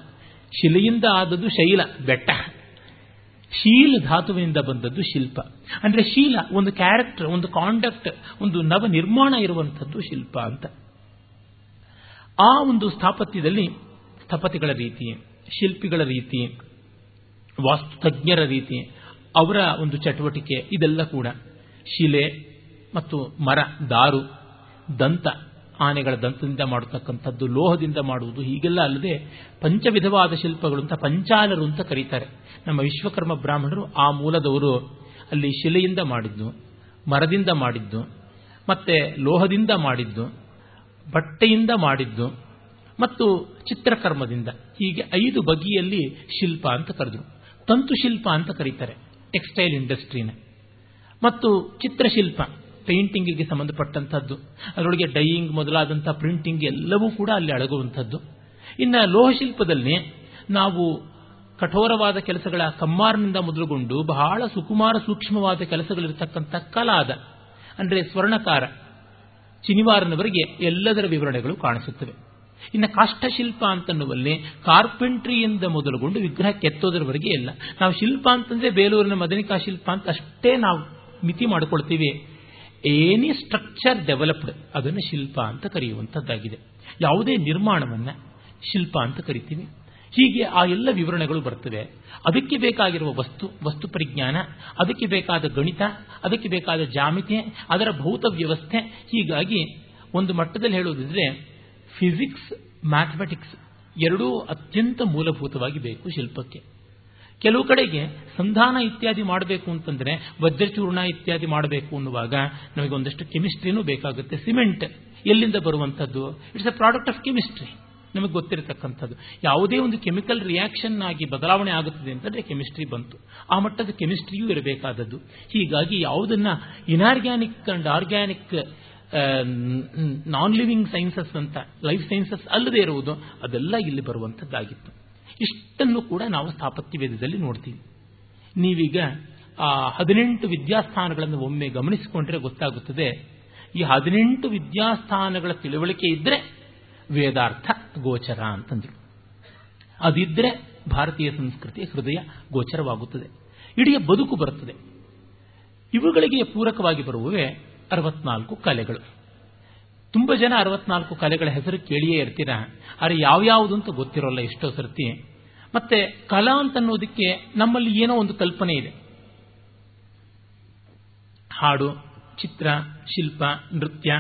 Speaker 2: ಶಿಲೆಯಿಂದ ಆದದ್ದು ಶೈಲ, ಬೆಟ್ಟ. ಶೀಲ ಧಾತುವಿನಿಂದ ಬಂದದ್ದು ಶಿಲ್ಪ. ಅಂದ್ರೆ ಶೀಲ, ಒಂದು ಕ್ಯಾರೆಕ್ಟರ್ ಒಂದು ಕಾಂಡಕ್ಟ್ ಒಂದು ನವ ನಿರ್ಮಾಣ ಇರುವಂಥದ್ದು ಶಿಲ್ಪ ಅಂತ. ಆ ಒಂದು ಸ್ಥಾಪತ್ಯದಲ್ಲಿ ಸ್ಥಪತಿಗಳ ರೀತಿ, ಶಿಲ್ಪಿಗಳ ರೀತಿ, ವಾಸ್ತುತಜ್ಞರ ರೀತಿ, ಅವರ ಒಂದು ಚಟುವಟಿಕೆ ಇದೆಲ್ಲ ಕೂಡ. ಶಿಲೆ ಮತ್ತು ಮರ, ದಾರು, ದಂತ ಆನೆಗಳ ದಂತದಿಂದ ಮಾಡತಕ್ಕಂಥದ್ದು, ಲೋಹದಿಂದ ಮಾಡುವುದು ಹೀಗೆಲ್ಲ ಅಲ್ಲದೆ ಪಂಚವಿಧವಾದ ಶಿಲ್ಪಗಳು ಅಂತ ಪಂಚಾಲರು ಅಂತ ಕರೀತಾರೆ. ನಮ್ಮ ವಿಶ್ವಕರ್ಮ ಬ್ರಾಹ್ಮಣರು ಆ ಮೂಲದವರು. ಅಲ್ಲಿ ಶಿಲೆಯಿಂದ ಮಾಡಿದ್ದು, ಮರದಿಂದ ಮಾಡಿದ್ದು, ಮತ್ತೆ ಲೋಹದಿಂದ ಮಾಡಿದ್ದು, ಬಟ್ಟೆಯಿಂದ ಮಾಡಿದ್ದು, ಮತ್ತು ಚಿತ್ರಕರ್ಮದಿಂದ. ಹೀಗೆ ಐದು ಬಗೆಯಲ್ಲಿ ಶಿಲ್ಪ ಅಂತ ಕರೆದರು. ತಂತು ಶಿಲ್ಪ ಅಂತ ಕರೀತಾರೆ, ಟೆಕ್ಸ್ಟೈಲ್ ಇಂಡಸ್ಟ್ರಿನ. ಮತ್ತು ಚಿತ್ರಶಿಲ್ಪ. ಪೇಂಟಿಂಗಿಗೆ ಸಂಬಂಧಪಟ್ಟಂಥದ್ದು. ಅದರೊಳಗೆ ಡೈಯಿಂಗ್ ಮೊದಲಾದಂಥ ಪ್ರಿಂಟಿಂಗ್ ಎಲ್ಲವೂ ಕೂಡ ಅಲ್ಲಿ ಅಡಗುವಂಥದ್ದು. ಇನ್ನು ಲೋಹಶಿಲ್ಪದಲ್ಲಿ ನಾವು ಕಠೋರವಾದ ಕೆಲಸಗಳ ಕಮ್ಮಾರನಿಂದ ಮೊದಲುಗೊಂಡು ಬಹಳ ಸುಕುಮಾರ ಸೂಕ್ಷ್ಮವಾದ ಕೆಲಸಗಳಿರತಕ್ಕಂಥ ಕಲಾದ, ಅಂದರೆ ಸ್ವರ್ಣಕಾರ, ಚಿನಿವಾರನವರೆಗೆ ಎಲ್ಲದರ ವಿವರಣೆಗಳು ಕಾಣಿಸುತ್ತವೆ. ಇನ್ನು ಕಾಷ್ಟಶಿಲ್ಪ ಅಂತನ್ನುವಲ್ಲಿ ಕಾರ್ಪೆಂಟ್ರಿಯಿಂದ ಮೊದಲುಗೊಂಡು ವಿಗ್ರಹ ಕೆತ್ತೋದರವರೆಗೆ ಇಲ್ಲ. ನಾವು ಶಿಲ್ಪ ಅಂತಂದ್ರೆ ಬೇಲೂರಿನ ಮದನಿಕಾ ಶಿಲ್ಪ ಅಂತ ಅಷ್ಟೇ ನಾವು ಮಿತಿ ಮಾಡಿಕೊಳ್ತೀವಿ. ಏನಿ ಸ್ಟ್ರಕ್ಚರ್ ಡೆವಲಪ್ಡ್ ಅದನ್ನು ಶಿಲ್ಪ ಅಂತ ಕರೆಯುವಂಥದ್ದಾಗಿದೆ. ಯಾವುದೇ ನಿರ್ಮಾಣವನ್ನು ಶಿಲ್ಪ ಅಂತ ಕರಿತೀವಿ. ಹೀಗೆ ಆ ಎಲ್ಲ ವಿವರಣೆಗಳು ಬರ್ತವೆ. ಅದಕ್ಕೆ ಬೇಕಾಗಿರುವ ವಸ್ತು ವಸ್ತು ಪರಿಜ್ಞಾನ, ಅದಕ್ಕೆ ಬೇಕಾದ ಗಣಿತ, ಅದಕ್ಕೆ ಬೇಕಾದ ಜಾಮಿತೆ ಅದರ ಭೌತ ವ್ಯವಸ್ಥೆ. ಹೀಗಾಗಿ ಒಂದು ಮಟ್ಟದಲ್ಲಿ ಹೇಳುವುದಿದ್ರೆ ಫಿಸಿಕ್ಸ್ ಮ್ಯಾಥಮೆಟಿಕ್ಸ್ ಎರಡೂ ಅತ್ಯಂತ ಮೂಲಭೂತವಾಗಿ ಬೇಕು ಶಿಲ್ಪಕ್ಕೆ. ಕೆಲವು ಕಡೆಗೆ ಸಂಧಾನ ಇತ್ಯಾದಿ ಮಾಡಬೇಕು ಅಂತಂದ್ರೆ ವಜ್ರಚೂರ್ಣ ಇತ್ಯಾದಿ ಮಾಡಬೇಕು ಅನ್ನುವಾಗ ನಮಗೆ ಒಂದಷ್ಟು ಕೆಮಿಸ್ಟ್ರಿನೂ ಬೇಕಾಗುತ್ತೆ. ಸಿಮೆಂಟ್ ಎಲ್ಲಿಂದ ಬರುವಂಥದ್ದು? It's a product of chemistry ನಮಗೆ ಗೊತ್ತಿರತಕ್ಕಂಥದ್ದು. ಯಾವುದೇ ಒಂದು ಕೆಮಿಕಲ್ ರಿಯಾಕ್ಷನ್ ಆಗಿ ಬದಲಾವಣೆ ಆಗುತ್ತದೆ ಅಂತಂದ್ರೆ ಕೆಮಿಸ್ಟ್ರಿ ಬಂತು. ಆ ಮಟ್ಟದ ಕೆಮಿಸ್ಟ್ರಿಯೂ ಇರಬೇಕಾದದ್ದು. ಹೀಗಾಗಿ ಯಾವುದನ್ನ inorganic and organic non living sciences ಅಂತ ಲೈಫ್ ಸೈನ್ಸಸ್ ಅಲ್ಲದೆ ಇರುವುದು, ಅದೆಲ್ಲ ಇಲ್ಲಿ ಬರುವಂಥದ್ದಾಗಿತ್ತು. ಇಷ್ಟನ್ನು ಕೂಡ ನಾವು ಸ್ಥಾಪತ್ಯ ವೇದದಲ್ಲಿ ನೋಡ್ತೀವಿ. ನೀವೀಗ, ಆ, ಹದಿನೆಂಟು ವಿದ್ಯಾಸ್ಥಾನಗಳನ್ನು ಒಮ್ಮೆ ಗಮನಿಸಿಕೊಂಡ್ರೆ ಗೊತ್ತಾಗುತ್ತದೆ, ಈ ಹದಿನೆಂಟು ವಿದ್ಯಾಸ್ಥಾನಗಳ ತಿಳುವಳಿಕೆ ಇದ್ರೆ ವೇದಾರ್ಥ ಗೋಚರ ಅಂತಂದ್ರು. ಅದಿದ್ರೆ ಭಾರತೀಯ ಸಂಸ್ಕೃತಿಯ ಹೃದಯ ಗೋಚರವಾಗುತ್ತದೆ. ಇಡೀ ಬದುಕು ಬರುತ್ತದೆ. ಇವುಗಳಿಗೆ ಪೂರಕವಾಗಿ ಬರುವವೇ ಅರವತ್ನಾಲ್ಕು ಕಲೆಗಳು. ತುಂಬ ಜನ ಅರವತ್ನಾಲ್ಕು ಕಲೆಗಳ ಹೆಸರು ಕೇಳಿಯೇ ಇರ್ತೀರಾ. ಆದರೆ ಯಾವ್ಯಾವುದು ಅಂತ ಗೊತ್ತಿರೋಲ್ಲ ಎಷ್ಟೋ ಸರ್ತಿ. ಮತ್ತೆ ಕಲಾ ಅಂತನ್ನೋದಕ್ಕೆ ನಮ್ಮಲ್ಲಿ ಏನೋ ಒಂದು ಕಲ್ಪನೆ ಇದೆ. ಹಾಡು, ಚಿತ್ರ, ಶಿಲ್ಪ, ನೃತ್ಯ,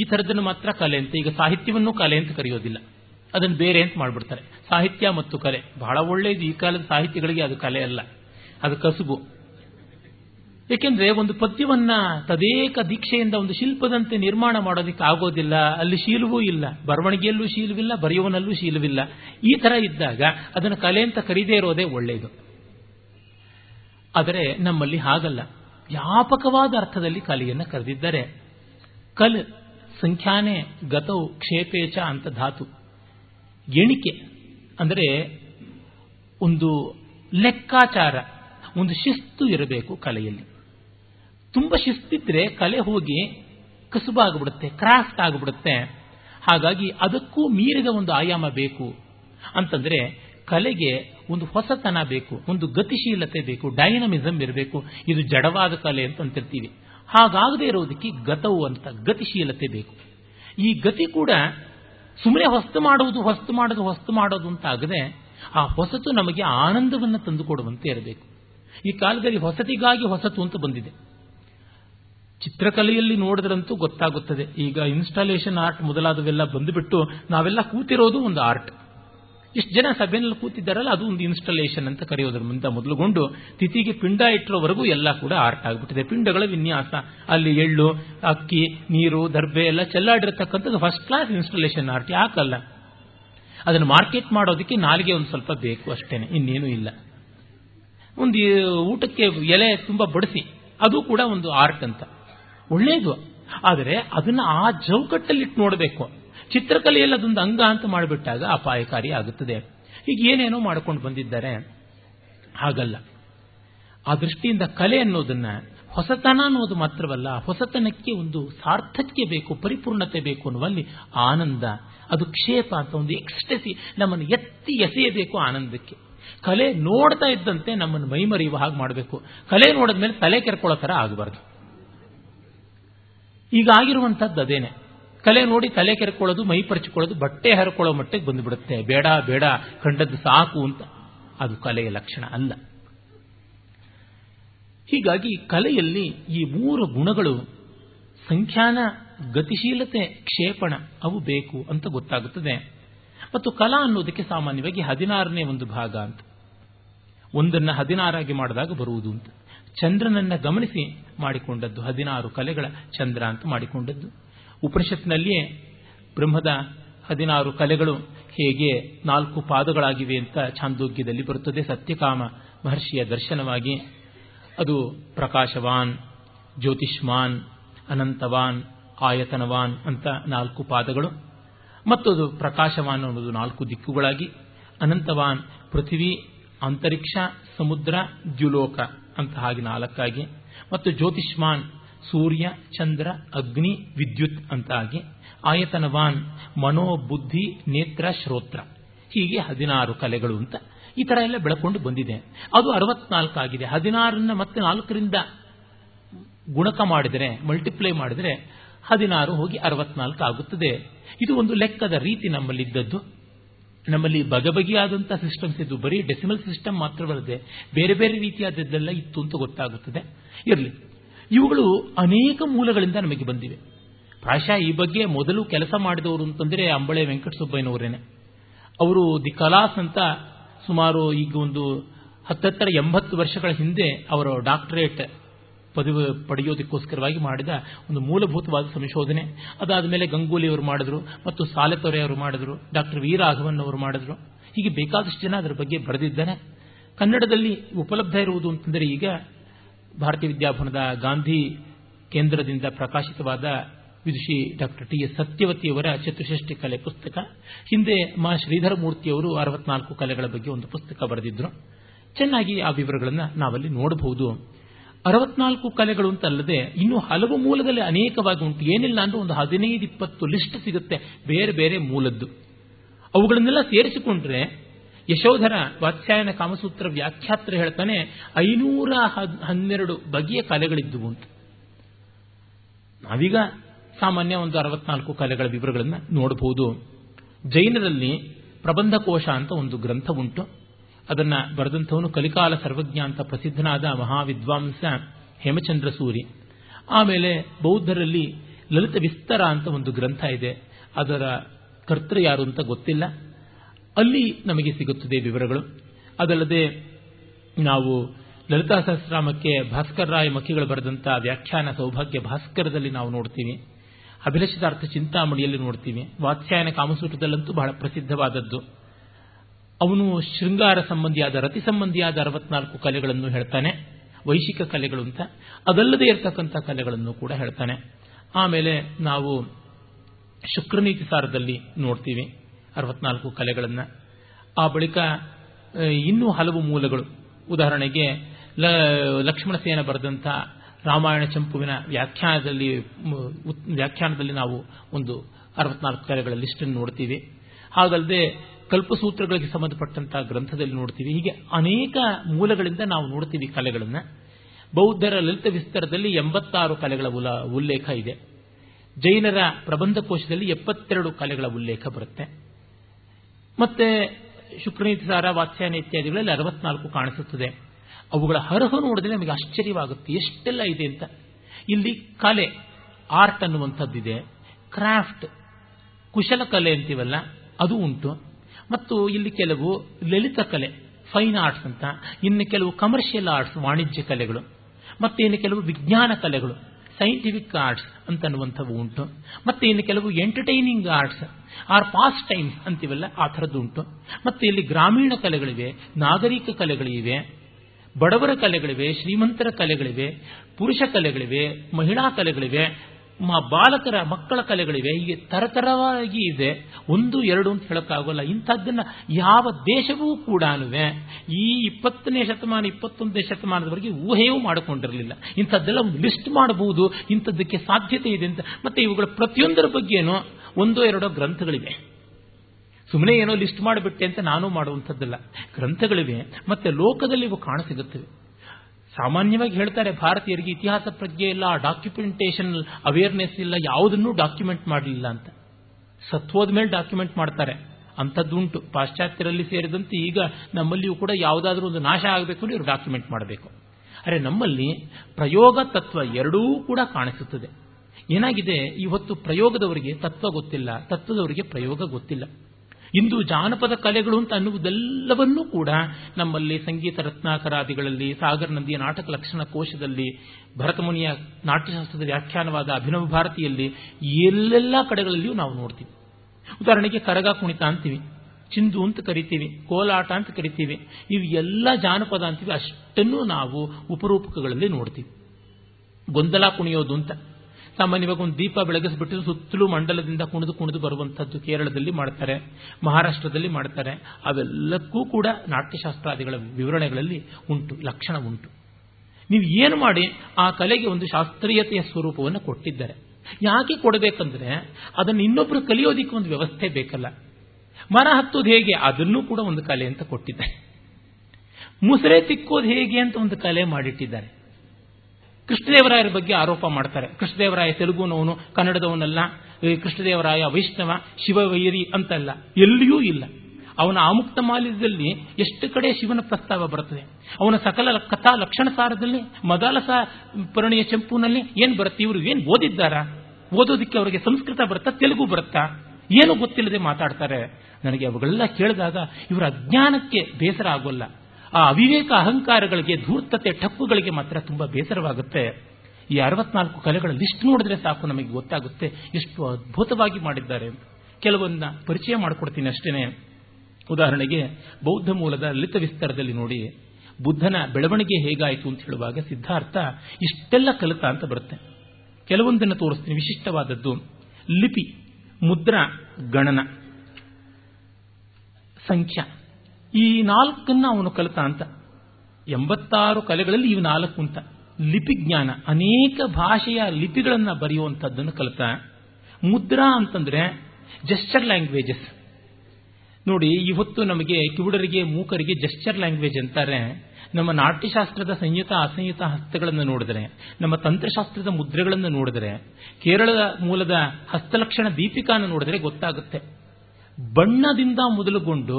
Speaker 2: ಈ ಥರದನ್ನು ಮಾತ್ರ ಕಲೆ ಅಂತ. ಈಗ ಸಾಹಿತ್ಯವನ್ನು ಕಲೆ ಅಂತ ಕರೆಯೋದಿಲ್ಲ. ಅದನ್ನು ಬೇರೆ ಅಂತ ಮಾಡಿಬಿಡ್ತಾರೆ. ಸಾಹಿತ್ಯ ಮತ್ತು ಕಲೆ. ಬಹಳ ಒಳ್ಳೆಯದು ಈ ಕಾಲದ ಸಾಹಿತ್ಯಗಳಿಗೆ ಅದು ಕಲೆ ಅಲ್ಲ. ಅದು ಕಸುಬು. ಏಕೆಂದ್ರೆ ಒಂದು ಪದ್ಯವನ್ನ ತದೇಕ ದೀಕ್ಷೆಯಿಂದ ಒಂದು ಶಿಲ್ಪದಂತೆ ನಿರ್ಮಾಣ ಮಾಡೋದಕ್ಕೆ ಆಗೋದಿಲ್ಲ. ಅಲ್ಲಿ ಶೀಲವೂ ಇಲ್ಲ. ಬರವಣಿಗೆಯಲ್ಲೂ ಶೀಲವಿಲ್ಲ, ಬರೆಯುವನಲ್ಲೂ ಶೀಲವಿಲ್ಲ. ಈ ತರ ಇದ್ದಾಗ ಅದನ್ನು ಕಲೆ ಅಂತ ಕರೀದೇ ಇರೋದೇ ಒಳ್ಳೆಯದು ಆದರೆ ನಮ್ಮಲ್ಲಿ ಹಾಗಲ್ಲ. ವ್ಯಾಪಕವಾದ ಅರ್ಥದಲ್ಲಿ ಕಲೆಯನ್ನು ಕರೆದಿದ್ದಾರೆ. ಕಲ್ ಸಂಖ್ಯಾನೆ ಗತವು ಕ್ಷೇಪೇಚ ಅಂತ ಧಾತು. ಎಣಿಕೆ ಅಂದರೆ ಒಂದು ಲೆಕ್ಕಾಚಾರ, ಒಂದು ಶಿಸ್ತು ಇರಬೇಕು ಕಲೆಯಲ್ಲಿ. ತುಂಬ ಶಿಸ್ತಿದ್ರೆ ಕಲೆ ಹೋಗಿ ಕಸುಬಾಗ್ಬಿಡುತ್ತೆ ಕ್ರಾಫ್ಟ್ ಆಗಿಬಿಡುತ್ತೆ. ಹಾಗಾಗಿ ಅದಕ್ಕೂ ಮೀರಿದ ಒಂದು ಆಯಾಮ ಬೇಕು. ಅಂತಂದ್ರೆ ಕಲೆಗೆ ಒಂದು ಹೊಸತನ ಬೇಕು, ಒಂದು ಗತಿಶೀಲತೆ ಬೇಕು ಡೈನಮಿಸಮ್ ಇರಬೇಕು. ಇದು ಜಡವಾದ ಕಲೆ ಅಂತ ಅಂತಿರ್ತೀವಿ. ಹಾಗಾಗದೆ ಇರೋದಕ್ಕೆ ಗತವು ಅಂತ, ಗತಿಶೀಲತೆ ಬೇಕು. ಈ ಗತಿ ಕೂಡ ಸುಮ್ಮನೆ ಹೊಸ್ತು ಮಾಡುವುದು, ಹೊಸ್ತು ಮಾಡೋದು ಹೊಸ್ತು ಮಾಡೋದು ಅಂತ ಆಗದೆ ಆ ಹೊಸತು ನಮಗೆ ಆನಂದವನ್ನು ತಂದುಕೊಡುವಂತೆ ಇರಬೇಕು. ಈ ಕಾಲದಲ್ಲಿ ಹೊಸತಿಗಾಗಿ ಹೊಸತು ಅಂತ ಬಂದಿದೆ. ಚಿತ್ರಕಲೆಯಲ್ಲಿ ನೋಡಿದ್ರಂತೂ ಗೊತ್ತಾಗುತ್ತದೆ. ಈಗ ಇನ್ಸ್ಟಾಲೇಷನ್ ಆರ್ಟ್ ಮೊದಲಾದವೆಲ್ಲ ಬಂದುಬಿಟ್ಟು ನಾವೆಲ್ಲ ಕೂತಿರೋದು ಒಂದು ಆರ್ಟ್ ಇಷ್ಟು ಜನ ಸಭೆಯಲ್ಲಿ ಕೂತಿದ್ದಾರಲ್ಲ, ಅದು ಒಂದು ಇನ್ಸ್ಟಾಲೇಷನ್ ಅಂತ ಕರೆಯೋದ್ರ ಮುಂದೆ ಮೊದಲುಗೊಂಡು ತಿಥಿಗೆ ಪಿಂಡ ಇಟ್ಟಿರೋವರೆಗೂ ಎಲ್ಲ ಕೂಡ ಆರ್ಟ್ ಆಗಿಬಿಟ್ಟಿದೆ. ಪಿಂಡಗಳ ವಿನ್ಯಾಸ, ಅಲ್ಲಿ ಎಳ್ಳು, ಅಕ್ಕಿ, ನೀರು, ದರ್ಬೆ ಎಲ್ಲ ಚೆಲ್ಲಾಡಿರತಕ್ಕಂಥದ್ದು ಫಸ್ಟ್ ಕ್ಲಾಸ್ ಇನ್ಸ್ಟಾಲೇಷನ್ ಆರ್ಟ್ ಯಾಕಲ್ಲ? ಅದನ್ನು ಮಾರ್ಕೆಟ್ ಮಾಡೋದಕ್ಕೆ ನಾಲಿಗೆ ಒಂದು ಸ್ವಲ್ಪ ಬೇಕು ಅಷ್ಟೇನೆ, ಇನ್ನೇನು ಇಲ್ಲ. ಒಂದು ಊಟಕ್ಕೆ ಎಲೆ ತುಂಬ ಬಡಿಸಿ, ಅದು ಕೂಡ ಒಂದು ಆರ್ಟ್ ಅಂತ. ಒಳ್ಳೆಯದು ಆದರೆ ಅದನ್ನು ಆ ಚೌಕಟ್ಟಲ್ಲಿಟ್ಟು ನೋಡಬೇಕು. ಚಿತ್ರಕಲೆಯಲ್ಲಿ ಅದೊಂದು ಅಂಗ ಅಂತ ಮಾಡಿಬಿಟ್ಟಾಗ ಅಪಾಯಕಾರಿ ಆಗುತ್ತದೆ. ಈಗ ಏನೇನೋ ಮಾಡ್ಕೊಂಡು ಬಂದಿದ್ದಾರೆ. ಹಾಗಲ್ಲ. ಆ ದೃಷ್ಟಿಯಿಂದ ಕಲೆ ಅನ್ನೋದನ್ನ ಹೊಸತನ ಅನ್ನೋದು ಮಾತ್ರವಲ್ಲ, ಹೊಸತನಕ್ಕೆ ಒಂದು ಸಾರ್ಥಕ್ಯ ಬೇಕು, ಪರಿಪೂರ್ಣತೆ ಬೇಕು ಅನ್ನುವಲ್ಲಿ ಆನಂದ. ಅದು ಕ್ಷೇಪ ಅಂತ ಒಂದು ಎಕ್ಸ್ಟಸಿ, ನಮ್ಮನ್ನು ಎತ್ತಿ ಎಸೆಯಬೇಕು ಆನಂದಕ್ಕೆ. ಕಲೆ ನೋಡ್ತಾ ಇದ್ದಂತೆ ನಮ್ಮನ್ನು ಮೈಮರೆಯುವ ಹಾಗೆ ಮಾಡಬೇಕು. ಕಲೆ ನೋಡಿದ್ಮೇಲೆ ತಲೆ ಕೆರ್ಕೊಳ್ಳೋ ಥರ ಆಗಬಾರ್ದು. ಈಗ ಆಗಿರುವಂಥದ್ದು ಅದೇನೆ ಕಲೆ ನೋಡಿ ತಲೆ ಕೆರೆಕೊಳ್ಳೋದು, ಮೈ ಪರಚಿಕೊಳ್ಳೋದು, ಬಟ್ಟೆ ಹರಕೊಳ್ಳೋ ಮಟ್ಟಿಗೆ ಬಂದುಬಿಡುತ್ತೆ. ಬೇಡ ಬೇಡ, ಕಂಡದ್ದು ಸಾಕು ಅಂತ. ಅದು ಕಲೆಯ ಲಕ್ಷಣ ಅಲ್ಲ. ಹೀಗಾಗಿ ಕಲೆಯಲ್ಲಿ ಈ ಮೂರು ಗುಣಗಳು, ಸಂಖ್ಯಾನ, ಗತಿಶೀಲತೆ, ಕ್ಷೇಪಣ, ಅವು ಬೇಕು ಅಂತ ಗೊತ್ತಾಗುತ್ತದೆ. ಮತ್ತು ಕಲಾ ಅನ್ನೋದಕ್ಕೆ ಸಾಮಾನ್ಯವಾಗಿ ಹದಿನಾರನೇ ಒಂದು ಭಾಗ ಅಂತ. ಒಂದನ್ನು ಹದಿನಾರಾಗಿ ಮಾಡಿದಾಗ ಬರುವುದು ಅಂತ. ಚಂದ್ರನನ್ನ ಗಮನಿಸಿ ಮಾಡಿಕೊಂಡದ್ದು, ಹದಿನಾರು ಕಲೆಗಳ ಚಂದ್ರ ಅಂತ ಮಾಡಿಕೊಂಡದ್ದು. ಉಪನಿಷತ್ನಲ್ಲಿಯೇ ಬ್ರಹ್ಮದ ಹದಿನಾರು ಕಲೆಗಳು ಹೇಗೆ ನಾಲ್ಕು ಪಾದಗಳಾಗಿವೆ ಅಂತ ಛಾಂದೋಗ್ಯದಲ್ಲಿ ಬರುತ್ತದೆ. ಸತ್ಯಕಾಮ ಮಹರ್ಷಿಯ ದರ್ಶನವಾಗಿ ಅದು ಪ್ರಕಾಶವಾನ್, ಜ್ಯೋತಿಷ್ಮಾನ್, ಅನಂತವಾನ್, ಆಯತನವಾನ್ ಅಂತ ನಾಲ್ಕು ಪಾದಗಳು. ಮತ್ತು ಅದು ಪ್ರಕಾಶವಾನ್ ಅನ್ನೋದು ನಾಲ್ಕು ದಿಕ್ಕುಗಳಾಗಿ, ಅನಂತವಾನ್ ಪೃಥ್ವಿ, ಅಂತರಿಕ್ಷ, ಸಮುದ್ರ, ದ್ಯುಲೋಕ ಅಂತ ಹಾಗೆ ನಾಲ್ಕಾಗಿ ಮತ್ತು ಜ್ಯೋತಿಷ್ಮಾನ್, ಸೂರ್ಯ, ಚಂದ್ರ, ಅಗ್ನಿ, ವಿದ್ಯುತ್ ಅಂತಾಗಿ ಆಯತನವಾನ್, ಮನೋ, ಬುದ್ಧಿ, ನೇತ್ರ, ಶ್ರೋತ್ರ. ಹೀಗೆ ಹದಿನಾರು ಕಲೆಗಳು ಅಂತ ಈ ತರ ಎಲ್ಲ ಬೆಳಕೊಂಡು ಬಂದಿದೆ. ಅದು ಅರವತ್ನಾಲ್ಕು ಆಗಿದೆ. ಹದಿನಾರನ್ನ ಮತ್ತೆ ನಾಲ್ಕರಿಂದ ಗುಣಕ ಮಾಡಿದರೆ ಮಲ್ಟಿಪ್ಲೈ ಮಾಡಿದರೆ ಹದಿನಾರು ಹೋಗಿ ಅರವತ್ನಾಲ್ಕು ಆಗುತ್ತದೆ. ಇದು ಒಂದು ಲೆಕ್ಕದ ರೀತಿ ನಮ್ಮಲ್ಲಿದ್ದದ್ದು. ನಮ್ಮಲ್ಲಿ ಬಗಬಗಿಯಾದಂತಹ ಸಿಸ್ಟಮ್ಸ್ ಇದ್ದು ಬರೀ ಡೆಸಿಮಲ್ ಸಿಸ್ಟಮ್ ಮಾತ್ರವಲ್ಲದೆ ಬೇರೆ ಬೇರೆ ರೀತಿಯಾದದ್ದೆಲ್ಲ ಇತ್ತು ಅಂತ ಗೊತ್ತಾಗುತ್ತದೆ. ಇರಲಿ. ಇವುಗಳು ಅನೇಕ ಮೂಲಗಳಿಂದ ನಮಗೆ ಬಂದಿವೆ. ಪ್ರಾಯಶಃ ಈ ಬಗ್ಗೆ ಮೊದಲು ಕೆಲಸ ಮಾಡಿದವರು ಅಂತಂದರೆ ಅಂಬಳೆ ವೆಂಕಟಸುಬ್ಬಯ್ಯನವರೇನೆ. ಅವರು ದಿ ಕಲಾಸ್ ಅಂತ ಸುಮಾರು ಈಗ ಒಂದು ಹತ್ತತ್ತರ ಎಂಬತ್ತು ವರ್ಷಗಳ ಹಿಂದೆ ಅವರ ಡಾಕ್ಟರೇಟ್ ಪದವಿ ಪಡೆಯೋದಕ್ಕೋಸ್ಕರವಾಗಿ ಮಾಡಿದ ಒಂದು ಮೂಲಭೂತವಾದ ಸಂಶೋಧನೆ. ಅದಾದ ಮೇಲೆ ಗಂಗೂಲಿ ಅವರು ಮಾಡಿದ್ರು, ಮತ್ತು ಸಾಲೆತೊರೆ ಅವರು ಮಾಡಿದ್ರು, ಡಾಕ್ಟರ್ ವಿ ರಾಘವನ್ ಅವರು ಮಾಡಿದ್ರು. ಹೀಗೆ ಬೇಕಾದಷ್ಟು ಜನ ಅದರ ಬಗ್ಗೆ ಬರೆದಿದ್ದಾರೆ ಕನ್ನಡದಲ್ಲಿ ಉಪಲಬ್ಧ ಇರುವುದು ಅಂತಂದರೆ ಈಗ ಭಾರತೀಯ ವಿದ್ಯಾಭವನದ ಗಾಂಧಿ ಕೇಂದ್ರದಿಂದ ಪ್ರಕಾಶಿತವಾದ ವಿದುಷಿ ಡಾಕ್ಟರ್ ಟಿ ಎಸ್ ಸತ್ಯವತಿಯವರ ಚತುಷ್ಠಿ ಕಲೆ ಪುಸ್ತಕ. ಹಿಂದೆ ಮಾ. ಶ್ರೀಧರ ಮೂರ್ತಿಯವರು ಅರವತ್ನಾಲ್ಕು ಕಲೆಗಳ ಬಗ್ಗೆ ಒಂದು ಪುಸ್ತಕ ಬರೆದಿದ್ದರು ಚೆನ್ನಾಗಿ ಆ ವಿವರಗಳನ್ನು ನಾವಲ್ಲಿ ನೋಡಬಹುದು. ಅರವತ್ನಾಲ್ಕು ಕಲೆಗಳು ಅಂತಲ್ಲದೆ ಇನ್ನು ಹಲವು ಮೂಲದಲ್ಲಿ ಅನೇಕವಾಗಿ ಉಂಟು. ಏನಿಲ್ಲ ಅಂದ್ರೆ ಒಂದು ಹದಿನೈದು, ಇಪ್ಪತ್ತು ಲಿಸ್ಟ್ ಸಿಗುತ್ತೆ. ಬೇರೆ ಬೇರೆ ಮೂಲದ್ದು. ಅವುಗಳನ್ನೆಲ್ಲ ಸೇರಿಸಿಕೊಂಡ್ರೆ ಯಶೋಧರ ವಾತ್ಸಾಯನ ಕಾಮಸೂತ್ರ ವ್ಯಾಖ್ಯಾತ್ರ ಹೇಳ್ತಾನೆ, ಐನೂರ ಹನ್ನೆರಡು ಬಗೆಯ ಕಲೆಗಳಿದ್ದುವು ಅಂತ ನಾವೀಗ ಸಾಮಾನ್ಯ ಒಂದು ಅರವತ್ನಾಲ್ಕು ಕಲೆಗಳ ವಿವರಗಳನ್ನು ನೋಡಬಹುದು. ಜೈನರಲ್ಲಿ ಪ್ರಬಂಧಕೋಶ ಅಂತ ಒಂದು ಗ್ರಂಥ ಉಂಟು. ಅದನ್ನ ಬರೆದಂಥವನು ಕಲಿಕಾಲ ಸರ್ವಜ್ಞ ಅಂತ ಪ್ರಸಿದ್ಧನಾದ ಮಹಾವಿದ್ವಾಂಸ ಹೇಮಚಂದ್ರ ಸೂರಿ. ಆಮೇಲೆ ಬೌದ್ಧರಲ್ಲಿ ಲಲಿತ ವಿಸ್ತಾರ ಅಂತ ಒಂದು ಗ್ರಂಥ ಇದೆ. ಅದರ ಕರ್ತೃ ಯಾರು ಅಂತ ಗೊತ್ತಿಲ್ಲ. ಅಲ್ಲಿ ನಮಗೆ ಸಿಗುತ್ತದೆ ವಿವರಗಳು. ಅದಲ್ಲದೆ ನಾವು ಲಲಿತಾ ಸಹಸ್ರಾಮಕ್ಕೆ ಭಾಸ್ಕರ ರಾಯ್ ಮಕ್ಕಿಗಳು ಬರೆದಂಥ ವ್ಯಾಖ್ಯಾನ ಸೌಭಾಗ್ಯ ಭಾಸ್ಕರದಲ್ಲಿ ನಾವು ನೋಡ್ತೀವಿ. ಅಭಿಲಷಿತಾರ್ಥ ಚಿಂತಾಮಣಿಯಲ್ಲಿ ನೋಡ್ತೀವಿ. ವಾತ್ಸ್ಯಾಯನ ಕಾಮಸೂತ್ರದಲ್ಲಂತೂ ಬಹಳ ಪ್ರಸಿದ್ಧವಾದದ್ದು. ಅವನು ಶೃಂಗಾರ ಸಂಬಂಧಿಯಾದ, ರತಿ ಸಂಬಂಧಿಯಾದ ಅರವತ್ನಾಲ್ಕು ಕಲೆಗಳನ್ನು ಹೇಳ್ತಾನೆ. ವೈಶಿಕ ಕಲೆಗಳು ಅಂತ. ಅದಲ್ಲದೆ ಇರತಕ್ಕಂಥ ಕಲೆಗಳನ್ನು ಕೂಡ ಹೇಳ್ತಾನೆ. ಆಮೇಲೆ ನಾವು ಶುಕ್ರನೀತಿ ಸಾರದಲ್ಲಿ ನೋಡ್ತೀವಿ ಅರವತ್ನಾಲ್ಕು ಕಲೆಗಳನ್ನು. ಆ ಬಳಿಕ ಇನ್ನೂ ಹಲವು ಮೂಲಗಳು. ಉದಾಹರಣೆಗೆ ಲಕ್ಷ್ಮಣ ಸೇನ ಬರೆದಂಥ ರಾಮಾಯಣ ಚಂಪುವಿನ ವ್ಯಾಖ್ಯಾನದಲ್ಲಿ ವ್ಯಾಖ್ಯಾನದಲ್ಲಿ ನಾವು ಒಂದು ಅರವತ್ನಾಲ್ಕು ಕಲೆಗಳ ಲಿಸ್ಟನ್ನು ನೋಡ್ತೀವಿ. ಹಾಗಲ್ಲದೆ ಕಲ್ಪಸೂತ್ರಗಳಿಗೆ ಸಂಬಂಧಪಟ್ಟಂತಹ ಗ್ರಂಥದಲ್ಲಿ ನೋಡ್ತೀವಿ. ಹೀಗೆ ಅನೇಕ ಮೂಲಗಳಿಂದ ನಾವು ನೋಡ್ತೀವಿ ಕಲೆಗಳನ್ನು. ಬೌದ್ಧರ ಲಲಿತ ವಿಸ್ತಾರದಲ್ಲಿ ಎಂಬತ್ತಾರು ಕಲೆಗಳ ಉಲ್ಲೇಖ ಇದೆ. ಜೈನರ ಪ್ರಬಂಧ ಕೋಶದಲ್ಲಿ ಎಪ್ಪತ್ತೆರಡು ಕಲೆಗಳ ಉಲ್ಲೇಖ ಬರುತ್ತೆ. ಮತ್ತೆ ಶುಕ್ರನೀತಿ ಸಾರ ವಾತ್ಸ್ಯಾನ ಇತ್ಯಾದಿಗಳಲ್ಲಿ ಅರವತ್ನಾಲ್ಕು ಕಾಣಿಸುತ್ತದೆ. ಅವುಗಳ ಹರಹು ನೋಡಿದ್ರೆ ನಮಗೆ ಆಶ್ಚರ್ಯವಾಗುತ್ತೆ. ಎಷ್ಟೆಲ್ಲ ಇದೆ ಅಂತ. ಇಲ್ಲಿ ಕಲೆ, ಆರ್ಟ್ ಅನ್ನುವಂಥದ್ದಿದೆ. ಕ್ರಾಫ್ಟ್ ಕುಶಲ ಕಲೆ ಅಂತೀವಲ್ಲ, ಅದು ಉಂಟು. ಮತ್ತು ಇಲ್ಲಿ ಕೆಲವು ಲಲಿತ ಕಲೆ ಫೈನ್ ಆರ್ಟ್ಸ್ ಅಂತ, ಇನ್ನು ಕೆಲವು ಕಮರ್ಷಿಯಲ್ ಆರ್ಟ್ಸ್ ವಾಣಿಜ್ಯ ಕಲೆಗಳು, ಮತ್ತೆ ಇನ್ನು ಕೆಲವು ವಿಜ್ಞಾನ ಕಲೆಗಳು ಸೈಂಟಿಫಿಕ್ ಆರ್ಟ್ಸ್ ಅಂತನ್ನುವಂಥವು ಉಂಟು, ಮತ್ತೆ ಇನ್ನು ಕೆಲವು entertaining arts or pastimes ಅಂತೀವಲ್ಲ, ಆ ಥರದ್ದು ಉಂಟು, ಮತ್ತೆ ಇಲ್ಲಿ ಗ್ರಾಮೀಣ ಕಲೆಗಳಿವೆ, ನಾಗರಿಕ ಕಲೆಗಳಿವೆ, ಬಡವರ ಕಲೆಗಳಿವೆ, ಶ್ರೀಮಂತರ ಕಲೆಗಳಿವೆ, ಪುರುಷ ಕಲೆಗಳಿವೆ, ಮಹಿಳಾ ಕಲೆಗಳಿವೆ ಬಾಲಕರ ಮಕ್ಕಳ ಕಲೆಗಳಿವೆ, ಹೀಗೆ ತರತರವಾಗಿ ಇದೆ. ಒಂದು, ಎರಡು ಅಂತ ಹೇಳಕ್ಕಾಗೋಲ್ಲ. ಇಂಥದ್ದನ್ನ ಯಾವ ದೇಶವೂ ಕೂಡ ಈ ಇಪ್ಪತ್ತನೇ ಶತಮಾನ, ಇಪ್ಪತ್ತೊಂದನೇ ಶತಮಾನದವರೆಗೆ ಊಹೆಯೂ ಮಾಡಿಕೊಂಡಿರಲಿಲ್ಲ. ಇಂಥದ್ದೆಲ್ಲ ಲಿಸ್ಟ್ ಮಾಡಬಹುದು ಇಂಥದ್ದಕ್ಕೆ ಸಾಧ್ಯತೆ ಇದೆ ಅಂತ. ಮತ್ತೆ ಇವುಗಳ ಪ್ರತಿಯೊಂದರ ಬಗ್ಗೆನೂ ಒಂದೋ ಎರಡೋ ಗ್ರಂಥಗಳಿವೆ. ಸುಮ್ಮನೆ ಏನೋ ಲಿಸ್ಟ್ ಮಾಡಿಬಿಟ್ಟೆ ಅಂತ ನಾನು ಮಾಡುವಂಥದ್ದಲ್ಲ. ಗ್ರಂಥಗಳಿವೆ, ಮತ್ತೆ ಲೋಕದಲ್ಲಿ ಇವು ಕಾಣಸಿಗುತ್ತವೆ. ಸಾಮಾನ್ಯವಾಗಿ ಹೇಳ್ತಾರೆ, ಭಾರತೀಯರಿಗೆ ಇತಿಹಾಸ ಪ್ರಜ್ಞೆ ಇಲ್ಲ ಡಾಕ್ಯುಮೆಂಟೇಶನ್ ಅವೇರ್ನೆಸ್ ಇಲ್ಲ, ಯಾವುದನ್ನು ಡಾಕ್ಯುಮೆಂಟ್ ಮಾಡಲಿಲ್ಲ ಅಂತ. ಸತ್ವದ ಮೇಲೆ ಡಾಕ್ಯುಮೆಂಟ್ ಮಾಡ್ತಾರೆ. ಅಂಥದ್ದುಂಟು ಪಾಶ್ಚಾತ್ಯರಲ್ಲಿ ಸೇರಿದಂತೆ ಈಗ ನಮ್ಮಲ್ಲಿಯೂ ಕೂಡ ಯಾವುದಾದ್ರೂ ಒಂದು ನಾಶ ಆಗಬೇಕು ಅಂದ್ರೆ ಇವರು ಡಾಕ್ಯುಮೆಂಟ್ ಮಾಡಬೇಕು. ಅರೆ, ನಮ್ಮಲ್ಲಿ ಪ್ರಯೋಗ ತತ್ವ ಎರಡೂ ಕೂಡ ಕಾಣಿಸುತ್ತದೆ. ಏನಾಗಿದೆ? ಇವತ್ತು ಪ್ರಯೋಗದವರಿಗೆ ತತ್ವ ಗೊತ್ತಿಲ್ಲ, ತತ್ವದವರಿಗೆ ಪ್ರಯೋಗ ಗೊತ್ತಿಲ್ಲ. ಇಂದು ಜಾನಪದ ಕಲೆಗಳು ಅಂತ ಅನ್ನುವುದೆಲ್ಲವನ್ನೂ ಕೂಡ ನಮ್ಮಲ್ಲಿ ಸಂಗೀತ ರತ್ನಾಕರಾದಿಗಳಲ್ಲಿ, ಸಾಗರ ನಂದಿಯ ನಾಟಕ ಲಕ್ಷಣ ಕೋಶದಲ್ಲಿ, ಭರತಮುನಿಯ ನಾಟ್ಯಶಾಸ್ತ್ರದ ವ್ಯಾಖ್ಯಾನವಾದ ಅಭಿನವ ಭಾರತಿಯಲ್ಲಿ ಎಲ್ಲೆಲ್ಲ ಕಡೆಗಳಲ್ಲಿಯೂ ನಾವು ನೋಡ್ತೀವಿ. ಉದಾಹರಣೆಗೆ ಕರಗ ಕುಣಿತ ಅಂತೀವಿ, ಚಿಂದು ಅಂತ ಕರಿತೀವಿ, ಕೋಲಾಟ ಅಂತ ಕರಿತೀವಿ, ಇವು ಎಲ್ಲ ಜಾನಪದ ಅಂತೀವಿ, ಅಷ್ಟನ್ನು ನಾವು ಉಪರೂಪಕಗಳಲ್ಲಿ ನೋಡ್ತೀವಿ. ಗೊಂದಲ ಕುಣಿಯೋದು ಅಂತ. ಸಾಮಾನ್ಯವಾಗಿ ಒಂದು ದೀಪ ಬೆಳಗಿಸ್ಬಿಟ್ಟು ಸುತ್ತಲೂ ಮಂಡಲದಿಂದ ಕುಣಿದು ಕುಣಿದು ಬರುವಂತದ್ದು ಕೇರಳದಲ್ಲಿ ಮಾಡ್ತಾರೆ, ಮಹಾರಾಷ್ಟ್ರದಲ್ಲಿ ಮಾಡ್ತಾರೆ. ಅವೆಲ್ಲಕ್ಕೂ ಕೂಡ ನಾಟ್ಯಶಾಸ್ತ್ರಾದಿಗಳ ವಿವರಣೆಗಳಲ್ಲಿ ಉಂಟು, ಲಕ್ಷಣ ಉಂಟು. ನೀವು ಏನು ಮಾಡಿ ಆ ಕಲೆಗೆ ಒಂದು ಶಾಸ್ತ್ರೀಯತೆಯ ಸ್ವರೂಪವನ್ನು ಕೊಟ್ಟಿದ್ದಾರೆ, ಯಾಕೆ ಕೊಡಬೇಕಂದ್ರೆ ಅದನ್ನು ಇನ್ನೊಬ್ಬರು ಕಲಿಯೋದಿಕ್ಕೆ ಒಂದು ವ್ಯವಸ್ಥೆ ಬೇಕಲ್ಲ. ಮರ ಹತ್ತೋದು ಹೇಗೆ? ಅದನ್ನೂ ಕೂಡ ಒಂದು ಕಲೆ ಅಂತ ಕೊಟ್ಟಿದ್ದಾರೆ. ಮುಸರೆ ತಿಕ್ಕೋದು ಹೇಗೆ ಅಂತ ಒಂದು ಕಲೆ ಮಾಡಿಟ್ಟಿದ್ದಾರೆ. ಕೃಷ್ಣದೇವರಾಯರ ಬಗ್ಗೆ ಆರೋಪ ಮಾಡ್ತಾರೆ. ಕೃಷ್ಣದೇವರಾಯ ತೆಲುಗುನವನು, ಕನ್ನಡದವನಲ್ಲ ಕೃಷ್ಣದೇವರಾಯ ವೈಷ್ಣವ, ಶಿವವೈರಿ ಅಂತಲ್ಲ. ಎಲ್ಲಿಯೂ ಇಲ್ಲ. ಅವನ ಆಮುಕ್ತ ಮಾಲ್ಯದಲ್ಲಿ ಎಷ್ಟು ಕಡೆ ಶಿವನ ಪ್ರಸ್ತಾವ ಬರುತ್ತದೆ ಅವನ ಸಕಲ ಕಥಾ ಲಕ್ಷಣ ಸಾರದಲ್ಲಿ ಮದಾಲಸ ಪರಣಿಯ ಚಂಪುನಲ್ಲಿ ಏನ್ ಬರುತ್ತೆ? ಇವರು ಏನ್ ಓದಿದ್ದಾರಾ? ಓದೋದಿಕ್ಕೆ ಅವರಿಗೆ ಸಂಸ್ಕೃತ ಬರುತ್ತಾ, ತೆಲುಗು ಬರುತ್ತಾ? ಏನು ಗೊತ್ತಿಲ್ಲದೆ ಮಾತಾಡ್ತಾರೆ. ನನಗೆ ಅವುಗಳೆಲ್ಲ ಕೇಳಿದಾಗ ಇವರ ಅಜ್ಞಾನಕ್ಕೆ ಬೇಸರ ಆಗೋಲ್ಲ. ಆ ಅವಿವೇಕ ಅಹಂಕಾರಗಳಿಗೆ, ಧೂರ್ತತೆ ಟಪ್ಪುಗಳಿಗೆ ಮಾತ್ರ ತುಂಬಾ ಬೇಸರವಾಗುತ್ತೆ. ಈ ಅರವತ್ನಾಲ್ಕು ಕಲೆಗಳ ಲಿಸ್ಟ್ ನೋಡಿದ್ರೆ ಸಾಕು, ನಮಗೆ ಗೊತ್ತಾಗುತ್ತೆ ಎಷ್ಟು ಅದ್ಭುತವಾಗಿ ಮಾಡಿದ್ದಾರೆ. ಕೆಲವನ್ನ ಪರಿಚಯ ಮಾಡಿಕೊಡ್ತೀನಿ ಅಷ್ಟೇನೆ. ಉದಾಹರಣೆಗೆ, ಬೌದ್ಧ ಮೂಲದ ಲಲಿತ ವಿಸ್ತಾರದಲ್ಲಿ ನೋಡಿ, ಬುದ್ಧನ ಬೆಳವಣಿಗೆ ಹೇಗಾಯಿತು ಅಂತ ಹೇಳುವಾಗ ಸಿದ್ಧಾರ್ಥ, ಇಷ್ಟೆಲ್ಲ ಕಲಿತ ಅಂತ ಬರುತ್ತೆ. ಕೆಲವೊಂದನ್ನು ತೋರಿಸ್ತೀನಿ, ವಿಶಿಷ್ಟವಾದದ್ದು. ಲಿಪಿ, ಮುದ್ರಾ ಗಣನ, ಸಂಖ್ಯಾ. ಈ ನಾಲ್ಕನ್ನ ಅವನು ಕಲಿತ ಅಂತ. ಎಂಬತ್ತಾರು ಕಲೆಗಳಲ್ಲಿ ಇವು ನಾಲ್ಕು ಅಂತ. ಲಿಪಿ ಜ್ಞಾನ ಅನೇಕ ಭಾಷೆಯ ಲಿಪಿಗಳನ್ನು ಬರೆಯುವಂಥದ್ದನ್ನು ಕಲಿತ, ಮುದ್ರಾ ಅಂತಂದ್ರೆ ಜೆಸ್ಚರ್ ಲ್ಯಾಂಗ್ವೇಜಸ್ ನೋಡಿ, ಇವತ್ತು ನಮಗೆ ಕಿವುಡರಿಗೆ, ಮೂಕರಿಗೆ ಜೆಸ್ಚರ್ ಲ್ಯಾಂಗ್ವೇಜ್ ಅಂತಾರೆ. ನಮ್ಮ ನಾಟ್ಯಶಾಸ್ತ್ರದ ಸಂಯುತ, ಅಸಂಯುತ ಹಸ್ತಗಳನ್ನು ನೋಡಿದರೆ, ನಮ್ಮ ತಂತ್ರಶಾಸ್ತ್ರದ ಮುದ್ರೆಗಳನ್ನು ನೋಡಿದರೆ, ಕೇರಳದ ಮೂಲದ ಹಸ್ತಲಕ್ಷಣ ದೀಪಿಕಾನ ನೋಡಿದರೆ ಗೊತ್ತಾಗುತ್ತೆ. ಬಣ್ಣದಿಂದ ಮೊದಲುಗೊಂಡು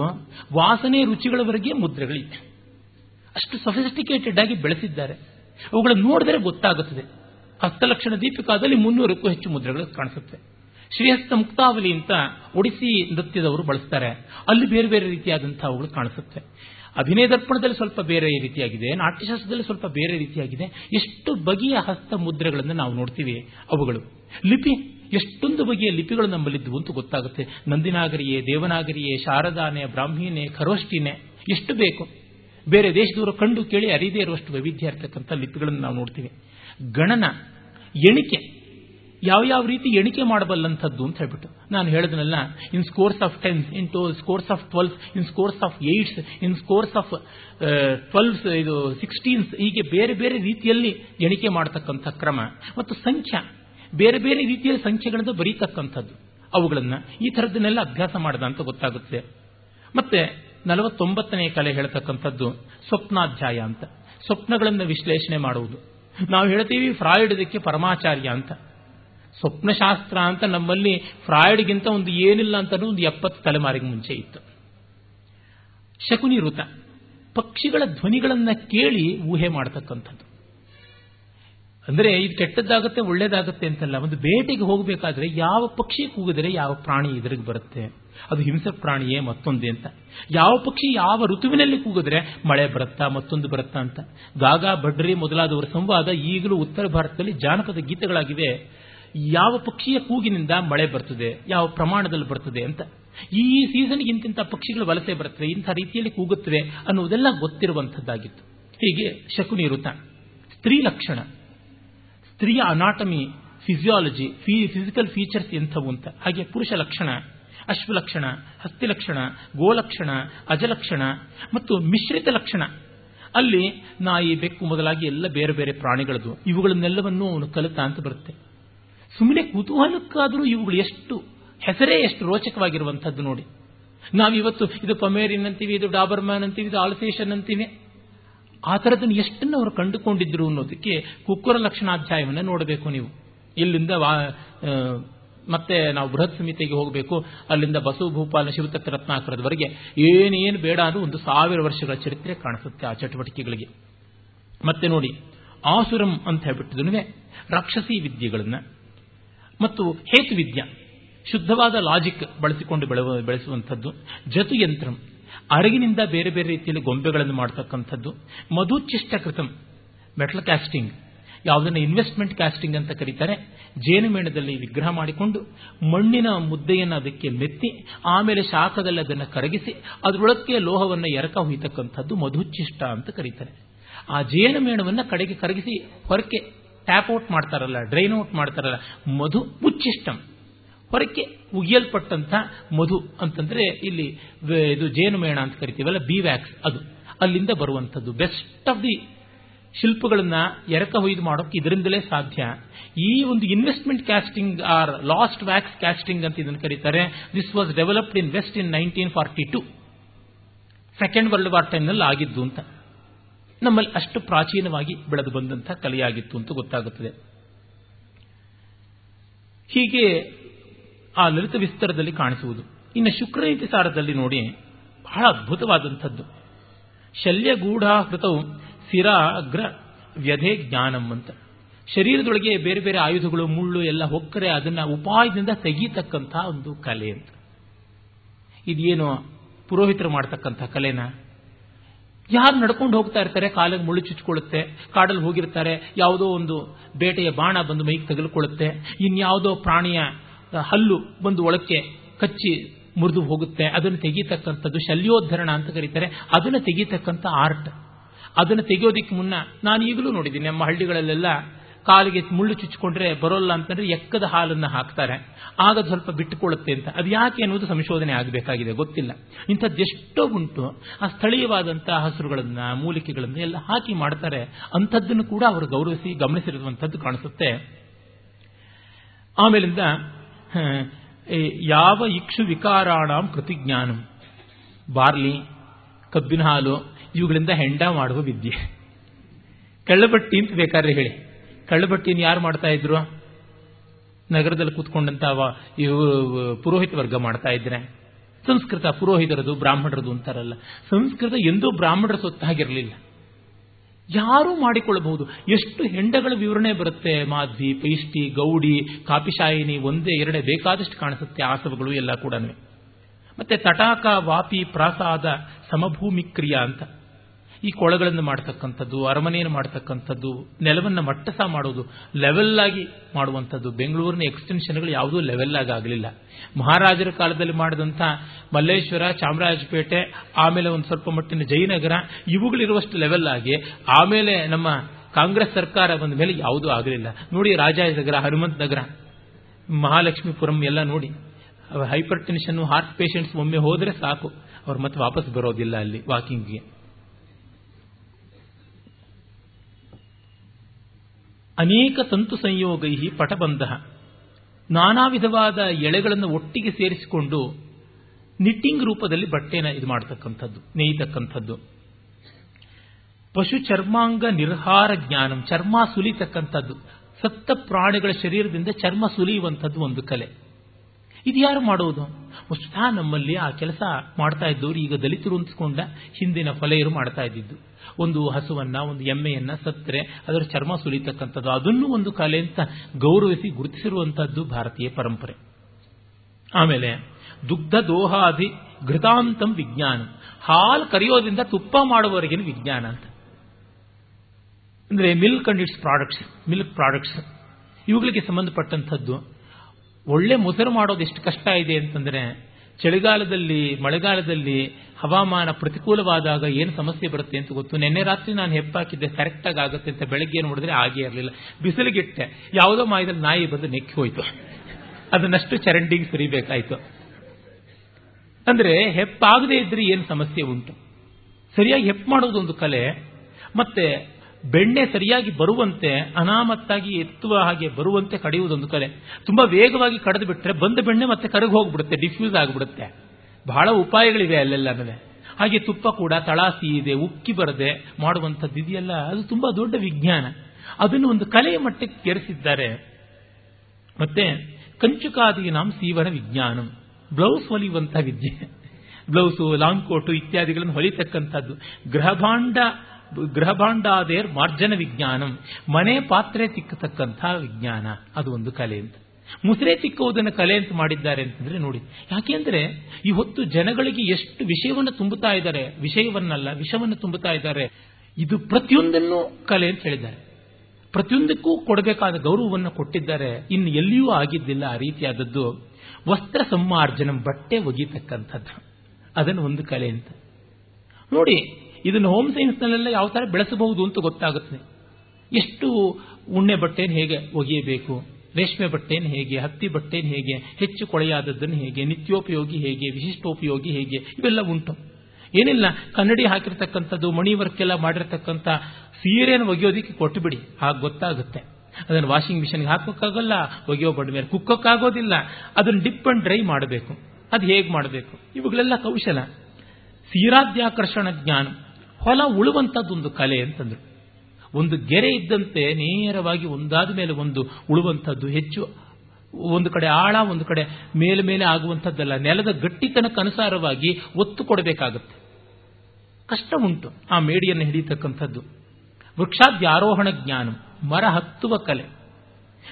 Speaker 2: ವಾಸನೆ ರುಚಿಗಳವರೆಗೆ ಮುದ್ರೆಗಳಿವೆ ಅಷ್ಟು ಸೊಫಿಸ್ಟಿಕೇಟೆಡ್ ಆಗಿ ಬೆಳೆಸಿದ್ದಾರೆ. ಅವುಗಳನ್ನು ನೋಡಿದರೆ ಗೊತ್ತಾಗುತ್ತದೆ. ಹಸ್ತಲಕ್ಷಣ ದೀಪಿಕಾದಲ್ಲಿ ಮುನ್ನೂರಕ್ಕೂ ಹೆಚ್ಚು ಮುದ್ರೆಗಳು ಕಾಣಿಸುತ್ತೆ. ಶ್ರೀಹಸ್ತ ಮುಕ್ತಾವಲಿ ಅಂತ ಒಡಿಸಿ ನೃತ್ಯದವರು ಬಳಸ್ತಾರೆ. ಅಲ್ಲಿ ಬೇರೆ ಬೇರೆ ರೀತಿಯಾದಂತಹ ಅವುಗಳು ಕಾಣಿಸುತ್ತೆ. ಅಭಿನಯ ದರ್ಪಣದಲ್ಲಿ ಸ್ವಲ್ಪ ಬೇರೆ ರೀತಿಯಾಗಿದೆ. ನಾಟ್ಯಶಾಸ್ತ್ರದಲ್ಲಿ ಸ್ವಲ್ಪ ಬೇರೆ ರೀತಿಯಾಗಿದೆ. ಎಷ್ಟು ಬಗೆಯ ಹಸ್ತ ಮುದ್ರೆಗಳನ್ನು ನಾವು ನೋಡ್ತೀವಿ ಅವುಗಳು. ಲಿಪಿ ಎಷ್ಟೊಂದು ಬಗೆಯ ಲಿಪಿಗಳು ನಮ್ಮಲ್ಲಿದ್ದು ಅಂತ ಗೊತ್ತಾಗುತ್ತೆ. ನಂದಿನಾಗರಿಯೇ, ದೇವನಾಗರಿಯೇ, ಶಾರದಾನೆ, ಬ್ರಾಹ್ಮೀನೆ ಖರೋಷ್ಟಿನೇ ಎಷ್ಟು ಬೇಕು? ಬೇರೆ ದೇಶದವರು ಕಂಡು ಕೇಳಿ ಅರಿದೇ ಇರುವಷ್ಟು ವೈವಿಧ್ಯ ಇರತಕ್ಕಂಥ ಲಿಪಿಗಳನ್ನು ನಾವು ನೋಡ್ತೀವಿ. ಗಣನ, ಎಣಿಕೆ, ಯಾವ ಯಾವ ರೀತಿ ಎಣಿಕೆ ಮಾಡಬಲ್ಲಂಥದ್ದು ಅಂತ ಹೇಳ್ಬಿಟ್ಟು. ನಾನು ಹೇಳಿದ್ನಲ್ಲ in scores of tens in two scores of twelves in scores of eights in scores of twelves ಇದು ಸಿಕ್ಸ್ಟೀನ್ಸ್ ಹೀಗೆ ಬೇರೆ ಬೇರೆ ರೀತಿಯಲ್ಲಿ ಎಣಿಕೆ ಮಾಡತಕ್ಕಂಥ ಕ್ರಮ. ಮತ್ತು ಸಂಖ್ಯಾ. ಬೇರೆ ಬೇರೆ ರೀತಿಯ ಸಂಖ್ಯೆಗಳನ್ನು ಬರೀತಕ್ಕಂಥದ್ದು. ಅವುಗಳನ್ನು ಈ ಥರದ್ದನ್ನೆಲ್ಲ ಅಭ್ಯಾಸ ಮಾಡಿದ ಅಂತ ಗೊತ್ತಾಗುತ್ತೆ. ಮತ್ತೆ ನಲವತ್ತೊಂಬತ್ತನೇ ಕಲೆ ಹೇಳ್ತಕ್ಕಂಥದ್ದು ಸ್ವಪ್ನಾಧ್ಯಾಯ ಅಂತ. ಸ್ವಪ್ನಗಳನ್ನು ವಿಶ್ಲೇಷಣೆ ಮಾಡುವುದು. ನಾವು ಹೇಳ್ತೀವಿ ಫ್ರಾಯ್ಡ್ ಇದಕ್ಕೆ ಪರಮಾಚಾರ್ಯ ಅಂತ. ಸ್ವಪ್ನಶಾಸ್ತ್ರ ಅಂತ ನಮ್ಮಲ್ಲಿ ಫ್ರಾಯ್ಡ್ಗಿಂತ ಒಂದು ಏನಿಲ್ಲ ಅಂತ ಒಂದು ಎಪ್ಪತ್ತು ತಲೆಮಾರಿಗೆ ಮುಂಚೆ ಇತ್ತು. ಶಕುನಿ ಋತ ಪಕ್ಷಿಗಳ ಧ್ವನಿಗಳನ್ನು ಕೇಳಿ ಊಹೆ ಮಾಡತಕ್ಕಂಥದ್ದು. ಅಂದರೆ ಇದು ಕೆಟ್ಟದ್ದಾಗುತ್ತೆ, ಒಳ್ಳೇದಾಗುತ್ತೆ ಅಂತಲ್ಲ, ಒಂದು ಬೇಟೆಗೆ ಹೋಗಬೇಕಾದ್ರೆ ಯಾವ ಪಕ್ಷಿ ಕೂಗಿದರೆ ಯಾವ ಪ್ರಾಣಿ ಎದುರಿಗೆ ಬರುತ್ತೆ? ಅದು ಹಿಂಸೆ ಪ್ರಾಣಿಯೇ ಮತ್ತೊಂದೇ ಅಂತ. ಯಾವ ಪಕ್ಷಿ ಯಾವ ಋತುವಿನಲ್ಲಿ ಕೂಗಿದ್ರೆ ಮಳೆ ಬರುತ್ತಾ, ಮತ್ತೊಂದು ಬರುತ್ತಾ ಅಂತ. ಗಾಗಾ ಬಡ್ರಿ ಮೊದಲಾದವರ ಸಂವಾದ ಈಗಲೂ ಉತ್ತರ ಭಾರತದಲ್ಲಿ ಜಾನಪದ ಗೀತೆಗಳಾಗಿವೆ. ಯಾವ ಪಕ್ಷಿಯ ಕೂಗಿನಿಂದ ಮಳೆ ಬರ್ತದೆ, ಯಾವ ಪ್ರಮಾಣದಲ್ಲಿ ಬರ್ತದೆ ಅಂತ. ಈ ಸೀಸನ್ಗೆ ಇಂತಿಂಥ ಪಕ್ಷಿಗಳು ವಲಸೆ ಬರುತ್ತವೆ, ಇಂಥ ರೀತಿಯಲ್ಲಿ ಕೂಗುತ್ತವೆ ಅನ್ನುವುದೆಲ್ಲ ಗೊತ್ತಿರುವಂಥದ್ದಾಗಿತ್ತು. ಹೀಗೆ ಶಕುನಿ ಋತ ಸ್ತ್ರೀ ಲಕ್ಷಣ. ಸ್ತ್ರೀಯ ಅನಾಟಮಿ ಫಿಸಿಯಾಲಜಿ ಫಿಸಿಕಲ್ ಫೀಚರ್ಸ್ ಎಂಥವು ಅಂತ. ಹಾಗೆ ಪುರುಷ ಲಕ್ಷಣ ಅಶ್ವಲಕ್ಷಣ ಹಸ್ತಿಲಕ್ಷಣ ಗೋಲಕ್ಷಣ ಅಜಲಕ್ಷಣ ಮತ್ತು ಮಿಶ್ರಿತ ಲಕ್ಷಣ. ಅಲ್ಲಿ ನಾಯಿ, ಬೆಕ್ಕು ಮೊದಲಾಗಿ ಎಲ್ಲ ಬೇರೆ ಬೇರೆ ಪ್ರಾಣಿಗಳದು ಇವುಗಳನ್ನೆಲ್ಲವನ್ನೂ ಅವನು ಕಲಿತ ಅಂತ ಬರುತ್ತೆ. ಸುಮ್ಮನೆ ಕುತೂಹಲಕ್ಕಾದರೂ ಇವುಗಳು ಎಷ್ಟು, ಹೆಸರೇ ಎಷ್ಟು ರೋಚಕವಾಗಿರುವಂಥದ್ದು ನೋಡಿ. ನಾವಿವತ್ತು ಇದು ಪಮೇರಿನ್ ಅಂತೀವಿ, ಇದು ಡಾಬರ್ಮ್ಯಾನ್ ಅಂತೀವಿ, ಇದು ಆಲ್ಸೇಷನ್ ಅಂತೀವಿ. ಆ ಥರದನ್ನು ಎಷ್ಟನ್ನು ಅವರು ಕಂಡುಕೊಂಡಿದ್ರು ಅನ್ನೋದಕ್ಕೆ ಕುಕ್ಕುರ ಲಕ್ಷಣಾಧ್ಯಾಯವನ್ನು ನೋಡಬೇಕು ನೀವು. ಇಲ್ಲಿಂದ ಮತ್ತೆ ನಾವು ಬೃಹತ್ ಸಮಿತಿಗೆ ಹೋಗಬೇಕು. ಅಲ್ಲಿಂದ ಬಸವ ಭೂಪಾಲ ಶಿವತಕ್ಕ ರತ್ನಾಕರದವರೆಗೆ ಏನೇನು ಬೇಡ ಅಂದ್ರೂ ಒಂದು ಸಾವಿರ ವರ್ಷಗಳ ಚರಿತ್ರೆ ಕಾಣಿಸುತ್ತೆ ಆ ಚಟುವಟಿಕೆಗಳಿಗೆ. ಮತ್ತೆ ನೋಡಿ, ಆಸುರಂ ಅಂತ ಹೇಳ್ಬಿಟ್ಟಿದ್ನುವೆ ರಾಕ್ಷಸಿ ವಿದ್ಯೆಗಳನ್ನ. ಮತ್ತು ಹೇತು ವಿದ್ಯೆ ಶುದ್ಧವಾದ ಲಾಜಿಕ್ ಬಳಸಿಕೊಂಡು ಬೆಳೆಸುವಂಥದ್ದು ಜತುಯಂತ್ರಂ. ಅರಗಿನಿಂದ ಬೇರೆ ಬೇರೆ ರೀತಿಯಲ್ಲಿ ಗೊಂಬೆಗಳನ್ನು ಮಾಡ್ತಕ್ಕಂಥದ್ದು. ಮಧುಚಿಷ್ಟ ಕೃತಂ ಮೆಟಲ್ ಕ್ಯಾಸ್ಟಿಂಗ್ ಯಾವುದನ್ನು ಇನ್ವೆಸ್ಟ್ಮೆಂಟ್ ಕ್ಯಾಸ್ಟಿಂಗ್ ಅಂತ ಕರೀತಾರೆ. ಜೇನುಮೇಣದಲ್ಲಿ ವಿಗ್ರಹ ಮಾಡಿಕೊಂಡು ಮಣ್ಣಿನ ಮುದ್ದೆಯನ್ನು ಅದಕ್ಕೆ ಮೆತ್ತಿ ಆಮೇಲೆ ಶಾಖದಲ್ಲಿ ಅದನ್ನು ಕರಗಿಸಿ, ಅದರೊಳಕ್ಕೆ ಲೋಹವನ್ನು ಎರಕ ಹೊಯ್ತಕ್ಕಂಥದ್ದು ಮಧುಚಿಷ್ಟ ಅಂತ ಕರೀತಾರೆ. ಆ ಜೇನುಮೇಣವನ್ನು ಕಡೆಗೆ ಕರಗಿಸಿ ಹೊರಕ್ಕೆ ಟ್ಯಾಪ್ ಔಟ್ ಮಾಡ್ತಾರಲ್ಲ ಡ್ರೈನ್ ಔಟ್ ಮಾಡ್ತಾರಲ್ಲ, ಮಧು ಉಚ್ಚಿಷ್ಟಂ ಹೊರಕ್ಕೆ ಉಗಿಯಲ್ಪಟ್ಟಂಥ ಮಧು ಅಂತಂದ್ರೆ ಇಲ್ಲಿ ಇದು ಜೇನುಮೇಣ ಅಂತ ಕರಿತೀವಲ್ಲ ಬಿ ವ್ಯಾಕ್ಸ್ ಅದು. ಅಲ್ಲಿಂದ ಬರುವಂಥದ್ದು. ಬೆಸ್ಟ್ ಆಫ್ ದಿ ಶಿಲ್ಪಗಳನ್ನ ಎರಕ ಹೊಯ್ದು ಮಾಡೋಕೆ ಇದರಿಂದಲೇ ಸಾಧ್ಯ. ಈ ಒಂದು investment casting or lost wax casting ಅಂತ ಇದನ್ನು ಕರೀತಾರೆ. This was developed in west in nineteen forty two second world war ಟೈಮ್ನಲ್ಲಿ ಆಗಿದ್ದು ಅಂತ. ನಮ್ಮಲ್ಲಿ ಅಷ್ಟು ಪ್ರಾಚೀನವಾಗಿ ಬೆಳೆದು ಬಂದಂಥ ಕಲೆಯಾಗಿತ್ತು ಅಂತ ಗೊತ್ತಾಗುತ್ತದೆ. ಹೀಗೆ ಆ ಲಲಿತ ವಿಸ್ತಾರದಲ್ಲಿ ಕಾಣಿಸುವುದು. ಇನ್ನು ಶುಕ್ರನೀತಿ ಸಾರದಲ್ಲಿ ನೋಡಿ, ಬಹಳ ಅದ್ಭುತವಾದಂಥದ್ದು. ಶಲ್ಯಗೂಢ ಕೃತವು ಸಿರಾ ಅಗ್ರ ವ್ಯಧೆ ಜ್ಞಾನಂ ಅಂತ. ಶರೀರದೊಳಗೆ ಬೇರೆ ಬೇರೆ ಆಯುಧಗಳು, ಮುಳ್ಳು, ಎಲ್ಲ ಹೊಕ್ಕರೆ ಅದನ್ನ ಉಪಾಯದಿಂದ ತೆಗೀತಕ್ಕಂಥ ಒಂದು ಕಲೆ ಅಂತ. ಇದೇನು ಪುರೋಹಿತರು ಮಾಡ್ತಕ್ಕಂಥ ಕಲೆನ? ಯಾರು ನಡ್ಕೊಂಡು ಹೋಗ್ತಾ ಇರ್ತಾರೆ ಕಾಲಿಗೆ ಮುಳ್ಳು ಚುಚ್ಕೊಳ್ಳುತ್ತೆ, ಕಾಡಲ್ಲಿ ಹೋಗಿರ್ತಾರೆ, ಯಾವುದೋ ಒಂದು ಬೇಟೆಯ ಬಾಣ ಬಂದು ಮೈಗೆ ತಗಲ್ಕೊಳ್ಳುತ್ತೆ, ಇನ್ಯಾವುದೋ ಪ್ರಾಣಿಯ ಹಲ್ಲು ಬಂದು ಒಳಕ್ಕೆ ಕಚ್ಚಿ ಮುರಿದು ಹೋಗುತ್ತೆ. ಅದನ್ನು ತೆಗೀತಕ್ಕಂಥದ್ದು ಶಲ್ಯೋದ್ಧರಣ ಅಂತ ಕರೀತಾರೆ. ಅದನ್ನು ತೆಗೀತಕ್ಕಂಥ ಆರ್ಟ್. ಅದನ್ನು ತೆಗೆಯೋದಿಕ್ಕೆ ಮುನ್ನ ನಾನು ಈಗಲೂ ನೋಡಿದ್ದೀನಿ, ನಮ್ಮ ಹಳ್ಳಿಗಳಲ್ಲೆಲ್ಲ ಕಾಲಿಗೆ ಮುಳ್ಳು ಚುಚ್ಚಿಕೊಂಡ್ರೆ ಬರೋಲ್ಲ ಅಂತಂದ್ರೆ ಎಕ್ಕದ ಹಾಲನ್ನು ಹಾಕ್ತಾರೆ. ಆಗ ಸ್ವಲ್ಪ ಬಿಟ್ಟುಕೊಳ್ಳುತ್ತೆ ಅಂತ. ಅದು ಯಾಕೆ ಅನ್ನೋದು ಸಂಶೋಧನೆ ಆಗಬೇಕಾಗಿದೆ, ಗೊತ್ತಿಲ್ಲ. ಇಂಥದ್ದೆಷ್ಟೋ ಉಂಟು. ಆ ಸ್ಥಳೀಯವಾದಂತಹ ಹಸಿರುಗಳನ್ನ, ಮೂಲಿಕೆಗಳನ್ನ ಎಲ್ಲ ಹಾಕಿ ಮಾಡ್ತಾರೆ. ಅಂಥದ್ದನ್ನು ಕೂಡ ಅವರು ಗೌರವಿಸಿ ಗಮನಿಸಿರುವಂಥದ್ದು ಕಾಣಿಸುತ್ತೆ. ಆಮೇಲಿಂದ ಯಾವ ಇಕ್ಷು ವಿಕಾರಾಣಾಂ ಕೃತಿಜ್ಞಾನಂ ಬಾರ್ಲಿ, ಕಬ್ಬಿನ ಹಾಲು, ಇವುಗಳಿಂದ ಹೆಂಡ ಮಾಡುವ ವಿದ್ಯೆ. ಕಳ್ಳಬಟ್ಟಿ ಅಂತ ಬೇಕಾದ್ರೆ ಹೇಳಿ. ಕಳ್ಳಬಟ್ಟಿನ ಯಾರು ಮಾಡ್ತಾ ಇದ್ರು? ನಗರದಲ್ಲಿ ಕೂತ್ಕೊಂಡಂತ ಪುರೋಹಿತ ವರ್ಗ ಮಾಡ್ತಾ ಇದ್ರೆ. ಸಂಸ್ಕೃತ ಪುರೋಹಿತರದು, ಬ್ರಾಹ್ಮಣರದು ಅಂತಾರಲ್ಲ. ಸಂಸ್ಕೃತ ಎಂದೂ ಬ್ರಾಹ್ಮಣರ ಸೊತ್ತಾಗಿರಲಿಲ್ಲ ಯಾರೂ ಮಾಡಿಕೊಳ್ಳಬಹುದು. ಎಷ್ಟು ಹೆಂಡಗಳ ವಿವರಣೆ ಬರುತ್ತೆ ಮಾಧ್ವಿ ಪೈಷ್ಟಿ ಗೌಡಿ, ಕಾಪಿಶಾಯಿನಿ, ಒಂದೇ, ಎರಡೇ ಬೇಕಾದಷ್ಟು ಕಾಣಿಸುತ್ತೆ ಆಸವಗಳು ಎಲ್ಲ ಕೂಡ ಮತ್ತೆ ತಟಾಕ, ವಾಪಿ, ಪ್ರಾಸಾದ, ಸಮಭೂಮಿ ಕ್ರಿಯಾ ಅಂತ. ಈ ಕೊಳಗಳನ್ನು ಮಾಡತಕ್ಕಂಥದ್ದು, ಅರಮನೆಯನ್ನು ಮಾಡತಕ್ಕಂಥದ್ದು, ನೆಲವನ್ನು ಮಟ್ಟಸ ಮಾಡೋದು ಲೆವೆಲ್ ಆಗಿ ಮಾಡುವಂಥದ್ದು. ಬೆಂಗಳೂರಿನ ಎಕ್ಸ್ಟೆನ್ಷನ್ಗಳು ಯಾವುದೂ ಲೆವೆಲ್ ಆಗಿ ಆಗಲಿಲ್ಲ. ಮಹಾರಾಜರ ಕಾಲದಲ್ಲಿ ಮಾಡಿದಂಥ ಮಲ್ಲೇಶ್ವರ, ಚಾಮರಾಜಪೇಟೆ, ಆಮೇಲೆ ಒಂದು ಸ್ವಲ್ಪ ಮಟ್ಟಿನ ಜಯನಗರ, ಇವುಗಳಿರುವಷ್ಟು ಲೆವೆಲ್ ಆಗಿ ಆಮೇಲೆ ನಮ್ಮ ಕಾಂಗ್ರೆಸ್ ಸರ್ಕಾರ ಬಂದ ಮೇಲೆ ಯಾವುದೂ ಆಗಲಿಲ್ಲ. ನೋಡಿ ರಾಜಾಜನಗರ, ಹನುಮಂತ ನಗರ, ಮಹಾಲಕ್ಷ್ಮೀಪುರಂ ಎಲ್ಲ ನೋಡಿ. ಹೈಪರ್ ಟೆನ್ಷನ್ ಹಾರ್ಟ್ ಪೇಷಂಟ್ಸ್ ಒಮ್ಮೆ ಹೋದರೆ ಸಾಕು. ಅವ್ರು ಮತ್ತೆ ವಾಪಸ್ ಬರೋದಿಲ್ಲ ಅಲ್ಲಿ ವಾಕಿಂಗ್ಗೆ ಅನೇಕ ತಂತು ಸಂಯೋಗೈ ಪಟಬಂಧ ನಾನಾ ವಿಧವಾದ ಎಳೆಗಳನ್ನು ಒಟ್ಟಿಗೆ ಸೇರಿಸಿಕೊಂಡು ನಿಟ್ಟಿಂಗ್ ರೂಪದಲ್ಲಿ ಬಟ್ಟೆನ ಇದು ಮಾಡತಕ್ಕಂಥದ್ದು, ನೇಯ್ತಕ್ಕಂಥದ್ದು. ಪಶು ಚರ್ಮಾಂಗ ನಿರ್ಹಾರ ಜ್ಞಾನಂ, ಚರ್ಮ ಸುಲಿತಕ್ಕಂಥದ್ದು. ಸತ್ತ ಪ್ರಾಣಿಗಳ ಶರೀರದಿಂದ ಚರ್ಮ ಸುಲಿಯುವಂಥದ್ದು ಒಂದು ಕಲೆ. ಇದು ಯಾರು ಮಾಡುವುದು ವಸ್ತುತಃ ನಮ್ಮಲ್ಲಿ ಆ ಕೆಲಸ ಮಾಡ್ತಾ ಇದ್ದವರು ಈಗ ದಲಿತರು ಅಂತಿಕೊಂಡ ಹಿಂದಿನ ಫಲೆಯರು ಮಾಡ್ತಾ ಇದ್ದಿದ್ದು. ಒಂದು ಹಸುವನ್ನ, ಒಂದು ಎಮ್ಮೆಯನ್ನ ಸತ್ತರೆ, ಅದರ ಚರ್ಮ ಸುಲಿತಕ್ಕಂಥದ್ದು ಅದನ್ನು ಒಂದು ಕಲೆ ಅಂತ ಗೌರವಿಸಿ ಗುರುತಿಸಿರುವಂತಹದ್ದು ಭಾರತೀಯ ಪರಂಪರೆ. ಆಮೇಲೆ, ದುಗ್ಧ ದೋಹಾದಿ ಘೃತಾಂತಂ ವಿಜ್ಞಾನ. ಹಾಲು ಕರೆಯೋದ್ರಿಂದ ತುಪ್ಪ ಮಾಡುವವರೆಗಿನ ವಿಜ್ಞಾನ ಅಂತ? ಅಂದ್ರೆ milk and its products, milk products. ಇವುಗಳಿಗೆ ಸಂಬಂಧಪಟ್ಟಂಥದ್ದು, ಒಳ್ಳೆ ಮೊಸರು ಮಾಡೋದು ಎಷ್ಟು ಕಷ್ಟ ಇದೆ ಅಂತಂದ್ರೆ ಚಳಿಗಾಲದಲ್ಲಿ, ಮಳೆಗಾಲದಲ್ಲಿ ಹವಾಮಾನ ಪ್ರತಿಕೂಲವಾದಾಗ ಏನು ಸಮಸ್ಯೆ ಬರುತ್ತೆ ಅಂತ ಗೊತ್ತು. ನಿನ್ನೆ ರಾತ್ರಿ ನಾನು ಹೆಪ್ಪಾಕಿದ್ದೆ ಕರೆಕ್ಟ್ ಆಗಿ ಆಗುತ್ತೆ ಅಂತ ಬೆಳಗ್ಗೆ ನೋಡಿದ್ರೆ ಆಗೇ ಇರಲಿಲ್ಲ. ಬಿಸಿಲಿಗಿಟ್ಟೆ. ಯಾವುದೋ ಮಾಯದಲ್ಲಿ ನಾಯಿ ಬಂದು ನೆಕ್ಕಿ ಹೋಯ್ತು. ಅದನ್ನಷ್ಟು ಚರಂಡಿಗೆ ಸುರಿಬೇಕಾಯ್ತು. ಅಂದ್ರೆ ಹೆಪ್ಪಾಗದೇ ಇದ್ರೆ ಏನು ಸಮಸ್ಯೆ ಉಂಟು? ಸರಿಯಾಗಿ ಹೆಪ್ ಮಾಡೋದು ಒಂದು ಕಲೆ. ಮತ್ತೆ ಬೆಣ್ಣೆ ಸರಿಯಾಗಿ ಬರುವಂತೆ, ಅನಾಮತ್ತಾಗಿ ಎತ್ತುವ ಹಾಗೆ ಬರುವಂತೆ ಕಡಿಯುವುದೊಂದು ಕಲೆ. ತುಂಬಾ ವೇಗವಾಗಿ ಕಡಿದು ಬಿಟ್ಟರೆ ಬಂದ ಬೆಣ್ಣೆ ಮತ್ತೆ ಕರಗಿ ಹೋಗ್ಬಿಡುತ್ತೆ ಡಿಫ್ಯೂಸ್ ಆಗಿಬಿಡುತ್ತೆ. ಬಹಳ ಉಪಾಯಗಳಿವೆ ಮೇಲೆ ಹಾಗೆ ತುಪ್ಪ ಕೂಡ ತಳಾಸಿ ಇದೆ, ಉಕ್ಕಿ ಬರದೆ ಮಾಡುವಂಥದ್ದು ಇದೆಯಲ್ಲ, ಅದು ತುಂಬಾ ದೊಡ್ಡ ವಿಜ್ಞಾನ. ಅದನ್ನು ಒಂದು ಕಲೆಯ ಮಟ್ಟಕ್ಕೆ ಕೆರೆಸಿದ್ದಾರೆ ಮತ್ತೆ ಕಂಚುಕಾದಿ ನಾಂ ಸೀವನ ವಿಜ್ಞಾನಂ. ಬ್ಲೌಸ್ ಹೊಲಿಯುವಂತಹ ವಿದ್ಯೆ. ಬ್ಲೌಸು ಲಾಂಗ್ ಕೋಟು ಇತ್ಯಾದಿಗಳನ್ನು ಹೊಲಿತಕ್ಕಂಥದ್ದು. ಗೃಹಭಾಂಡ ಗೃಹಭಾಂಡಾದೇರ್ ಮಾರ್ಜನ ವಿಜ್ಞಾನಂ, ಮನೆ ಪಾತ್ರೆ ತಿಕ್ಕತಕ್ಕಂಥ ವಿಜ್ಞಾನ, ಅದು ಒಂದು ಕಲೆ ಅಂತ. ಮುಸ್ರೆ ತಿಕ್ಕುವುದನ್ನು ಕಲೆ ಅಂತ ಮಾಡಿದ್ದಾರೆ ಅಂತಂದ್ರೆ ನೋಡಿ ಯಾಕೆಂದ್ರೆ ಈ ಹೊತ್ತು ಜನಗಳಿಗೆ ಎಷ್ಟು ವಿಷಯವನ್ನು ತುಂಬುತ್ತಾ ಇದ್ದಾರೆ, ವಿಷಯವನ್ನಲ್ಲ, ವಿಷವನ್ನು ತುಂಬುತ್ತಾ ಇದ್ದಾರೆ, ಇದು ಪ್ರತಿಯೊಂದನ್ನು ಕಲೆ ಅಂತ ಹೇಳಿದ್ದಾರೆ. ಪ್ರತಿಯೊಂದಕ್ಕೂ ಕೊಡಬೇಕಾದ ಗೌರವವನ್ನು ಕೊಟ್ಟಿದ್ದಾರೆ, ಇನ್ನು ಎಲ್ಲಿಯೂ ಆಗಿದ್ದಿಲ್ಲ ಆ ರೀತಿಯಾದದ್ದು, ವಸ್ತ್ರ ಸಂಮಾರ್ಜನ ಬಟ್ಟೆ ಒಗಿತಕ್ಕಂಥದ್ದು ಅದನ್ನು ಒಂದು ಕಲೆ ಅಂತ. ನೋಡಿ ಇದನ್ನು ಹೋಮ್ ಸೈನ್ಸ್ನಲ್ಲೆಲ್ಲ ಯಾವ ಥರ ಬೆಳೆಸಬಹುದು ಅಂತ ಗೊತ್ತಾಗುತ್ತೆ. ಎಷ್ಟು ಉಣ್ಣೆ ಬಟ್ಟೆಯನ್ನು ಹೇಗೆ ಒಗೆಯಬೇಕು, ರೇಷ್ಮೆ ಬಟ್ಟೆಯನ್ನು ಹೇಗೆ, ಹತ್ತಿ ಬಟ್ಟೆಯನ್ನು ಹೇಗೆ, ಹೆಚ್ಚು ಕೊಳೆಯಾದದ್ದನ್ನು ಹೇಗೆ, ನಿತ್ಯೋಪಯೋಗಿ ಹೇಗೆ, ವಿಶಿಷ್ಟೋಪಯೋಗಿ ಹೇಗೆ, ಇವೆಲ್ಲ ಉಂಟು. ಏನಿಲ್ಲ, ಕನ್ನಡಿ ಹಾಕಿರ್ತಕ್ಕಂಥದ್ದು, ಮಣಿ ವರ್ಕ್ ಎಲ್ಲ ಮಾಡಿರ್ತಕ್ಕಂಥ ಸೀರೆಯನ್ನು ಒಗೆಯೋದಿಕ್ಕೆ ಕೊಟ್ಟು ಬಿಡಿ ಹಾಗೆ ಗೊತ್ತಾಗುತ್ತೆ. ಅದನ್ನು ವಾಷಿಂಗ್ ಮಿಷನ್ಗೆ ಹಾಕೋಕ್ಕಾಗಲ್ಲ, ಒಗೆಯೋ ಬಡ ಮೇಲೆ ಕುಕ್ಕೋಕ್ಕಾಗೋದಿಲ್ಲ, ಅದನ್ನು ಡಿಪ್ ಅಂಡ್ ಡ್ರೈ ಮಾಡಬೇಕು. ಅದು ಹೇಗೆ ಮಾಡಬೇಕು? ಇವುಗಳೆಲ್ಲ ಕೌಶಲ. ಸೀರಾದ್ಯಾಕರ್ಷಣ ಜ್ಞಾನ. ಹೊಲ ಉಳುವಂತದ್ದೊಂದು ಕಲೆ ಅಂತಂದರು. ಒಂದು ಗೆರೆ ಇದ್ದಂತೆ ನೇರವಾಗಿ ಒಂದಾದ ಮೇಲೆ ಒಂದು ಉಳುವಂಥದ್ದು ಹೆಚ್ಚು, ಒಂದು ಕಡೆ ಆಳ, ಒಂದು ಕಡೆ ಮೇಲೆ ಮೇಲೆ ಆಗುವಂಥದ್ದಲ್ಲ ನೆಲದ ಗಟ್ಟಿತನಕ್ಕೆ ಅನುಸಾರವಾಗಿ ಒತ್ತು ಕೊಡಬೇಕಾಗುತ್ತೆ. ಕಷ್ಟ ಉಂಟು ಆ ಮೇಡಿಯನ್ನು ಹಿಡಿಯತಕ್ಕಂಥದ್ದು. ವೃಕ್ಷಾದ್ಯಾರೋಹಣ ಜ್ಞಾನ, ಮರ ಹತ್ತುವ ಕಲೆ.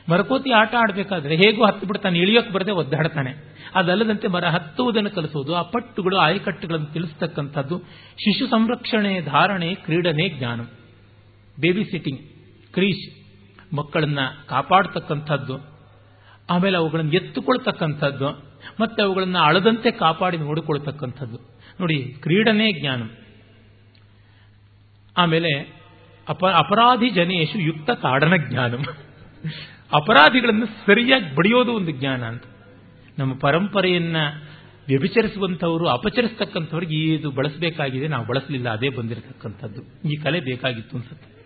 Speaker 2: ಮರಕೋತಿ ಆಟ ಆಡಬೇಕಾದ್ರೆ ಹೇಗೂ ಹತ್ತು ಬಿಡ್ತಾನೆ, ಇಳಿಯೋಕೆ ಬರದೆ ಒದ್ದಾಡ್ತಾನೆ. ಅದಲ್ಲದಂತೆ ಮರ ಹತ್ತುವುದನ್ನು ಕಲಿಸುವುದು, ಆ ಪಟ್ಟುಗಳು, ಆಯಕಟ್ಟುಗಳನ್ನು ತಿಳಿಸ್ತಕ್ಕಂಥದ್ದು, ಶಿಶು ಸಂರಕ್ಷಣೆ ಧಾರಣೆ, ಕ್ರೀಡನೆ ಜ್ಞಾನ. ಬೇಬಿ ಸಿಟ್ಟಿಂಗ್ ಕ್ರೀಶ್ ಮಕ್ಕಳನ್ನ ಕಾಪಾಡತಕ್ಕಂಥದ್ದು, ಆಮೇಲೆ ಅವುಗಳನ್ನು ಎತ್ತುಕೊಳ್ತಕ್ಕಂಥದ್ದು, ಮತ್ತೆ ಅವುಗಳನ್ನು ಅಳದಂತೆ ಕಾಪಾಡಿ ನೋಡಿಕೊಳ್ತಕ್ಕಂಥದ್ದು. ನೋಡಿ, ಕ್ರೀಡನೆ ಜ್ಞಾನ. ಆಮೇಲೆ ಅಪ, ಅಪರಾಧಿ ಜನೇಶು ಯುಕ್ತ ಕಾಡನ ಜ್ಞಾನ. ಅಪರಾಧಿಗಳನ್ನು ಸರಿಯಾಗಿ ಬಡಿಯೋದು ಒಂದು ಜ್ಞಾನ ಅಂತ. ನಮ್ಮ ಪರಂಪರೆಯನ್ನ ವ್ಯಭಿಚರಿಸುವಂಥವರು, ಅಪಚರಿಸ್ತಕ್ಕಂಥವ್ರಿಗೆ ಇದು ಬಳಸಬೇಕಾಗಿದೆ, ನಾವು ಬಳಸಲಿಲ್ಲ, ಅದೇ ಬಂದಿರತಕ್ಕಂಥದ್ದು. ಈ ಕಲೆ ಬೇಕಾಗಿತ್ತು ಅನ್ಸುತ್ತೆ.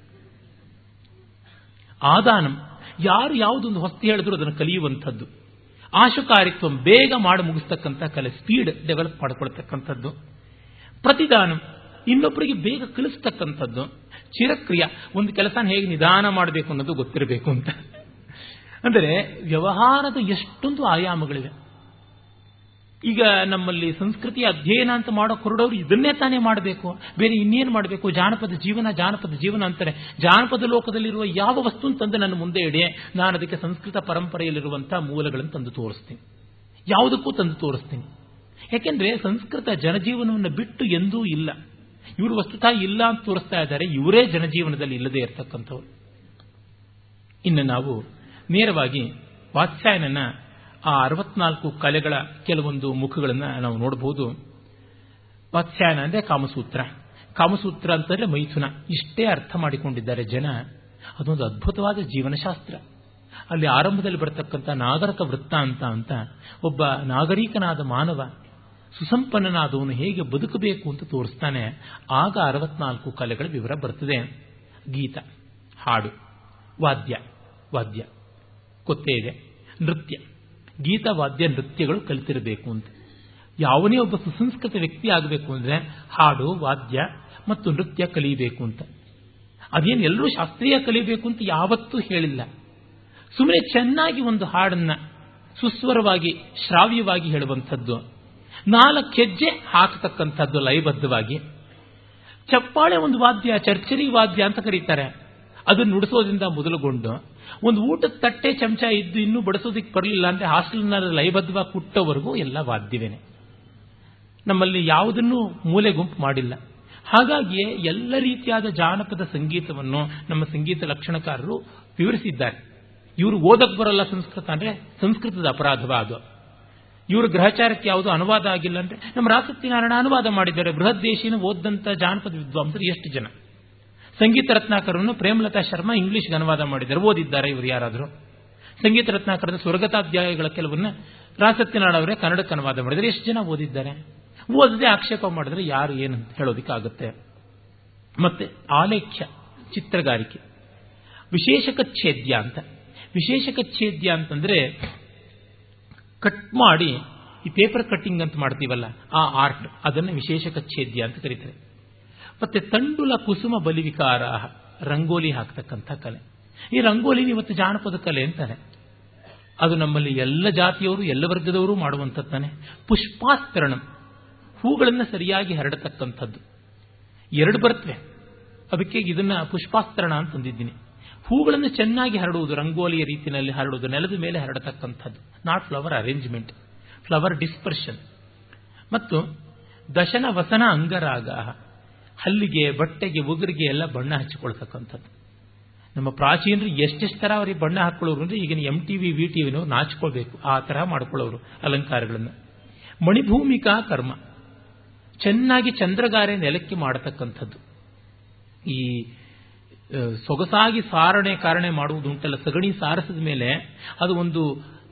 Speaker 2: ಆದಾನಂ, ಯಾರು ಯಾವುದೊಂದು ಹೊಸ್ತಿ ಹೇಳಿದ್ರು ಅದನ್ನು ಕಲಿಯುವಂಥದ್ದು. ಆಶುಕಾರಿತ್ವ ಬೇಗ ಮಾಡಿ ಮುಗಿಸ್ತಕ್ಕಂಥ ಕಲೆ ಸ್ಪೀಡ್ ಡೆವಲಪ್ ಮಾಡಿಕೊಳ್ತಕ್ಕಂಥದ್ದು. ಪ್ರತಿದಾನಂ ಇನ್ನೊಬ್ಬರಿಗೆ ಬೇಗ ಕಲಿಸ್ತಕ್ಕಂಥದ್ದು. ಚಿರಕ್ರಿಯ, ಒಂದು ಕೆಲಸ ಹೇಗೆ ನಿಧಾನ ಮಾಡಬೇಕು ಅನ್ನೋದು ಗೊತ್ತಿರಬೇಕು ಅಂತ. ಅಂದರೆ ವ್ಯವಹಾರದ ಎಷ್ಟೊಂದು ಆಯಾಮಗಳಿವೆ. ಈಗ ನಮ್ಮಲ್ಲಿ ಸಂಸ್ಕೃತಿ ಅಧ್ಯಯನ ಅಂತ ಮಾಡೋ ಹೊರಡೋರು ಇದನ್ನೇ ತಾನೇ ಮಾಡಬೇಕು. ಬೇರೆ ಇನ್ನೇನು ಮಾಡಬೇಕು? ಜಾನಪದ ಜೀವನ ಜಾನಪದ ಜೀವನ ಅಂತಾರೆ. ಜಾನಪದ ಲೋಕದಲ್ಲಿರುವ ಯಾವ ವಸ್ತು ತಂದು ನನ್ನ ಮುಂದೆ ಇಡಿ, ನಾನು ಅದಕ್ಕೆ ಸಂಸ್ಕೃತ ಪರಂಪರೆಯಲ್ಲಿರುವಂತಹ ಮೂಲಗಳನ್ನು ತಂದು ತೋರಿಸ್ತೀನಿ. ಯಾವುದಕ್ಕೂ ತಂದು ತೋರಿಸ್ತೀನಿ. ಯಾಕೆಂದ್ರೆ ಸಂಸ್ಕೃತ ಜನಜೀವನವನ್ನು ಬಿಟ್ಟು ಎಂದೂ ಇಲ್ಲ. ಇವರು ವಸ್ತುತ ಇಲ್ಲ ಅಂತ ತೋರಿಸ್ತಾ ಇದ್ದಾರೆ. ಇವರೇ ಜನಜೀವನದಲ್ಲಿ ಇಲ್ಲದೆ ಇರತಕ್ಕಂಥವ್ರು. ಇನ್ನು ನಾವು ನೇರವಾಗಿ ವಾತ್ಸಾಯನನ್ನ ಆ ಅರವತ್ನಾಲ್ಕು ಕಲೆಗಳ ಕೆಲವೊಂದು ಮುಖಗಳನ್ನು ನಾವು ನೋಡಬಹುದು ವಾತ್ಸಾಯನ ಅಂದ್ರೆ ಕಾಮಸೂತ್ರ. ಕಾಮಸೂತ್ರ ಅಂತಂದ್ರೆ ಮೈಥುನ. ಇಷ್ಟೇ ಅರ್ಥ ಮಾಡಿಕೊಂಡಿದ್ದಾರೆ ಜನ. ಅದೊಂದು ಅದ್ಭುತವಾದ ಜೀವನಶಾಸ್ತ್ರ. ಅಲ್ಲಿ ಆರಂಭದಲ್ಲಿ ಬರತಕ್ಕಂಥ ನಾಗರಕ ವೃತ್ತಾಂತ ಅಂತ ಒಬ್ಬ ನಾಗರಿಕನಾದ ಮಾನವ ಸುಸಂಪನ್ನನಾದವನು ಹೇಗೆ ಬದುಕಬೇಕು ಅಂತ ತೋರಿಸ್ತಾನೆ. ಆಗ ಅರವತ್ನಾಲ್ಕು ಕಲೆಗಳ ವಿವರ ಬರ್ತದೆ. ಗೀತ, ಹಾಡು, ವಾದ್ಯ ವಾದ್ಯ. ಕೊತ್ತೇವೆ ನೃತ್ಯ. ಗೀತ ವಾದ್ಯ ನೃತ್ಯಗಳು ಕಲಿತಿರಬೇಕು ಅಂತ. ಯಾವನೇ ಒಬ್ಬ ಸುಸಂಸ್ಕೃತ ವ್ಯಕ್ತಿ ಆಗಬೇಕು ಅಂದ್ರೆ ಹಾಡು, ವಾದ್ಯ ಮತ್ತು ನೃತ್ಯ ಕಲಿಯಬೇಕು ಅಂತ. ಅದೇನು ಎಲ್ಲರೂ ಶಾಸ್ತ್ರೀಯ ಕಲಿಬೇಕು ಅಂತ ಯಾವತ್ತೂ ಹೇಳಿಲ್ಲ. ಸುಮ್ಮನೆ ಚೆನ್ನಾಗಿ ಒಂದು ಹಾಡನ್ನ ಸುಸ್ವರವಾಗಿ, ಶ್ರಾವ್ಯವಾಗಿ ಹೇಳುವಂಥದ್ದು, ನಾಲ್ಕು ಹೆಜ್ಜೆ ಹಾಕತಕ್ಕಂಥದ್ದು ಲಯಬದ್ಧವಾಗಿ. ಚಪ್ಪಾಳೆ ಒಂದು ವಾದ್ಯ, ಚರ್ಚರಿ ವಾದ್ಯ ಅಂತ ಕರೀತಾರೆ. ಅದನ್ನು ನುಡಿಸೋದ್ರಿಂದ ಮೊದಲುಗೊಂಡು ಒಂದು ಊಟದ ತಟ್ಟೆ ಚಮಚ ಇದ್ದು ಇನ್ನೂ ಬಡಿಸೋದಿಕ್ ಬರಲಿಲ್ಲ ಅಂದ್ರೆ ಹಾಸ್ಟೆಲ್ನ ಲಯಬದ್ಧವಾಗಿ ಕುಟ್ಟೋವರೆಗೂ ಎಲ್ಲ ವಾದ್ಯವೇನೆ. ನಮ್ಮಲ್ಲಿ ಯಾವುದನ್ನು ಮೂಲೆ ಗುಂಪು ಮಾಡಿಲ್ಲ. ಹಾಗಾಗಿಯೇ ಎಲ್ಲ ರೀತಿಯಾದ ಜಾನಪದ ಸಂಗೀತವನ್ನು ನಮ್ಮ ಸಂಗೀತ ಲಕ್ಷಣಕಾರರು ವಿವರಿಸಿದ್ದಾರೆ. ಇವರು ಓದಕ್ ಬರಲ್ಲ ಸಂಸ್ಕೃತ ಅಂದ್ರೆ ಸಂಸ್ಕೃತದ ಅಪರಾಧವ ಅದು. ಇವರು ಗ್ರಹಚಾರಕ್ಕೆ ಯಾವುದು ಅನುವಾದ ಆಗಿಲ್ಲ ಅಂದ್ರೆ ನಮ್ಮ ರಾಸತ್ಯನಾರಾಯಣ ಅನುವಾದ ಮಾಡಿದ್ದಾರೆ. ಬೃಹತ್ ದೇಶಿನ ಓದಂತ ಜಾನಪದ ವಿದ್ವಾಂಸರು ಎಷ್ಟು ಜನ? ಸಂಗೀತ ರತ್ನಾಕರನ್ನು ಪ್ರೇಮಲತಾ ಶರ್ಮಾ ಇಂಗ್ಲಿಷ್ಗೆ ಅನುವಾದ ಮಾಡಿದ್ದಾರೆ. ಓದಿದ್ದಾರೆ ಇವರು ಯಾರಾದರೂ. ಸಂಗೀತ ರತ್ನಾಕರದ ಸ್ವರ್ಗತಾಧ್ಯಾಯಗಳ ಕೆಲವನ್ನ ರಾಸತ್ಯನಾಡ ಅವರೇ ಕನ್ನಡಕ್ಕೆ ಅನುವಾದ ಮಾಡಿದರೆ ಎಷ್ಟು ಜನ ಓದಿದ್ದಾರೆ? ಓದದೆ ಆಕ್ಷೇಪ ಮಾಡಿದ್ರೆ ಯಾರು ಏನು ಅಂತ ಹೇಳೋದಕ್ಕಾಗುತ್ತೆ. ಮತ್ತೆ ಆಲೇಖ್ಯ ಚಿತ್ರಗಾರಿಕೆ. ವಿಶೇಷಕ ಛೇದ್ಯ ಅಂತ. ವಿಶೇಷಕ ಛೇದ್ಯ ಅಂತಂದ್ರೆ ಕಟ್ ಮಾಡಿ ಈ ಪೇಪರ್ ಕಟ್ಟಿಂಗ್ ಅಂತ ಮಾಡ್ತೀವಲ್ಲ, ಆ ಆರ್ಟ್ ಅದನ್ನು ವಿಶೇಷಕ ಛೇದ್ಯ ಅಂತ ಕರೀತಾರೆ. ಮತ್ತೆ ತಂಡುಲ ಕುಸುಮ ಬಲಿವಿಕಾರ ರಂಗೋಲಿ ಹಾಕ್ತಕ್ಕಂಥ ಕಲೆ. ಈ ರಂಗೋಲಿ ಇವತ್ತು ಜಾನಪದ ಕಲೆ ಅಂತಾನೆ. ಅದು ನಮ್ಮಲ್ಲಿ ಎಲ್ಲ ಜಾತಿಯವರು, ಎಲ್ಲ ವರ್ಗದವರು ಮಾಡುವಂಥದ್ದಾನೆ. ಪುಷ್ಪಾಸ್ತರಣ, ಹೂಗಳನ್ನು ಸರಿಯಾಗಿ ಹರಡತಕ್ಕಂಥದ್ದು. ಎರಡು ಬರ್ತವೆ. ಅದಕ್ಕೆ ಇದನ್ನ ಪುಷ್ಪಾಸ್ತರಣ ಅಂತಂದಿದ್ದೀನಿ ಹೂಗಳನ್ನು ಚೆನ್ನಾಗಿ ಹರಡುವುದು, ರಂಗೋಲಿಯ ರೀತಿಯಲ್ಲಿ ಹರಡುವುದು, ನೆಲದ ಮೇಲೆ ಹರಡತಕ್ಕಂಥದ್ದು. Not flower arrangement flower dispersion ಮತ್ತು ದಶನ ವಸನ ಅಂಗರಾಗ ಹಲ್ಲಿಗೆ, ಬಟ್ಟೆಗೆ ಉಗುರಿಗೆ ಎಲ್ಲ ಬಣ್ಣ ಹಚ್ಚಿಕೊಳ್ತಕ್ಕಂಥದ್ದು. ನಮ್ಮ ಪ್ರಾಚೀನರು ಎಷ್ಟೆಷ್ಟು ತರ ಅವರಿಗೆ ಬಣ್ಣ ಹಾಕೊಳ್ಳೋರು ಅಂದ್ರೆ ಈಗಿನ ಎಂ ಟಿ ವಿ ಟಿವಿನೋ ನಾಚಿಕೊಳ್ಬೇಕು. ಆ ತರ ಮಾಡ್ಕೊಳ್ಳೋರು ಅಲಂಕಾರಗಳನ್ನು. ಮಣಿಭೂಮಿಕಾ ಕರ್ಮ. ಚೆನ್ನಾಗಿ ಚಂದ್ರಗಾರೆ ನೆಲಕ್ಕೆ ಮಾಡತಕ್ಕಂಥದ್ದು. ಈ ಸೊಗಸಾಗಿ ಸಾರಣೆ ಕಾರಣೆ ಮಾಡುವುದುಂಟಲ್ಲ, ಸಗಣಿ ಸಾರಿಸಿದ ಮೇಲೆ ಅದು ಒಂದು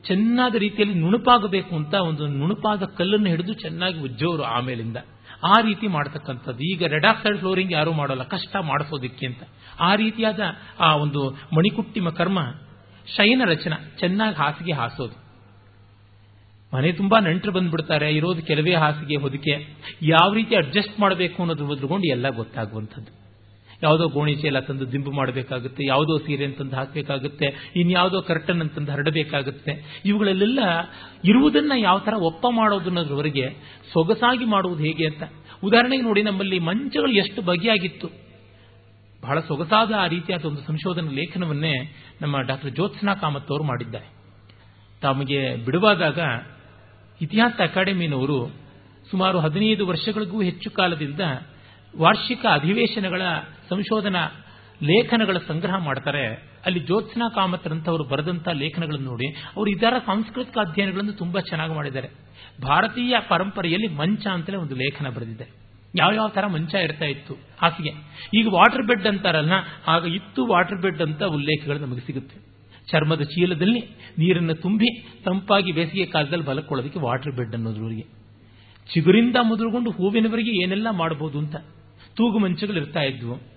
Speaker 2: ಚೆನ್ನಾದ ರೀತಿಯಲ್ಲಿ ನುಣುಪಾಗಬೇಕು ಅಂತ ಒಂದು ನುಣುಪಾದ ಕಲ್ಲನ್ನು ಹಿಡಿದು ಚೆನ್ನಾಗಿ ಉಜ್ಜೋರು ಆಮೇಲಿಂದ ಆ ರೀತಿ ಮಾಡ್ತಕ್ಕಂಥದ್ದು. ಈಗ ರೆಡ್ ಆಕ್ಸೈಡ್ ಫ್ಲೋರಿಂಗ್ ಯಾರು ಮಾಡೋಲ್ಲ, ಕಷ್ಟ ಮಾಡಿಸೋದಿಕ್ಕೆ ಅಂತ. ಆ ರೀತಿಯಾದ ಆ ಒಂದು ಮಣಿಕುಟ್ಟಿಮ ಕರ್ಮ, ಶಯನ ರಚನ, ಚೆನ್ನಾಗಿ ಹಾಸಿಗೆ ಹಾಸೋದು. ಮನೆ ತುಂಬಾ ನೆಂಟರು ಬಂದ್ಬಿಡ್ತಾರೆ, ಇರೋದು ಕೆಲವೇ ಹಾಸಿಗೆ, ಹೊದಿಕೆ. ಯಾವ ರೀತಿ ಅಡ್ಜಸ್ಟ್ ಮಾಡಬೇಕು ಅನ್ನೋದು ಮೊದಲುಕೊಂಡು ಎಲ್ಲ ಗೊತ್ತಾಗುವಂಥದ್ದು. ಯಾವುದೋ ಗೋಣಿ ಚೀಲ ತಂದು ದಿಂಬು ಮಾಡಬೇಕಾಗುತ್ತೆ, ಯಾವುದೋ ಸೀರೆ ಅಂತಂದು ಹಾಕಬೇಕಾಗುತ್ತೆ, ಇನ್ಯಾವುದೋ ಕರ್ಟನ್ ಅಂತಂದು ಹರಡಬೇಕಾಗುತ್ತೆ. ಇವುಗಳಲ್ಲೆಲ್ಲ ಇರುವುದನ್ನ ಯಾವ ಥರ ಒಪ್ಪ ಮಾಡೋದು ಅನ್ನೋದ್ರವರೆಗೆ ಸೊಗಸಾಗಿ ಮಾಡುವುದು ಹೇಗೆ ಅಂತ. ಉದಾಹರಣೆಗೆ ನೋಡಿ, ನಮ್ಮಲ್ಲಿ ಮಂಚಗಳು ಎಷ್ಟು ಬಗೆಯಾಗಿತ್ತು. ಬಹಳ ಸೊಗಸಾದ ಆ ರೀತಿಯಾದ ಒಂದು ಸಂಶೋಧನಾ ಲೇಖನವನ್ನೇ ನಮ್ಮ ಡಾಕ್ಟರ್ ಜ್ಯೋತ್ಸ್ನಾ ಕಾಮತ್ ಅವರು ಮಾಡಿದ್ದಾರೆ. ತಮಗೆ ಬಿಡುವಾದಾಗ ಇತಿಹಾಸ ಅಕಾಡೆಮಿನವರು ಸುಮಾರು ಹದಿನೈದು ವರ್ಷಗಳಿಗೂ ಹೆಚ್ಚು ಕಾಲದಿಂದ ವಾರ್ಷಿಕ ಅಧಿವೇಶನಗಳ ಸಂಶೋಧನಾ ಲೇಖನಗಳ ಸಂಗ್ರಹ ಮಾಡ್ತಾರೆ. ಅಲ್ಲಿ ಜ್ಯೋತ್ಸ್ನಾ ಕಾಮತ್ ಅಂತವರು ಬರೆದಂತ ಲೇಖನಗಳನ್ನು ನೋಡಿ, ಅವರು ಇದರ ಸಾಂಸ್ಕೃತಿಕ ಅಧ್ಯಯನಗಳನ್ನು ತುಂಬಾ ಚೆನ್ನಾಗಿ ಮಾಡಿದ್ದಾರೆ. ಭಾರತೀಯ ಪರಂಪರೆಯಲ್ಲಿ ಮಂಚ ಅಂತಲೇ ಒಂದು ಲೇಖನ ಬರೆದಿದ್ದಾರೆ. ಯಾವ್ಯಾವ ತರ ಮಂಚ ಇರ್ತಾ ಇತ್ತು, ಹಾಸಿಗೆ. ಈಗ ವಾಟರ್ ಬೆಡ್ ಅಂತಾರಲ್ಲ, ಆಗ ಇತ್ತು ವಾಟರ್ ಬೆಡ್ ಅಂತ ಉಲ್ಲೇಖಗಳು ನಮಗೆ ಸಿಗುತ್ತೆ. ಚರ್ಮದ ಚೀಲದಲ್ಲಿ ನೀರನ್ನು ತುಂಬಿ ತಂಪಾಗಿ ಬೇಸಿಗೆ ಕಾಲದಲ್ಲಿ ಬಲಕೊಳ್ಳೋದಕ್ಕೆ ವಾಟರ್ ಬೆಡ್ ಅನ್ನೋದ್ರವರಿಗೆ ಚಿಗುರಿಂದ ಮುದುರುಗೊಂಡು ಹೂವಿನವರೆಗೆ ಏನೆಲ್ಲ ಮಾಡಬಹುದು ಅಂತ. ತೂಗು ಮಂಚಗಳು ಇರ್ತಾ ಇದ್ವು.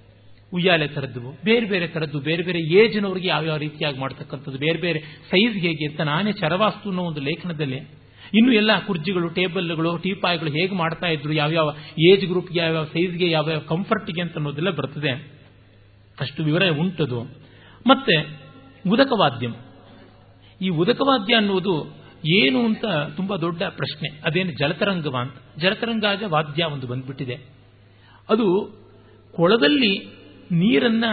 Speaker 2: ಉಯ್ಯಾಲೆ ಥರದ್ದು ಬೇರೆ ಬೇರೆ ಥರದ್ದು ಬೇರೆ ಬೇರೆ ಏಜ್ನವರಿಗೆ ಯಾವ್ಯಾವ ರೀತಿಯಾಗಿ ಮಾಡ್ತಕ್ಕಂಥದ್ದು, ಬೇರೆ ಬೇರೆ ಸೈಜ್ ಹೇಗೆ ಅಂತ ನಾನೇ ಚರವಾಸ್ತು ಅನ್ನೋ ಒಂದು ಲೇಖನದಲ್ಲಿ. ಇನ್ನು ಎಲ್ಲ ಕುರ್ಜಿಗಳು, ಟೇಬಲ್ಗಳು, ಟೀಪಾಯ್ಗಳು ಹೇಗೆ ಮಾಡ್ತಾ ಇದ್ರು, ಯಾವ್ಯಾವ ಏಜ್ ಗ್ರೂಪ್ಗೆ ಯಾವ್ಯಾವ ಸೈಜ್ಗೆ ಯಾವ್ಯಾವ ಕಂಫರ್ಟ್ಗೆ ಅಂತ ಅನ್ನೋದೆಲ್ಲ ಬರ್ತದೆ. ಅಷ್ಟು ವಿವರ ಉಂಟದು. ಮತ್ತೆ ಉದಕವಾದ್ಯಂ. ಈ ಉದಕವಾದ್ಯ ಅನ್ನುವುದು ಏನು ಅಂತ ತುಂಬಾ ದೊಡ್ಡ ಪ್ರಶ್ನೆ. ಅದೇನು ಜಲತರಂಗವಾ ಅಂತ? ಜಲತರಂಗ ವಾದ್ಯ ಒಂದು ಬಂದ್ಬಿಟ್ಟಿದೆ. ಅದು ಕೊಳದಲ್ಲಿ ನೀರನ್ನ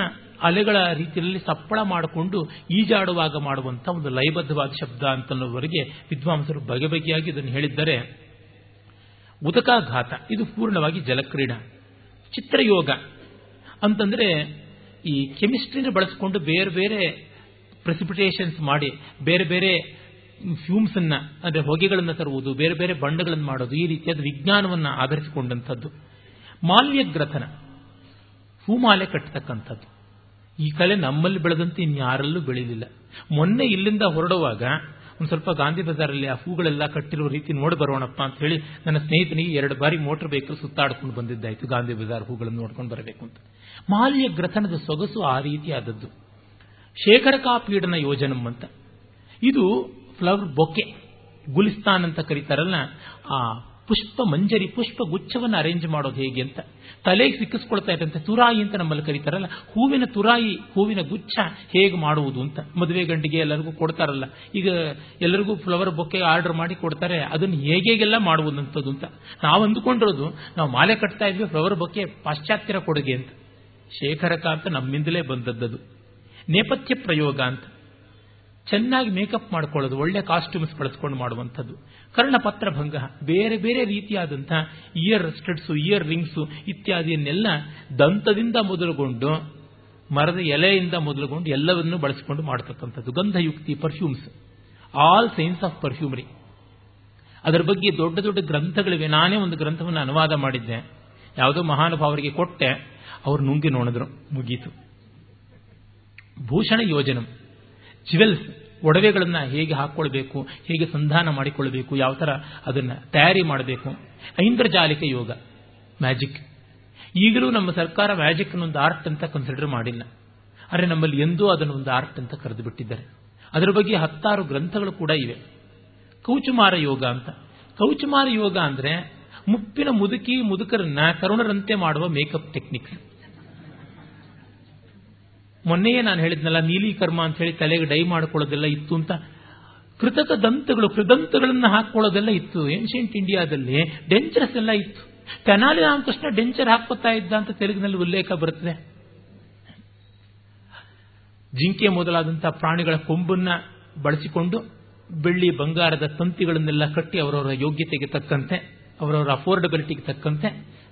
Speaker 2: ಅಲೆಗಳ ರೀತಿಯಲ್ಲಿ ಸಪ್ಪಳ ಮಾಡಿಕೊಂಡು ಈಜಾಡುವಾಗ ಮಾಡುವಂತ ಒಂದು ಲಯಬದ್ಧವಾದ ಶಬ್ದ ಅಂತನ್ನುವರೆಗೆ ವಿದ್ವಾಂಸರು ಬಗೆ ಬಗೆಯಾಗಿ ಇದನ್ನು ಹೇಳಿದ್ದಾರೆ. ಉದಕಾಘಾತ, ಇದು ಪೂರ್ಣವಾಗಿ ಜಲಕ್ರೀಡಾ. ಚಿತ್ರಯೋಗ ಅಂತಂದ್ರೆ ಈ ಕೆಮಿಸ್ಟ್ರಿನ ಬಳಸಿಕೊಂಡು ಬೇರೆ ಬೇರೆ ಪ್ರೆಸಿಪಿಟೇಷನ್ಸ್ ಮಾಡಿ, ಬೇರೆ ಬೇರೆ ಫ್ಯೂಮ್ಸ್ ಅನ್ನ ಅಂದ್ರೆ ಹೊಗೆಗಳನ್ನು ತರುವುದು, ಬೇರೆ ಬೇರೆ ಬಣ್ಣಗಳನ್ನು ಮಾಡೋದು, ಈ ರೀತಿಯಾದ ವಿಜ್ಞಾನವನ್ನು ಆಧರಿಸಿಕೊಂಡಂಥದ್ದು. ಮಾಲ್ಯಗ್ರಥನ. ಹೂಮಾಲೆ ಕಟ್ಟತಕ್ಕಂಥದ್ದು. ಈ ಕಲೆ ನಮ್ಮಲ್ಲಿ ಬೆಳೆದಂತೆ ಇನ್ಯಾರಲ್ಲೂ ಬೆಳೀಲಿಲ್ಲ. ಮೊನ್ನೆ ಇಲ್ಲಿಂದ ಹೊರಡುವಾಗ ಒಂದು ಸ್ವಲ್ಪ ಗಾಂಧಿ ಬಜಾರಲ್ಲಿ ಆ ಹೂಗಳೆಲ್ಲ ಕಟ್ಟಿರುವ ರೀತಿ ನೋಡಿ ಬರೋಣಪ್ಪ ಅಂತ ಹೇಳಿ ನನ್ನ ಸ್ನೇಹಿತನಿಗೆ ಎರಡು ಬಾರಿ ಮೋಟರ್ ವೆಹಿಕಲ್ ಸುತ್ತಾಡ್ಕೊಂಡು ಬಂದಿದ್ದಾಯ್ತು ಗಾಂಧಿ ಬಜಾರ್ ಹೂಗಳನ್ನು ನೋಡ್ಕೊಂಡು ಬರಬೇಕು ಅಂತ. ಮಾಲ್ಯ ಗ್ರಥನದ ಸೊಗಸು ಆ ರೀತಿಯಾದದ್ದು. ಶೇಖರಕಾ ಪೀಡನ ಯೋಜನಂ ಅಂತ. ಇದು ಫ್ಲವರ್ ಬೊಕೆ ಗುಲಿಸ್ತಾನ್ ಅಂತ ಕರೀತಾರಲ್ಲ, ಆ ಪುಷ್ಪ ಮಂಜರಿ, ಪುಷ್ಪ ಗುಚ್ಛವನ್ನು ಅರೇಂಜ್ ಮಾಡೋದು ಹೇಗೆ ಅಂತ. ತಲೆಗೆ ಸಿಕ್ಕಿಸ್ಕೊಳ್ತಾ ಇದ್ದಂತೆ ತುರಾಯಿ ಅಂತ ನಮ್ಮಲ್ಲಿ ಕರೀತಾರಲ್ಲ, ಹೂವಿನ ತುರಾಯಿ, ಹೂವಿನ ಗುಚ್ಛ ಹೇಗೆ ಮಾಡುವುದು ಅಂತ. ಮದುವೆ ಗಂಡಿಗೆ ಎಲ್ಲರಿಗೂ ಕೊಡ್ತಾರಲ್ಲ. ಈಗ ಎಲ್ಲರಿಗೂ ಫ್ಲವರ್ ಬೊಕ್ಕೆ ಆರ್ಡರ್ ಮಾಡಿ ಕೊಡ್ತಾರೆ, ಅದನ್ನು ಹೇಗೆಲ್ಲ ಮಾಡುವುದಂಥದ್ದು ಅಂತ. ನಾವು ಅಂದುಕೊಂಡಿರೋದು, ನಾವು ಮಾಲೆ ಕಟ್ತಾ ಇದ್ವಿ ಫ್ಲವರ್ ಬೊಕ್ಕೆ ಪಾಶ್ಚಾತ್ಯರ ಕೊಡುಗೆ ಅಂತ. ಶೇಖರಕ ಅಂತ ನಮ್ಮಿಂದಲೇ ಬಂದದ್ದದು. ನೇಪಥ್ಯ ಪ್ರಯೋಗ ಅಂತ. ಚೆನ್ನಾಗಿ ಮೇಕಪ್ ಮಾಡ್ಕೊಳ್ಳೋದು, ಒಳ್ಳೆ ಕಾಸ್ಟ್ಯೂಮ್ಸ್ ಬಳಸ್ಕೊಂಡು ಮಾಡುವಂಥದ್ದು. ಕರ್ಣಪತ್ರ ಭಂಗ ಬೇರೆ ಬೇರೆ ರೀತಿಯಾದಂಥ ಇಯರ್ ಸ್ಟಡ್ಸು ಇಯರ್ ರಿಂಗ್ಸು ಇತ್ಯಾದಿಯನ್ನೆಲ್ಲ ದಂತದಿಂದ ಮೊದಲುಗೊಂಡು, ಮರದ ಎಲೆಯಿಂದ ಮೊದಲುಗೊಂಡು ಎಲ್ಲವನ್ನೂ ಬಳಸಿಕೊಂಡು ಮಾಡತಕ್ಕಂಥದ್ದು. ಗಂಧಯುಕ್ತಿ perfumes all science of perfumery ಅದರ ಬಗ್ಗೆ ದೊಡ್ಡ ದೊಡ್ಡ ಗ್ರಂಥಗಳಿವೆ. ನಾನೇ ಒಂದು ಗ್ರಂಥವನ್ನು ಅನುವಾದ ಮಾಡಿದ್ದೆ. ಯಾವುದೋ ಮಹಾನುಭಾವರಿಗೆ ಕೊಟ್ಟೆ. ಅವರು ನುಂಗಿ ನೋಡಿದ್ರು, ಮುಗೀತು. ಭೂಷಣ ಯೋಜನಂ. ಜ್ಯುವೆಲ್ಸ್ ಒಡವೆಗಳನ್ನು ಹೇಗೆ ಹಾಕ್ಕೊಳ್ಬೇಕು, ಹೇಗೆ ಸಂಧಾನ ಮಾಡಿಕೊಳ್ಬೇಕು, ಯಾವ ಥರ ಅದನ್ನ ತಯಾರಿ ಮಾಡಬೇಕು. ಐಂದ್ರಜಾಲಿಕ ಯೋಗ ಮ್ಯಾಜಿಕ್ ಈಗಲೂ ನಮ್ಮ ಸರ್ಕಾರ ಮ್ಯಾಜಿಕ್ ಒಂದು ಆರ್ಟ್ ಅಂತ ಕನ್ಸಿಡರ್ ಮಾಡಿಲ್ಲ. ಆದರೆ ನಮ್ಮಲ್ಲಿ ಎಂದೂ ಅದನ್ನು ಒಂದು ಆರ್ಟ್ ಅಂತ ಕರೆದು ಬಿಟ್ಟಿದ್ದಾರೆ. ಅದರ ಬಗ್ಗೆ ಹತ್ತಾರು ಗ್ರಂಥಗಳು ಕೂಡ ಇವೆ. ಕೌಚುಮಾರ ಯೋಗ ಅಂತ. ಕೌಚುಮಾರ ಯೋಗ ಅಂದ್ರೆ ಮುಪ್ಪಿನ ಮುದುಕಿ ಮುದುಕರನ್ನ ಕರುಣರಂತೆ ಮಾಡುವ ಮೇಕಪ್ ಟೆಕ್ನಿಕ್ಸ್ ಮೊನ್ನೆಯೇ ನಾನು ಹೇಳಿದ್ನಲ್ಲ, ನೀಲಿ ಕರ್ಮ ಅಂತ ಹೇಳಿ ತಲೆಗೆ ಡೈ ಮಾಡ್ಕೊಳ್ಳೋದೆಲ್ಲ ಇತ್ತು ಅಂತ. ಕೃತಕ ದಂತಗಳು, ಕೃದಂತಗಳನ್ನು ಹಾಕೊಳ್ಳೋದೆಲ್ಲ ಇತ್ತು. ಏನ್ಷಿಯಂಟ್ ಇಂಡಿಯಾದಲ್ಲಿ ಡೆಂಚರ್ಸ್ ಎಲ್ಲ ಇತ್ತು. ತೆನಾಲಿ ರಾಮಕೃಷ್ಣ ಡೆಂಚರ್ ಹಾಕೋತಾ ಇದ್ದ ಅಂತ ತೆಲುಗಿನಲ್ಲಿ ಉಲ್ಲೇಖ ಬರುತ್ತದೆ ಜಿಂಕೆ ಮೊದಲಾದಂತಹ ಪ್ರಾಣಿಗಳ ಕೊಂಬನ್ನ ಬಳಸಿಕೊಂಡು ಬೆಳ್ಳಿ ಬಂಗಾರದ ತಂತಿಗಳನ್ನೆಲ್ಲ ಕಟ್ಟಿ ಅವರವರ ಯೋಗ್ಯತೆಗೆ ತಕ್ಕಂತೆ, ಅವರವರ ಅಫೋರ್ಡಬಿಲಿಟಿಗೆ ತಕ್ಕಂತೆ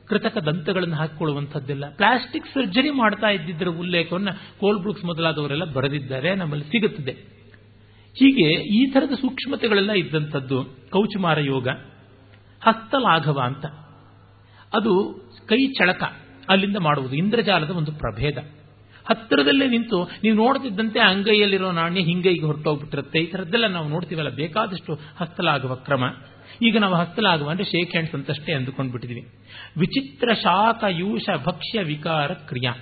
Speaker 2: ಕೃತಕ ದಂತಗಳನ್ನು ಹಾಕಿಕೊಳ್ಳುವಂಥದ್ದೆಲ್ಲ. ಪ್ಲಾಸ್ಟಿಕ್ ಸರ್ಜರಿ ಮಾಡ್ತಾ ಇದ್ದಿದ್ದರ ಉಲ್ಲೇಖವನ್ನು ಕೋಲ್ಬ್ರುಕ್ಸ್ ಮೊದಲಾದವರೆಲ್ಲ ಬರೆದಿದ್ದಾರೆ, ನಮ್ಮಲ್ಲಿ ಸಿಗುತ್ತದೆ. ಹೀಗೆ ಈ ಥರದ ಸೂಕ್ಷ್ಮತೆಗಳೆಲ್ಲ ಇದ್ದಂಥದ್ದು ಕೌಚುಮಾರ ಯೋಗ, ಹಸ್ತಲಾಘವ ಅಂತ. ಅದು ಕೈ ಚಳಕ, ಅಲ್ಲಿಂದ ಮಾಡುವುದು, ಇಂದ್ರಜಾಲದ ಒಂದು ಪ್ರಭೇದ. ಹತ್ತಿರದಲ್ಲೇ ನಿಂತು ನೀವು ನೋಡ್ತಿದ್ದಂತೆ ಅಂಗೈಯಲ್ಲಿರೋ ನಾಣ್ಯ ಹಿಂಗೈಗೆ ಹೊರಟೋಗ್ಬಿಟ್ಟಿರುತ್ತೆ. ಈ ಥರದ್ದೆಲ್ಲ ನಾವು ನೋಡ್ತೀವಲ್ಲ, ಬೇಕಾದಷ್ಟು ಹಸ್ತಲಾಗುವ ಕ್ರಮ. ಈಗ ನಾವು ಹಸ್ತಲಾಗುವ ಅಂದ್ರೆ ಶೇಕ್ ಹ್ಯಾಂಡ್ಸ್ ಅಂತಷ್ಟೇ ಅಂದುಕೊಂಡು ಬಿಟ್ಟಿದ್ವಿ ವಿಚಿತ್ರ ಶಾಖ, ಯೂಷ, ಭಕ್ಷ್ಯ, ವಿಕಾರ, ಕ್ರಿಯಾ.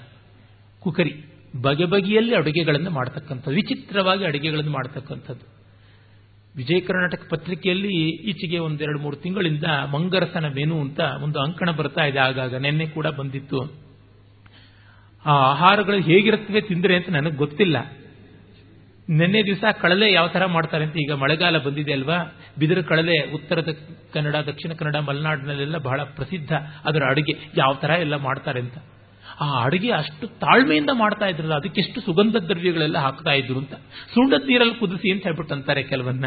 Speaker 2: ಕುಕರಿ. ಬಗೆ ಬಗೆಯಲ್ಲಿ ಅಡುಗೆಗಳನ್ನು ಮಾಡತಕ್ಕಂಥದ್ದು. ವಿಚಿತ್ರವಾಗಿ ಅಡುಗೆಗಳನ್ನು ಮಾಡತಕ್ಕಂಥದ್ದು. ವಿಜಯ ಕರ್ನಾಟಕ ಪತ್ರಿಕೆಯಲ್ಲಿ ಈಚೆಗೆ ಒಂದೆರಡು ಮೂರು ತಿಂಗಳಿಂದ ಮಂಗರಸನ ಮೆನು ಅಂತ ಒಂದು ಅಂಕಣ ಬರ್ತಾ ಇದೆ. ಆಗಾಗ ನಿನ್ನೆ ಕೂಡ ಬಂದಿತ್ತು. ಆ ಆಹಾರಗಳು ಹೇಗಿರುತ್ತವೆ ತಿಂದರೆ ಅಂತ ನನಗೆ ಗೊತ್ತಿಲ್ಲ. ನಿನ್ನೆ ದಿವಸ ಕಳಲೆ ಯಾವ ತರ ಮಾಡ್ತಾರೆ ಅಂತ ಈಗ ಮಳೆಗಾಲ ಬಂದಿದೆ ಅಲ್ವಾ? ಬಿದಿರು ಕಳಲೆ ಉತ್ತರದ ಕನ್ನಡ, ದಕ್ಷಿಣ ಕನ್ನಡ, ಮಲೆನಾಡಿನಲ್ಲೆಲ್ಲ ಬಹಳ ಪ್ರಸಿದ್ಧ ಅದರ ಅಡುಗೆ. ಯಾವ ತರ ಎಲ್ಲ ಮಾಡ್ತಾರೆ ಅಂತ. ಆ ಅಡುಗೆ ಅಷ್ಟು ತಾಳ್ಮೆಯಿಂದ ಮಾಡ್ತಾ ಇದ್ರಲ್ಲ ಅದಕ್ಕೆಷ್ಟು ಸುಗಂಧ ದ್ರವ್ಯಗಳೆಲ್ಲ ಹಾಕ್ತಾ ಇದ್ರು ಅಂತ. ಸುಂಡದ ನೀರಲ್ಲಿ ಕುದಿಸಿ ಅಂತ ಹೇಳ್ಬಿಟ್ಟು ಅಂತಾರೆ ಕೆಲವನ್ನ.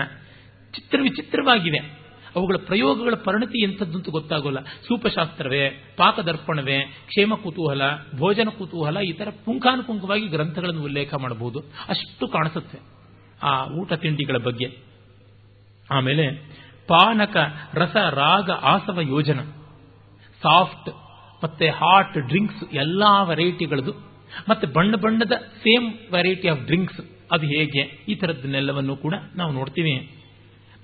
Speaker 2: ಚಿತ್ರ ವಿಚಿತ್ರವಾಗಿವೆ. ಅವುಗಳ ಪ್ರಯೋಗಗಳ ಪರಿಣತಿ ಎಂಥದ್ದಂತ ಗೊತ್ತಾಗೋಲ್ಲ. ಸೂಪಶಾಸ್ತ್ರವೇ, ಪಾಕದರ್ಪಣವೇ, ಕ್ಷೇಮ ಕುತೂಹಲ, ಭೋಜನ ಕುತೂಹಲ, ಈ ಥರ ಪುಂಖಾನುಪುಂಖವಾಗಿ ಗ್ರಂಥಗಳನ್ನು ಉಲ್ಲೇಖ ಮಾಡಬಹುದು. ಅಷ್ಟು ಕಾಣಿಸುತ್ತೆ ಆ ಊಟ ತಿಂಡಿಗಳ ಬಗ್ಗೆ. ಆಮೇಲೆ ಪಾನಕ ರಸ ರಾಗ ಆಸವ ಯೋಜನ. ಸಾಫ್ಟ್ ಮತ್ತೆ ಹಾಟ್ ಡ್ರಿಂಕ್ಸ್ ಎಲ್ಲಾ ವೆರೈಟಿಗಳದು ಮತ್ತೆ ಬಣ್ಣ ಬಣ್ಣದ ಸೇಮ್ ವೆರೈಟಿ ಆಫ್ ಡ್ರಿಂಕ್ಸ್ ಅದು ಹೇಗೆ? ಈ ಥರದ್ದನ್ನೆಲ್ಲವನ್ನು ಕೂಡ ನಾವು ನೋಡ್ತೀವಿ.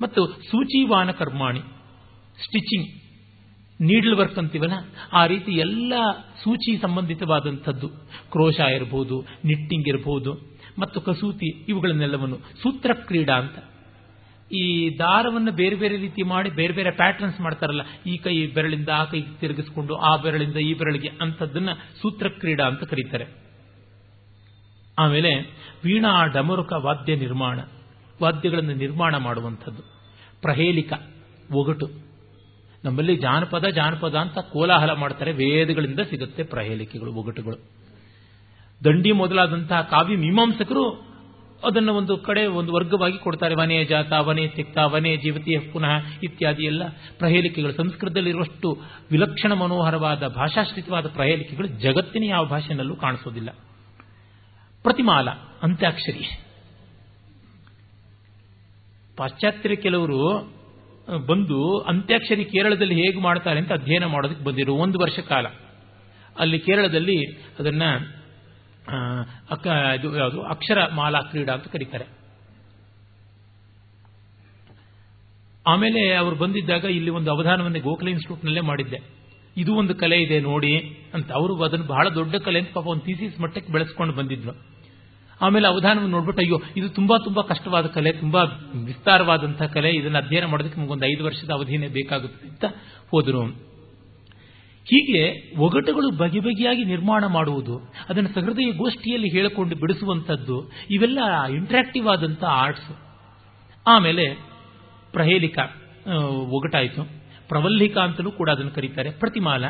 Speaker 2: ಮತ್ತು ಸೂಚಿವಾನ ಕರ್ಮಾಣಿ, ಸ್ಟಿಚಿಂಗ್, ನೀಡ್ಲ್ ವರ್ಕ್ ಅಂತೀವಲ್ಲ, ಆ ರೀತಿ ಎಲ್ಲ ಸೂಚಿ ಸಂಬಂಧಿತವಾದಂಥದ್ದು. ಕ್ರೋಶ ಇರಬಹುದು ನಿಟ್ಟಿಂಗ್ ಇರಬಹುದು ಮತ್ತು ಕಸೂತಿ, ಇವುಗಳನ್ನೆಲ್ಲವನ್ನು ಸೂತ್ರ ಕ್ರೀಡಾ ಅಂತ. ಈ ದಾರವನ್ನು ಬೇರೆ ಬೇರೆ ರೀತಿ ಮಾಡಿ, ಬೇರೆ ಬೇರೆ ಪ್ಯಾಟರ್ನ್ಸ್ ಮಾಡ್ತಾರಲ್ಲ, ಈ ಕೈ ಬೆರಳಿಂದ, ಆ ಕೈ ತಿರುಗಿಸ್ಕೊಂಡು, ಆ ಬೆರಳಿಂದ ಈ ಬೆರಳಿಗೆ ಅಂಥದ್ದನ್ನ ಸೂತ್ರ ಕ್ರೀಡಾ ಅಂತ ಕರೀತಾರೆ. ಆಮೇಲೆ ವೀಣಾ ಡಮರುಕ ವಾದ್ಯ ನಿರ್ಮಾಣ. ವಾದ್ಯಗಳನ್ನು ನಿರ್ಮಾಣ ಮಾಡುವಂಥದ್ದು. ಪ್ರಹೇಲಿಕ, ಒಗಟು. ನಮ್ಮಲ್ಲಿ ಜಾನಪದ ಜಾನಪದ ಅಂತ ಕೋಲಾಹಲ ಮಾಡ್ತಾರೆ. ವೇದಗಳಿಂದ ಸಿಗುತ್ತೆ ಪ್ರಹೇಲಿಕೆಗಳು, ಒಗಟುಗಳು. ದಂಡಿ ಮೊದಲಾದಂತಹ ಕಾವ್ಯ ಮೀಮಾಂಸಕರು ಅದನ್ನು ಒಂದು ಕಡೆ ಒಂದು ವರ್ಗವಾಗಿ ಕೊಡ್ತಾರೆ. ವನೇ ಜಾತ, ವನೇ ತಿಕ್ತ, ವನೇ ಜೀವತಿಯ ಪುನಃ ಇತ್ಯಾದಿ ಎಲ್ಲ ಪ್ರಹೇಲಿಕೆಗಳು. ಸಂಸ್ಕೃತದಲ್ಲಿರುವಷ್ಟು ವಿಲಕ್ಷಣ ಮನೋಹರವಾದ, ಭಾಷಾಶ್ರಿತವಾದ ಪ್ರಹೇಲಿಕೆಗಳು ಜಗತ್ತಿನ ಯಾವ ಭಾಷೆಯಲ್ಲೂ ಕಾಣಿಸೋದಿಲ್ಲ. ಪ್ರತಿಮಾಲ, ಅಂತ್ಯಾಕ್ಷರಿ. ಪಾಶ್ಚಾತ್ಯರ ಕೆಲವರು ಬಂದು ಅಂತ್ಯಾಕ್ಷರಿ ಕೇರಳದಲ್ಲಿ ಹೇಗೆ ಮಾಡ್ತಾರೆ ಅಂತ ಅಧ್ಯಯನ ಮಾಡೋದಕ್ಕೆ ಬಂದಿರು ಒಂದು ವರ್ಷ ಕಾಲ. ಅಲ್ಲಿ ಕೇರಳದಲ್ಲಿ ಅದನ್ನ ಇದು ಯಾವುದು, ಅಕ್ಷರ ಮಾಲಾ ಕ್ರೀಡಾ ಅಂತ ಕರೀತಾರೆ. ಆಮೇಲೆ ಅವರು ಬಂದಿದ್ದಾಗ ಇಲ್ಲಿ ಒಂದು ಅವಧಾನವನ್ನು ಗೋಖಲೆ ಇನ್ಸ್ಟಿಟ್ಯೂಟ್ನಲ್ಲೇ ಮಾಡಿದ್ದೆ. ಇದು ಒಂದು ಕಲೆ ಇದೆ ನೋಡಿ ಅಂತ. ಅವರು ಅದನ್ನು ಬಹಳ ದೊಡ್ಡ ಕಲೆ ಅಂತ ಪಾಪ ಒಂದು ಥೀಸಿಸ್ ಮಟ್ಟಕ್ಕೆ ಬೆಳೆಸ್ಕೊಂಡು ಬಂದಿದ್ರು ಆಮೇಲೆ ಅವಧಾನವನ್ನು ನೋಡ್ಬಿಟ್ಟು, ಅಯ್ಯೋ, ಇದು ತುಂಬಾ ತುಂಬಾ ಕಷ್ಟವಾದ ಕಲೆ, ತುಂಬಾ ವಿಸ್ತಾರವಾದಂತಹ ಕಲೆ, ಇದನ್ನು ಅಧ್ಯಯನ ಮಾಡೋದಕ್ಕೆ ನಮಗೊಂದು ಐದು ವರ್ಷದ ಅವಧಿನೇ ಬೇಕಾಗುತ್ತೆ ಅಂತ ಹೋದರು. ಹೀಗೆ ಒಗಟುಗಳು ಬಗೆ ಬಗೆಯಾಗಿ ನಿರ್ಮಾಣ ಮಾಡುವುದು, ಅದನ್ನು ಸಹೃದಯ ಗೋಷ್ಠಿಯಲ್ಲಿ ಹೇಳಿಕೊಂಡು ಬಿಡಿಸುವಂಥದ್ದು, ಇವೆಲ್ಲ ಇಂಟ್ರಾಕ್ಟಿವ್ ಆದಂಥ ಆರ್ಟ್ಸ್ ಆಮೇಲೆ ಪ್ರಹೇಲಿಕ ಒಗಟಾಯಿತು. ಪ್ರವಲ್ಲಿಕ ಅಂತಲೂ ಕೂಡ ಅದನ್ನು ಕರೀತಾರೆ. ಪ್ರತಿಮಾಲ.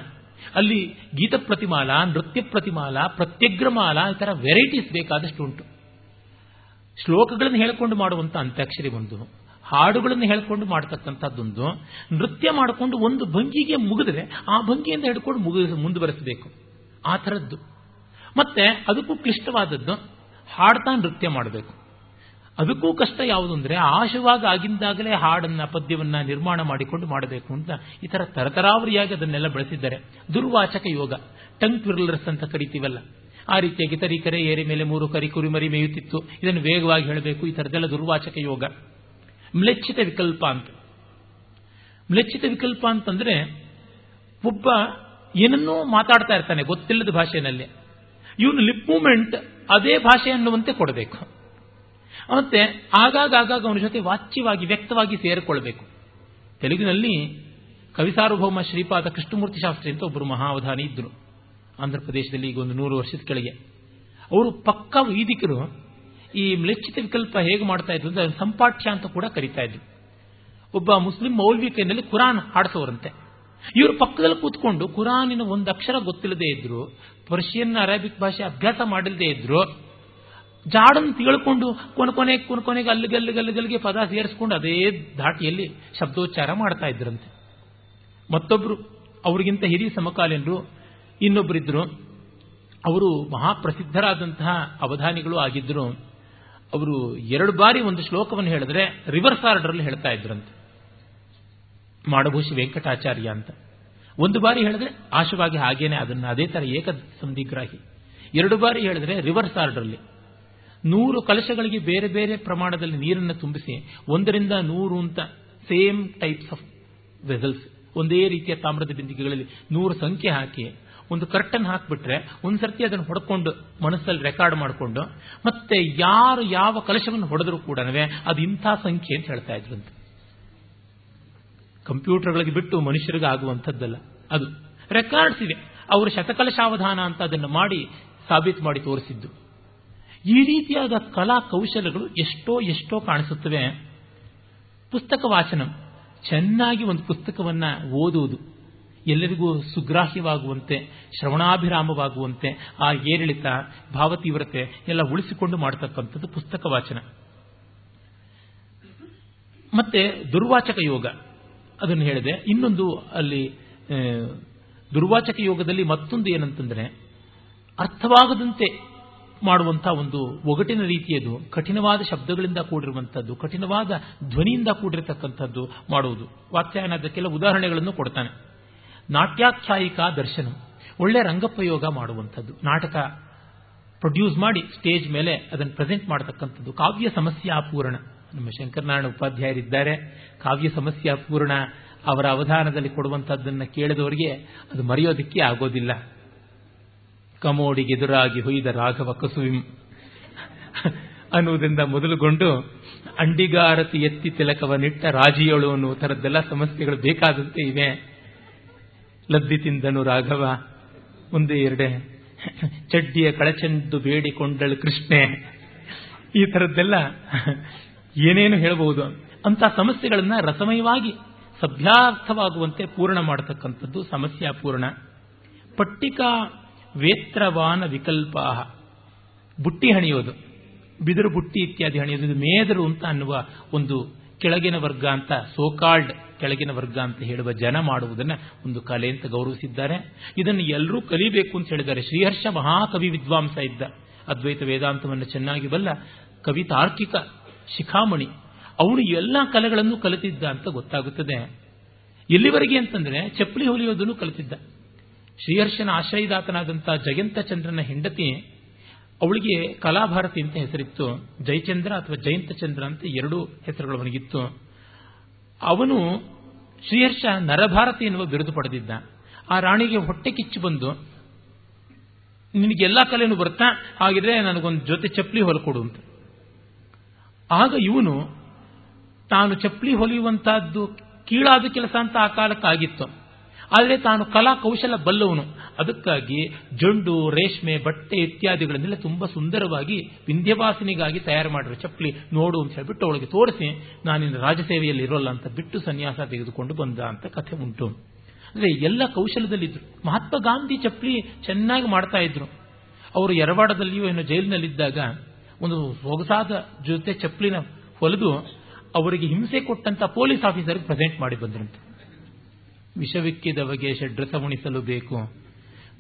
Speaker 2: ಅಲ್ಲಿ ಗೀತ ಪ್ರತಿಮಾಲ, ನೃತ್ಯ ಪ್ರತಿಮಾಲ, ಪ್ರತ್ಯಗ್ರಮಾಲ ಈ ಥರ ವೆರೈಟೀಸ್ ಬೇಕಾದಷ್ಟು ಉಂಟು. ಶ್ಲೋಕಗಳನ್ನು ಹೇಳಿಕೊಂಡು ಮಾಡುವಂಥ ಅಂತ್ಯಾಕ್ಷರಿ ಒಂದು, ಹಾಡುಗಳನ್ನು ಹೇಳ್ಕೊಂಡು ಮಾಡತಕ್ಕಂಥದ್ದೊಂದು, ನೃತ್ಯ ಮಾಡಿಕೊಂಡು ಒಂದು ಭಂಗಿಗೆ ಮುಗಿದ್ರೆ ಆ ಭಂಗಿಯಿಂದ ಹಿಡ್ಕೊಂಡು ಮುಗಿದ ಮುಂದುವರೆಸಬೇಕು. ಆ ಥರದ್ದು. ಮತ್ತೆ ಅದಕ್ಕೂ ಕ್ಲಿಷ್ಟವಾದದ್ದು ಹಾಡ್ತಾ ನೃತ್ಯ ಮಾಡಬೇಕು. ಅದಕ್ಕೂ ಕಷ್ಟ ಯಾವುದು ಅಂದರೆ ಆಶವಾಗ ಆಗಿಂದಾಗಲೇ ಹಾಡನ್ನ, ಪದ್ಯವನ್ನ ನಿರ್ಮಾಣ ಮಾಡಿಕೊಂಡು ಮಾಡಬೇಕು ಅಂತ ಈ ಥರ ತರತರಾವರಿಯಾಗಿ ಅದನ್ನೆಲ್ಲ ಬಳಸಿದ್ದಾರೆ. ದುರ್ವಾಚಕ ಯೋಗ. ಟಂಗ್ ಟ್ವಿರ್ಲರ್ಸ್ ಅಂತ ಕರಿತೀವಲ್ಲ. ಆ ರೀತಿಯಾಗಿ ತರೀಕರೆ ಏರಿ ಮೇಲೆ ಮೂರು ಕರಿ ಕುರಿಮರಿ ಮೇಯುತ್ತಿತ್ತು. ಇದನ್ನು ವೇಗವಾಗಿ ಹೇಳಬೇಕು. ಈ ಥರದ್ದೆಲ್ಲ ದುರ್ವಾಚಕ ಯೋಗ. ಮ್ಲೆಚ್ಚಿತ ವಿಕಲ್ಪ ಅಂತ. ಮ್ಲೆಚ್ಚಿತ ವಿಕಲ್ಪ ಅಂತಂದ್ರೆ ಒಬ್ಬ ಏನನ್ನೂ ಮಾತಾಡ್ತಾ ಇರ್ತಾನೆ, ಗೊತ್ತಿಲ್ಲದ ಭಾಷೆಯಲ್ಲಿ. ಇವನು ಲಿಪ್ ಮೂಮೆಂಟ್ ಅದೇ ಭಾಷೆ ಅನ್ನುವಂತೆ ಕೊಡಬೇಕು. ಮತ್ತೆ ಆಗಾಗ ಆಗಾಗ ಅವನ ಜೊತೆ ವಾಚ್ಯವಾಗಿ, ವ್ಯಕ್ತವಾಗಿ ಸೇರಿಕೊಳ್ಬೇಕು. ತೆಲುಗಿನಲ್ಲಿ ಕವಿಸಾರ್ವಭೌಮ ಶ್ರೀಪಾದ ಕೃಷ್ಣಮೂರ್ತಿ ಶಾಸ್ತ್ರಿ ಅಂತ ಒಬ್ಬರು ಮಹಾವಧಾನಿ ಇದ್ದರು ಆಂಧ್ರ ಪ್ರದೇಶದಲ್ಲಿ ಈಗ ಒಂದು ನೂರು ವರ್ಷದ ಕೆಳಗೆ. ಅವರು ಪಕ್ಕ ವೈದಿಕರು ಈ ಮ್ಲೆಚ್ಚಿತ ವಿಕಲ್ಪ ಹೇಗೆ ಮಾಡ್ತಾ ಇದ್ರು ಅಂದ್ರೆ ಸಂಪಾಠ್ಯ ಅಂತ ಕೂಡ ಕರಿತಾ ಇದ್ರು. ಒಬ್ಬ ಮುಸ್ಲಿಂ ಮೌಲ್ವಿಕೆಯಲ್ಲಿ ಕುರಾನ್ ಹಾಡಿಸೋರಂತೆ. ಇವರು ಪಕ್ಕದಲ್ಲಿ ಕೂತ್ಕೊಂಡು ಕುರಾನಿನ ಒಂದು ಅಕ್ಷರ ಗೊತ್ತಿಲ್ಲದೆ ಇದ್ರು, ಪರ್ಷಿಯನ್ ಅರೇಬಿಕ್ ಭಾಷೆ ಅಭ್ಯಾಸ ಮಾಡಿಲ್ಲದೆ ಇದ್ರು ಜಾಡನ್ನು ತಿಳ್ಕೊಂಡು ಕೊನೆ ಕೊನೆ ಕೊನೆ ಕೊನೆಗೆ ಅಲ್ಲಿಗಲ್ಲಿಗಲ್ಲಿಗಲ್ಲಿಗೆ ಪದ ಸೇರಿಸ್ಕೊಂಡು ಅದೇ ಧಾಟಿಯಲ್ಲಿ ಶಬ್ದೋಚ್ಚಾರ ಮಾಡ್ತಾ ಇದ್ರಂತೆ. ಮತ್ತೊಬ್ರು ಅವರಿಗಿಂತ ಹಿರಿಯ ಸಮಕಾಲೀನರು ಇನ್ನೊಬ್ಬರಿದ್ರು ಅವರು ಮಹಾಪ್ರಸಿದ್ಧರಾದಂತಹ ಅವಧಾನಿಗಳು ಆಗಿದ್ದರು ಅವರು ಎರಡು ಬಾರಿ ಒಂದು ಶ್ಲೋಕವನ್ನು ಹೇಳಿದ್ರೆ ರಿವರ್ಸ್ ಆರ್ಡರ್ ಹೇಳ್ತಾ ಇದ್ರಂತೆ. ಮಾಡಭೂಷಿ ವೆಂಕಟಾಚಾರ್ಯ ಅಂತ. ಒಂದು ಬಾರಿ ಹೇಳಿದ್ರೆ ಆಶವಾಗಿ ಹಾಗೇನೆ ಅದನ್ನು ಅದೇ ತರ ಏಕ ಸಂಧಿಗ್ರಾಹಿ ಎರಡು ಬಾರಿ ಹೇಳಿದ್ರೆ ರಿವರ್ಸ್ ಆರ್ಡರ್ಲಿ ನೂರು ಕಲಶಗಳಿಗೆ ಬೇರೆ ಬೇರೆ ಪ್ರಮಾಣದಲ್ಲಿ ನೀರನ್ನು ತುಂಬಿಸಿ, ಒಂದರಿಂದ ನೂರು ಅಂತ ಸೇಮ್ ಟೈಪ್ಸ್ ಆಫ್ ವೆಸಲ್ಸ್ ಒಂದೇ ರೀತಿಯ ತಾಮ್ರದ ಬಿಂದಿಗೆಗಳಲ್ಲಿ ನೂರು ಸಂಖ್ಯೆ ಹಾಕಿ, ಒಂದು ಕರ್ಟನ್ ಹಾಕಿಬಿಟ್ರೆ ಒಂದು ಸರ್ತಿ ಅದನ್ನು ಹೊಡ್ಕೊಂಡು ಮನಸ್ಸಲ್ಲಿ ರೆಕಾರ್ಡ್ ಮಾಡಿಕೊಂಡು, ಮತ್ತೆ ಯಾರು ಯಾವ ಕಲಶವನ್ನು ಹೊಡೆದರೂ ಕೂಡ ಅದು ಇಂಥ ಸಂಖ್ಯೆ ಅಂತ ಹೇಳ್ತಾ ಇದ್ರಂತೆ ಕಂಪ್ಯೂಟರ್ಗಳಿಗೆ ಬಿಟ್ಟು ಮನುಷ್ಯರಿಗೆ ಆಗುವಂಥದ್ದಲ್ಲ. ಅದು ರೆಕಾರ್ಡ್ಸ್ ಇದೆ ಅವರು ಶತಕಲಶಾವಧಾನ ಅಂತ ಅದನ್ನು ಮಾಡಿ ಸಾಬೀತು ಮಾಡಿ ತೋರಿಸಿದ್ದು. ಈ ರೀತಿಯಾದ ಕಲಾ ಕೌಶಲಗಳು ಎಷ್ಟೋ ಎಷ್ಟೋ ಕಾಣಿಸುತ್ತವೆ. ಪುಸ್ತಕ ವಾಚನ, ಚೆನ್ನಾಗಿ ಒಂದು ಪುಸ್ತಕವನ್ನ ಓದುವುದು, ಎಲ್ಲರಿಗೂ ಸುಗ್ರಾಹ್ಯವಾಗುವಂತೆ, ಶ್ರವಣಾಭಿರಾಮವಾಗುವಂತೆ, ಆ ಏರಿಳಿತ, ಭಾವತೀವ್ರತೆ ಎಲ್ಲ ಉಳಿಸಿಕೊಂಡು ಮಾಡತಕ್ಕಂಥದ್ದು ಪುಸ್ತಕ ವಾಚನ. ಮತ್ತೆ ದುರ್ವಾಚಕ ಯೋಗ, ಅದನ್ನು ಹೇಳಿದೆ. ಇನ್ನೊಂದು ಅಲ್ಲಿ ದುರ್ವಾಚಕ ಯೋಗದಲ್ಲಿ ಮತ್ತೊಂದು ಏನಂತಂದ್ರೆ, ಅರ್ಥವಾಗದಂತೆ ಮಾಡುವಂತಹ ಒಂದು ಒಗಟಿನ ರೀತಿಯದು ಕಠಿಣವಾದ ಶಬ್ದಗಳಿಂದ ಕೂಡಿರುವಂಥದ್ದು ಕಠಿಣವಾದ ಧ್ವನಿಯಿಂದ ಕೂಡಿರತಕ್ಕಂಥದ್ದು ಮಾಡುವುದು. ವಾತ್ಸಾಯನ ಕೆಲ ಉದಾಹರಣೆಗಳನ್ನು ಕೊಡ್ತಾನೆ. ನಾಟ್ಯಾಖ್ಯಾಯಿಕ ದರ್ಶನ. ಒಳ್ಳೆ ರಂಗಪ್ರಯೋಗ ಮಾಡುವಂಥದ್ದು. ನಾಟಕ ಪ್ರೊಡ್ಯೂಸ್ ಮಾಡಿ ಸ್ಟೇಜ್ ಮೇಲೆ ಅದನ್ನು ಪ್ರೆಸೆಂಟ್ ಮಾಡತಕ್ಕಂಥದ್ದು. ಕಾವ್ಯ ಸಮಸ್ಯಾಪೂರ್ಣ ನಮ್ಮ ಶಂಕರನಾರಾಯಣ ಉಪಾಧ್ಯಾಯರಿದ್ದಾರೆ. ಕಾವ್ಯ ಸಮಸ್ಯಾಪೂರ್ಣ ಅವರ ಅವಧಾನದಲ್ಲಿ ಕೊಡುವಂಥದ್ದನ್ನು ಕೇಳಿದವರಿಗೆ ಅದು ಮರೆಯೋದಕ್ಕೆ ಆಗೋದಿಲ್ಲ. ಕಮೋಡಿಗೆದುರಾಗಿ ಹೊಯ್ದ ರಾಘವ ಕಸುವಿಂ ಅನ್ನುವುದರಿಂದ ಮೊದಲುಗೊಂಡು ಅಂಡಿಗಾರತಿ ಎತ್ತಿ ತಿಲಕವನ್ನಿಟ್ಟ ರಾಜಿಯಳು ಅನ್ನುವ ಥರದ್ದೆಲ್ಲ ಸಮಸ್ಯೆಗಳು ಬೇಕಾದಂತೆ ಇವೆ. ಲದ್ದಿ ತಿಂದನು ರಾಘವ. ಮುಂದೆ ಎರಡೆ. ಚಡ್ಡಿಯ ಕಳಚೆಂದು ಬೇಡಿಕೊಂಡಳು ಕೃಷ್ಣೆ. ಈ ಥರದ್ದೆಲ್ಲ ಏನೇನು ಹೇಳಬಹುದು ಅಂತ ಸಮಸ್ಯೆಗಳನ್ನ ರಸಮಯವಾಗಿ ಸಭ್ಯಾರ್ಥವಾಗುವಂತೆ ಪೂರ್ಣ ಮಾಡತಕ್ಕಂಥದ್ದು ಸಮಸ್ಯಾಪೂರ್ಣ ಪಟ್ಟಿಕಾ ವೇತ್ರವಾನ ವಿಕಲ್ಪ ಬುಟ್ಟಿ ಹಣಿಯೋದು. ಬಿದಿರು ಬುಟ್ಟಿ ಇತ್ಯಾದಿ ಹಣಿಯೋದು. ಮೇದರು ಅಂತ ಅನ್ನುವ ಒಂದು ಕೆಳಗಿನ ವರ್ಗ ಅಂತ, ಸೋಕಾಲ್ಡ್ ಕೆಳಗಿನ ವರ್ಗ ಅಂತ ಹೇಳುವ ಜನ ಮಾಡುವುದನ್ನ ಒಂದು ಕಲೆ ಅಂತ ಗೌರವಿಸಿದ್ದಾರೆ. ಇದನ್ನು ಎಲ್ಲರೂ ಕಲಿಬೇಕು ಅಂತ ಹೇಳಿದ್ದಾರೆ. ಶ್ರೀಹರ್ಷ ಮಹಾಕವಿ ವಿದ್ವಾಂಸ ಇದ್ದ ಅದ್ವೈತ ವೇದಾಂತವನ್ನು ಚೆನ್ನಾಗಿ ಬಲ್ಲ ಕವಿತಾರ್ಕಿಕ ಶಿಖಾಮಣಿ. ಅವನು ಎಲ್ಲ ಕಲೆಗಳನ್ನು ಕಲಿತಿದ್ದ ಅಂತ ಗೊತ್ತಾಗುತ್ತದೆ. ಎಲ್ಲಿವರೆಗೆ ಅಂತಂದ್ರೆ ಚಪ್ಪಲಿ ಹೊಲಿಯೋದನ್ನು ಕಲಿತಿದ್ದ. ಶ್ರೀಹರ್ಷನ ಆಶ್ರಯದಾತನಾದಂಥ ಜಯಂತ ಚಂದ್ರನ ಹೆಂಡತಿ ಅವಳಿಗೆ ಕಲಾಭಾರತಿ ಅಂತ ಹೆಸರಿತ್ತು. ಜಯಚಂದ್ರ ಅಥವಾ ಜಯಂತ ಚಂದ್ರ ಅಂತ ಎರಡು ಹೆಸರುಗಳು ಅವನಿಗಿತ್ತು. ಅವನು ಶ್ರೀಹರ್ಷ ನರಭಾರತಿ ಎನ್ನುವ ಬಿರುದು ಪಡೆದಿದ್ದ. ಆ ರಾಣಿಗೆ ಹೊಟ್ಟೆ ಕಿಚ್ಚು ಬಂದು, ನಿನಗೆಲ್ಲ ಕಲೆನೂ ಬರ್ತಾ? ಹಾಗಿದ್ರೆ ನನಗೊಂದು ಜೊತೆ ಚಪ್ಪಲಿ ಹೊಲಕೊಡು ಅಂತ. ಆಗ ಇವನು ತಾನು ಚಪ್ಪಲಿ ಹೊಲಿಯುವಂತಹದ್ದು ಕೀಳಾದ ಕೆಲಸ ಅಂತ ಆ ಕಾಲಕ್ಕಾಗಿತ್ತು ಆದರೆ ತಾನು ಕಲಾ ಕೌಶಲ ಬಲ್ಲವನು. ಅದಕ್ಕಾಗಿ ಜೊಂಡು, ರೇಷ್ಮೆ, ಬಟ್ಟೆ ಇತ್ಯಾದಿಗಳನ್ನೆಲ್ಲ ತುಂಬಾ ಸುಂದರವಾಗಿ ವಿಂಧ್ಯವಾಸನಿಗಾಗಿ ತಯಾರು ಮಾಡಿರೋ ಚಪ್ಪಲಿ ನೋಡು ಅಂತ ಹೇಳ್ಬಿಟ್ಟು ಅವಳಿಗೆ ತೋರಿಸಿ, ನಾನಿನ್ನು ರಾಜಸೇವೆಯಲ್ಲಿ ಇರೋಲ್ಲ ಅಂತ ಬಿಟ್ಟು ಸನ್ಯಾಸ ತೆಗೆದುಕೊಂಡು ಬಂದ ಅಂತ ಕಥೆ ಉಂಟು. ಅಂದ್ರೆ ಎಲ್ಲ ಕೌಶಲದಲ್ಲಿದ್ರು. ಮಹಾತ್ಮ ಗಾಂಧಿ ಚಪ್ಪಲಿ ಚೆನ್ನಾಗಿ ಮಾಡ್ತಾ ಇದ್ರು. ಅವರು ಎರವಾಡದಲ್ಲಿಯೂ ಏನೋ ಜೈಲಿನಲ್ಲಿದ್ದಾಗ ಒಂದು ಸೊಗಸಾದ ಜೊತೆ ಚಪ್ಪಲಿನ ಹೊಲಿದು ಅವರಿಗೆ ಹಿಂಸೆ ಕೊಟ್ಟಂತ ಪೊಲೀಸ್ ಆಫೀಸರ್ಗೆ ಪ್ರೆಸೆಂಟ್ ಮಾಡಿ ಬಂದ್ರಂತೆ. ವಿಷವಿಕ್ಕಿದವಗೆ ಷಡ್ರಸ ಉಣಿಸಲು ಬೇಕು.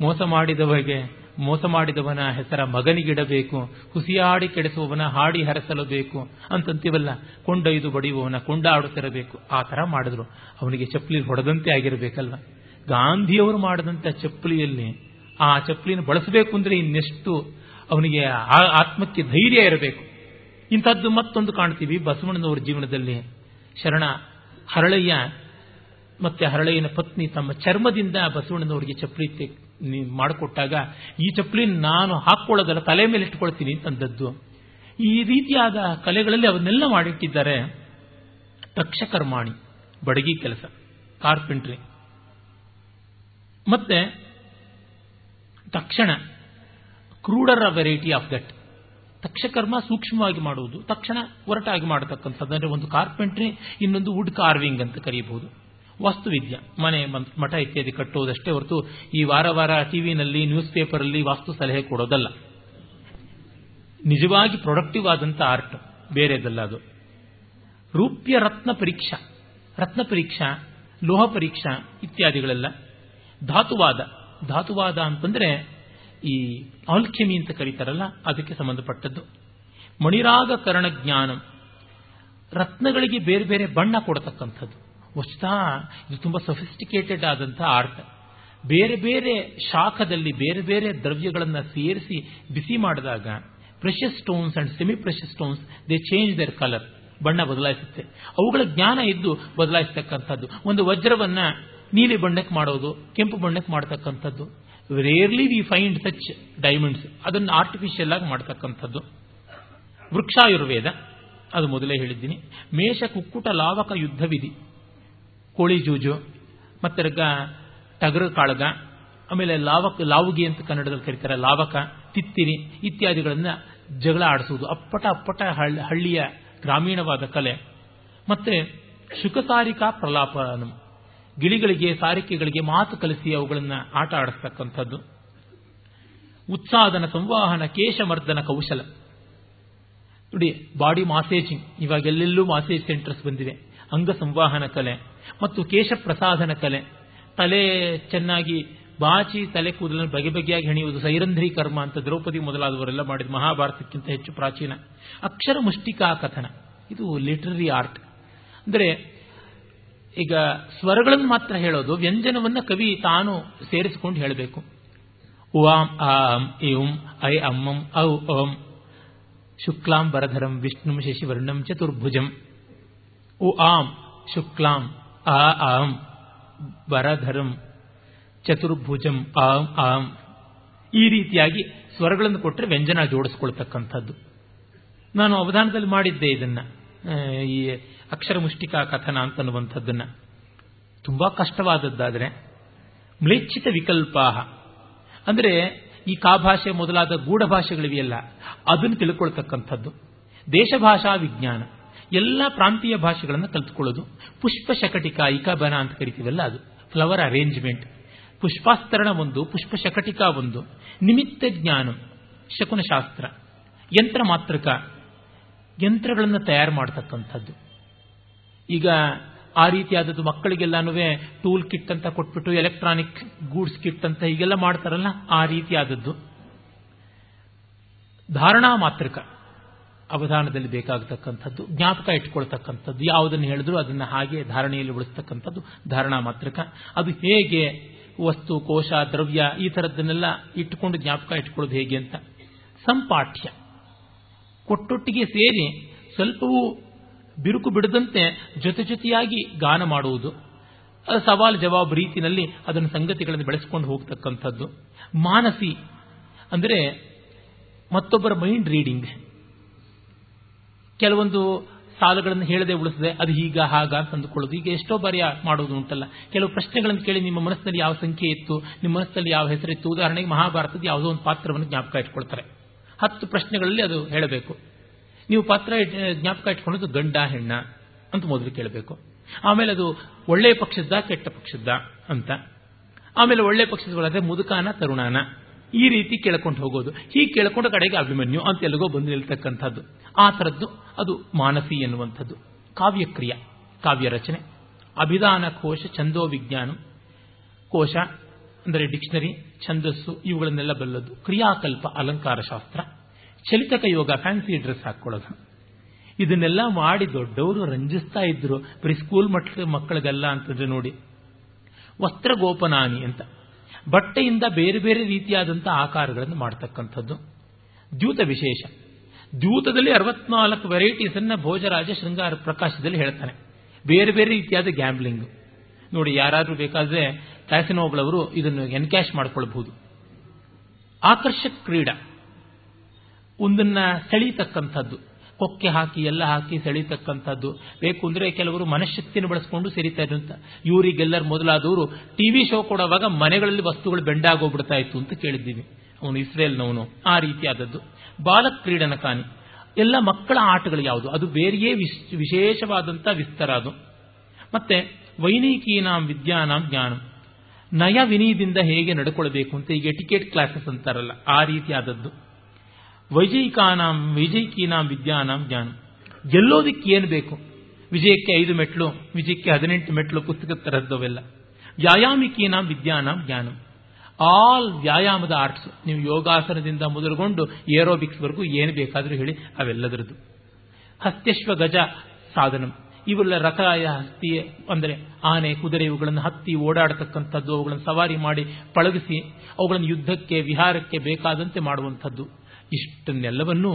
Speaker 2: ಮೋಸ ಮಾಡಿದವಗೆ ಮೋಸ ಮಾಡಿದವನ ಹೆಸರ ಮಗನಿಗಿಡಬೇಕು. ಹುಸಿಯಾಡಿ ಕೆಡಿಸುವವನ ಹಾಡಿ ಹರಸಲು ಬೇಕು. ಅಂತಂತೀವಲ್ಲ, ಕೊಂಡೊಯ್ದು ಬಡಿಯುವವನ ಕೊಂಡಾಡುತ್ತಿರಬೇಕು ಆ ಥರ ಮಾಡಿದ್ರು. ಅವನಿಗೆ ಚಪ್ಪಲಿ ಹೊಡೆದಂತೆ ಆಗಿರಬೇಕಲ್ವ? ಗಾಂಧಿಯವರು ಮಾಡಿದಂಥ ಚಪ್ಪಲಿಯಲ್ಲಿ ಆ ಚಪ್ಪಲಿನ ಬಳಸಬೇಕು ಅಂದ್ರೆ ಇನ್ನೆಷ್ಟು ಅವನಿಗೆ ಆತ್ಮಕ್ಕೆ ಧೈರ್ಯ ಇರಬೇಕು. ಇಂಥದ್ದು ಮತ್ತೊಂದು ಕಾಣ್ತೀವಿ ಬಸವಣ್ಣನವರ ಜೀವನದಲ್ಲಿ. ಶರಣ ಹರಳಯ್ಯ ಮತ್ತೆ ಹರಳೆಯನ ಪತ್ನಿ ತಮ್ಮ ಚರ್ಮದಿಂದ ಬಸವಣ್ಣನವರಿಗೆ ಚಪ್ಪಲಿ ಮಾಡಿಕೊಟ್ಟಾಗ, ಈ ಚಪ್ಪಲಿ ನಾನು ಹಾಕೊಳ್ಳೋದಲ್ಲ ತಲೆ ಮೇಲೆ ಇಟ್ಟುಕೊಳ್ತೀನಿ ಅಂತಂದದ್ದು. ಈ ರೀತಿಯಾದ ಕಲೆಗಳಲ್ಲಿ ಅವನ್ನೆಲ್ಲ ಮಾಡಿಟ್ಟಿದ್ದಾರೆ ತಕ್ಷಕರ್ಮಾಣಿ ಬಡಗಿ ಕೆಲಸ, ಕಾರ್ಪೆಂಟ್ರಿ. ಮತ್ತೆ, ತಕ್ಷಣ ಕ್ರೂಡರ್ ವೆರೈಟಿ ಆಫ್ ದಟ್. ತಕ್ಷಕರ್ಮ ಸೂಕ್ಷ್ಮವಾಗಿ ಮಾಡುವುದು, ತಕ್ಷಣ ಒರಟಾಗಿ ಮಾಡತಕ್ಕಂಥದ್ದು, ಅಂದರೆ ಒಂದು ಕಾರ್ಪೆಂಟ್ರಿ, ಇನ್ನೊಂದು ವುಡ್ ಕಾರ್ವಿಂಗ್ ಅಂತ ಕರೆಯಬಹುದು ವಾಸ್ತುವಿದ್ಯ ಮನೆ ಮಠ ಇತ್ಯಾದಿ ಕಟ್ಟುವುದಷ್ಟೇ ಹೊರತು ಈ ವಾರ ವಾರ ಟಿವಿನಲ್ಲಿ, ನ್ಯೂಸ್ ಪೇಪರ್ ಅಲ್ಲಿ ವಾಸ್ತು ಸಲಹೆ ಕೊಡೋದಲ್ಲ. ನಿಜವಾಗಿ ಪ್ರೊಡಕ್ಟಿವ್ ಆದಂತ ಆರ್ಟ್, ಬೇರೆದಲ್ಲ ಅದು. ರೂಪ್ಯ ರತ್ನ ಪರೀಕ್ಷಾ ರತ್ನ ಪರೀಕ್ಷಾ, ಲೋಹ ಪರೀಕ್ಷಾ ಇತ್ಯಾದಿಗಳೆಲ್ಲ. ಧಾತುವಾದ ಧಾತುವಾದ ಅಂತಂದ್ರೆ ಈ ಆಲ್ಕೆಮಿ ಅಂತ ಕರೀತಾರಲ್ಲ, ಅದಕ್ಕೆ ಸಂಬಂಧಪಟ್ಟದ್ದು. ಮಣಿರಾಗ ಕರಣ ಜ್ಞಾನ. ರತ್ನಗಳಿಗೆ ಬೇರೆ ಬೇರೆ ಬಣ್ಣ ಕೊಡತಕ್ಕಂಥದ್ದು. ವಸ್ತುತಃ ಇದು ತುಂಬ ಸೊಫಿಸ್ಟಿಕೇಟೆಡ್ ಆದಂಥ ಆರ್ಟ್. ಬೇರೆ ಬೇರೆ ಶಾಖದಲ್ಲಿ ಬೇರೆ ಬೇರೆ ದ್ರವ್ಯಗಳನ್ನು ಸೇರಿಸಿ ಬಿಸಿ ಮಾಡಿದಾಗ precious stones and semi precious stones they change their colour ಬಣ್ಣ ಬದಲಾಯಿಸುತ್ತೆ. ಅವುಗಳ ಜ್ಞಾನ ಇದ್ದು ಬದಲಾಯಿಸ್ತಕ್ಕಂಥದ್ದು. ಒಂದು ವಜ್ರವನ್ನ ನೀಲಿ ಬಣ್ಣಕ್ಕೆ ಮಾಡೋದು, ಕೆಂಪು ಬಣ್ಣಕ್ಕೆ ಮಾಡ್ತಕ್ಕಂಥದ್ದು. Rarely we find such diamonds ಅದನ್ನು ಆರ್ಟಿಫಿಷಿಯಲ್ ಆಗಿ ಮಾಡ್ತಕ್ಕಂಥದ್ದು. ವೃಕ್ಷಾಯುರ್ವೇದ, ಅದು ಮೊದಲೇ ಹೇಳಿದ್ದೀನಿ. ಮೇಷ ಕುಕ್ಕುಟ ಲಾವಕ ಯುದ್ಧ ವಿಧಿ ಕೋಳಿ ಜೂಜು, ಮತ್ತೆ ಟಗರ ಕಾಳಗ, ಆಮೇಲೆ ಲಾವಕ, ಲಾವುಗಿ ಅಂತ ಕನ್ನಡದಲ್ಲಿ ಕರೀತಾರೆ, ಲಾವಕ, ತಿತ್ತಿರಿ ಇತ್ಯಾದಿಗಳನ್ನ ಜಗಳ ಆಡಿಸುವುದು. ಅಪ್ಪಟ ಅಪ್ಪಟ ಹಳ್ಳಿಯ ಗ್ರಾಮೀಣವಾದ ಕಲೆ. ಮತ್ತೆ ಶುಕಸಾರಿಕಾ ಪ್ರಲಾಪನಂ. ಗಿಳಿಗಳಿಗೆ, ಸಾರಿಕೆಗಳಿಗೆ ಮಾತು ಕಲಿಸಿ ಅವುಗಳನ್ನ ಆಟ ಆಡಿಸ್ತಕ್ಕಂಥದ್ದು. ಉತ್ಸಾದನ ಸಂವಾಹನ, ಕೇಶಮರ್ದನ ಕೌಶಲ. ನೋಡಿ ಬಾಡಿ ಮಾಸೇಜಿಂಗ್ ಇವಾಗ ಎಲ್ಲೆಲ್ಲೂ ಮಾಸೇಜ್ ಸೆಂಟರ್ಸ್ ಬಂದಿವೆ ಅಂಗ ಸಂವಾಹನ ಕಲೆ. ಮತ್ತು ಕೇಶ ಪ್ರಸಾದನ ಕಲೆ ತಲೆ ಚೆನ್ನಾಗಿ ಬಾಚಿ ತಲೆ ಕೂದಲನ್ನು ಬಗೆ ಬಗೆಯಾಗಿ ಹೆಣೆಯುವುದು ಸೈರಂಧ್ರಿ ಕರ್ಮ ಅಂತ ದ್ರೌಪದಿ ಮೊದಲಾದವರೆಲ್ಲ ಮಾಡಿದ ಮಹಾಭಾರತಕ್ಕಿಂತ ಹೆಚ್ಚು ಪ್ರಾಚೀನ. ಅಕ್ಷರ ಮುಷ್ಟಿಕಾ ಕಥನ. ಇದು ಲಿಟರರಿ ಆರ್ಟ್ ಅಂದರೆ ಈಗ ಸ್ವರಗಳನ್ನು ಮಾತ್ರ ಹೇಳೋದು, ವ್ಯಂಜನವನ್ನು ಕವಿ ತಾನು ಸೇರಿಸಿಕೊಂಡು ಹೇಳಬೇಕು. ಉವಾಂ ಆಂ, ಇಂ, ಐ, ಅಮ್ಮಂ, ಔ, ಓಂ. ಶುಕ್ಲಾಂ ಬರಧರಂ ವಿಷ್ಣು, ಶಶಿವರ್ಣಂ, ಚತುರ್ಭುಜಂ. ಉ, ಆಂ, ಶುಕ್ಲಾಂ. ಆ, ಆಂ ಬರಧರಂ ಚತುರ್ಭುಜಂ, ಆಂ ಆಂ. ಈ ರೀತಿಯಾಗಿ ಸ್ವರಗಳನ್ನು ಕೊಟ್ಟರೆ ವ್ಯಂಜನ ಜೋಡಿಸ್ಕೊಳ್ತಕ್ಕಂಥದ್ದು. ನಾನು ಅವಧಾನದಲ್ಲಿ ಮಾಡಿದ್ದೆ ಇದನ್ನ ಈ ಅಕ್ಷರ ಮುಷ್ಟಿಕಾ ಕಥನ ಅಂತನ್ನುವಂಥದ್ದನ್ನ. ತುಂಬಾ ಕಷ್ಟವಾದದ್ದಾದರೆ, ಮ್ಲೇಚ್ಛಿತ ವಿಕಲ್ಪಾಹ. ಅಂದರೆ ಈ ಕಾಭಾಷೆ ಮೊದಲಾದ ಗೂಢ ಭಾಷೆಗಳಿವೆಯಲ್ಲ ಅದನ್ನು ತಿಳ್ಕೊಳ್ತಕ್ಕಂಥದ್ದು. ದೇಶಭಾಷಾ ವಿಜ್ಞಾನ. ಎಲ್ಲ ಪ್ರಾಂತೀಯ ಭಾಷೆಗಳನ್ನು ಕಲ್ತ್ಕೊಳ್ಳೋದು. ಪುಷ್ಪ ಶಕಟಿಕ ಇಕಾಬನ ಅಂತ ಕರಿತೀವಲ್ಲ ಅದು. ಫ್ಲವರ್ ಅರೇಂಜ್ಮೆಂಟ್ ಪುಷ್ಪಾಸ್ತರಣ ಒಂದು, ಪುಷ್ಪ ಶಕಟಿಕ ಒಂದು. ನಿಮಿತ್ತ ಜ್ಞಾನ. ಶಕುನಶಾಸ್ತ್ರ ಯಂತ್ರ ಮಾತ್ರಕ. ಯಂತ್ರಗಳನ್ನು ತಯಾರು ಮಾಡತಕ್ಕಂಥದ್ದು. ಈಗ ಆ ರೀತಿಯಾದದ್ದು ಮಕ್ಕಳಿಗೆಲ್ಲಾನು ಟೂಲ್ ಕಿಟ್ ಅಂತ ಕೊಟ್ಬಿಟ್ಟು, ಎಲೆಕ್ಟ್ರಾನಿಕ್ ಗೂಡ್ಸ್ ಕಿಟ್ ಅಂತ ಹೀಗೆಲ್ಲ ಮಾಡ್ತಾರಲ್ಲ, ಆ ರೀತಿಯಾದದ್ದು. ಧಾರಣಾ ಮಾತ್ರಕ. ಅವಧಾನದಲ್ಲಿ ಬೇಕಾಗತಕ್ಕಂಥದ್ದು, ಜ್ಞಾಪಕ ಇಟ್ಕೊಳ್ತಕ್ಕಂಥದ್ದು, ಯಾವುದನ್ನು ಹೇಳಿದ್ರು ಅದನ್ನ ಹಾಗೆ ಧಾರಣೆಯಲ್ಲಿ ಉಳಿಸ್ತಕ್ಕಂಥದ್ದು ಧಾರಣಾ ಮಾತ್ರಕ. ಅದು ಹೇಗೆ ವಸ್ತು, ಕೋಶ, ದ್ರವ್ಯ ಈ ಥರದ್ದನ್ನೆಲ್ಲ ಇಟ್ಟುಕೊಂಡು ಜ್ಞಾಪಕ ಇಟ್ಕೊಳ್ಳೋದು ಹೇಗೆ ಅಂತ. ಸಂಪಾಠ್ಯ. ಕೊಟ್ಟೊಟ್ಟಿಗೆ ಸೇರಿ ಸ್ವಲ್ಪವೂ ಬಿರುಕು ಬಿಡದಂತೆ ಜೊತೆ ಜೊತೆಯಾಗಿ ಗಾನ ಮಾಡುವುದು. ಸವಾಲು ಜವಾಬು ರೀತಿಯಲ್ಲಿ ಅದನ್ನು ಸಂಗತಿಗಳನ್ನು ಬೆಳೆಸಿಕೊಂಡು ಹೋಗ್ತಕ್ಕಂಥದ್ದು. ಮಾನಸಿ, ಅಂದರೆ ಮತ್ತೊಬ್ಬರ ಮೈಂಡ್ ರೀಡಿಂಗ್ ಕೆಲವೊಂದು ಸಾಲುಗಳನ್ನು ಹೇಳದೆ ಉಳಿಸದೆ, ಅದು ಹೀಗ ಹಾಗ ಅಂತ ಅಂದುಕೊಳ್ಳೋದು. ಈಗ ಎಷ್ಟೋ ಬಾರಿ ಮಾಡೋದು ಉಂಟಲ್ಲ. ಕೆಲವು ಪ್ರಶ್ನೆಗಳನ್ನು ಕೇಳಿ ನಿಮ್ಮ ಮನಸ್ಸಿನಲ್ಲಿ ಯಾವ ಸಂಖ್ಯೆ ಇತ್ತು, ನಿಮ್ಮ ಮನಸ್ಸಲ್ಲಿ ಯಾವ ಹೆಸರಿತ್ತು, ಉದಾಹರಣೆಗೆ ಮಹಾಭಾರತದ ಯಾವುದೋ ಒಂದು ಪಾತ್ರವನ್ನು ಜ್ಞಾಪಕ ಇಟ್ಕೊಳ್ತಾರೆ. ಹತ್ತು ಪ್ರಶ್ನೆಗಳಲ್ಲಿ ಅದು ಹೇಳಬೇಕು. ನೀವು ಪಾತ್ರ ಜ್ಞಾಪಕ ಇಟ್ಕೊಳ್ಳೋದು ಗಂಡ, ಹೆಣ್ಣ ಅಂತ ಮೊದಲು ಕೇಳಬೇಕು. ಆಮೇಲೆ ಅದು ಒಳ್ಳೆಯ ಪಕ್ಷದ ಕೆಟ್ಟ ಪಕ್ಷದ ಅಂತ. ಆಮೇಲೆ ಒಳ್ಳೆ ಪಕ್ಷದವರಾದ್ರೆ ಮುದುಕಾನ, ತರುಣಾನ. ಈ ರೀತಿ ಕೇಳ್ಕೊಂಡು ಹೋಗೋದು. ಹೀಗೆ ಕೇಳ್ಕೊಂಡು ಕಡೆಗೆ ಅಭಿಮನ್ಯು ಅಂತ ಎಲ್ಲಿಗೋ ಬಂದು ನಿಲ್ತಕ್ಕಂಥದ್ದು. ಆ ಥರದ್ದು ಅದು ಮಾನಸಿ ಎನ್ನುವಂಥದ್ದು. ಕಾವ್ಯಕ್ರಿಯ, ಕಾವ್ಯ ರಚನೆ. ಅಭಿಧಾನ, ಕೋಶ, ಛಂದೋ ವಿಜ್ಞಾನ. ಕೋಶ ಅಂದರೆ ಡಿಕ್ಷನರಿ, ಛಂದಸ್ಸು ಇವುಗಳನ್ನೆಲ್ಲ ಬಲ್ಲದ್ದು ಕ್ರಿಯಾಕಲ್ಪ, ಅಲಂಕಾರ ಶಾಸ್ತ್ರ. ಚಲಿತಕ ಯೋಗ, ಫ್ಯಾನ್ಸಿ ಡ್ರೆಸ್ ಹಾಕೊಳ್ಳೋದು ಇದನ್ನೆಲ್ಲ ಮಾಡಿ ದೊಡ್ಡವರು ರಂಜಿಸ್ತಾ ಇದ್ರು. ಬರೀ ಸ್ಕೂಲ್ ಮಟ್ಟ ಮಕ್ಕಳಿಗೆಲ್ಲ ಅಂತಂದ್ರೆ ನೋಡಿ. ವಸ್ತ್ರಗೋಪನಾನಿ ಅಂತ. ಬಟ್ಟೆಯಿಂದ ಬೇರೆ ಬೇರೆ ರೀತಿಯಾದಂಥ ಆಕಾರಗಳನ್ನು ಮಾಡತಕ್ಕಂಥದ್ದು. ದ್ಯೂತ ವಿಶೇಷ. ದ್ಯೂತದಲ್ಲಿ ಅರವತ್ನಾಲ್ಕು ವೆರೈಟೀಸ್ ಅನ್ನ ಭೋಜರಾಜ ಶೃಂಗಾರ ಪ್ರಕಾಶದಲ್ಲಿ ಹೇಳ್ತಾನೆ. ಬೇರೆ ಬೇರೆ ರೀತಿಯಾದ ಗ್ಯಾಂಬ್ಲಿಂಗ್ ನೋಡಿ, ಯಾರಾದರೂ ಬೇಕಾದ್ರೆ ಕ್ಯಾಸಿನೋಗಳವರು ಇದನ್ನು ಎನ್ಕ್ಯಾಶ್ ಮಾಡ್ಕೊಳ್ಬಹುದು. ಆಕರ್ಷಕ ಕ್ರೀಡಾ. ಒಂದನ್ನ ಸೆಳೀತಕ್ಕಂಥದ್ದು. ಕೊಕ್ಕೆ ಹಾಕಿ, ಎಲ್ಲ ಹಾಕಿ ಸೆಳೀತಕ್ಕಂಥದ್ದು. ಬೇಕು ಅಂದರೆ ಕೆಲವರು ಮನಶಕ್ತಿಯನ್ನು ಬಳಸಿಕೊಂಡು ಅಂತ ಇದ್ರಂತ ಇವರಿಗೆಲ್ಲರ ಮೊದಲಾದವರು ಟಿವಿ ಶೋ ಕೊಡುವಾಗ ಮನೆಗಳಲ್ಲಿ ವಸ್ತುಗಳು ಬೆಂಡಾಗೋಗ್ಬಿಡ್ತಾ ಇತ್ತು ಅಂತ ಕೇಳಿದ್ದೀವಿ. ಅವನು ಇಸ್ರೇಲ್ನವನು. ಆ ರೀತಿಯಾದದ್ದು. ಬಾಲ ಕ್ರೀಡನಕಾನಿ. ಎಲ್ಲ ಮಕ್ಕಳ ಆಟಗಳು ಯಾವುದು? ಅದು ಬೇರೆಯೇ ವಿಶೇಷವಾದಂಥ ವಿಸ್ತಾರ ಅದು. ಮತ್ತೆ ವೈನಿಕೀನಾಂ ವಿದ್ಯಾನಾಂ ಜ್ಞಾನ. ನಯ ವಿನಯದಿಂದ ಹೇಗೆ ನಡ್ಕೊಳ್ಬೇಕು ಅಂತ ಈಗ ಟಿಕೆಟ್ ಕ್ಲಾಸಸ್ ಅಂತಾರಲ್ಲ, ಆ ರೀತಿಯಾದದ್ದು. ವೈಜಯಿಕಾನಾಂ ವೈಜಯಿಕೀನಾಂ ವಿದ್ಯಾನಾಂ ಜ್ಞಾನ. ಗೆಲ್ಲೋದಿಕ್ಕೆ ಏನು ಬೇಕು? ವಿಜಯಕ್ಕೆ ಐದು ಮೆಟ್ಲು, ವಿಜಯಕ್ಕೆ ಹದಿನೆಂಟು ಮೆಟ್ಲು ಪುಸ್ತಕ ತರದ್ದವೆಲ್ಲ ವ್ಯಾಯಾಮಿಕೀನಾಂ ವಿದ್ಯಾನಾಂ ಜ್ಞಾನ. ಆಲ್ ವ್ಯಾಯಾಮದ ಆರ್ಟ್ಸ್, ನೀವು ಯೋಗಾಸನದಿಂದ ಮೊದಲುಗೊಂಡು ಏರೋಬಿಕ್ಸ್ವರೆಗೂ ಏನು ಬೇಕಾದರೂ ಹೇಳಿ, ಅವೆಲ್ಲದರದ್ದು. ಹಸ್ತ್ಯಶ್ವ ಗಜ ಸಾಧನ. ಇವೆಲ್ಲ ರಥಾಯ ಹಸ್ತಿ, ಅಂದರೆ ಆನೆ, ಕುದುರೆ, ಇವುಗಳನ್ನು ಹತ್ತಿ ಓಡಾಡತಕ್ಕಂಥದ್ದು, ಅವುಗಳನ್ನು ಸವಾರಿ ಮಾಡಿ ಪಳಗಿಸಿ, ಅವುಗಳನ್ನು ಯುದ್ಧಕ್ಕೆ, ವಿಹಾರಕ್ಕೆ ಬೇಕಾದಂತೆ ಮಾಡುವಂಥದ್ದು. ಇಷ್ಟನ್ನೆಲ್ಲವನ್ನೂ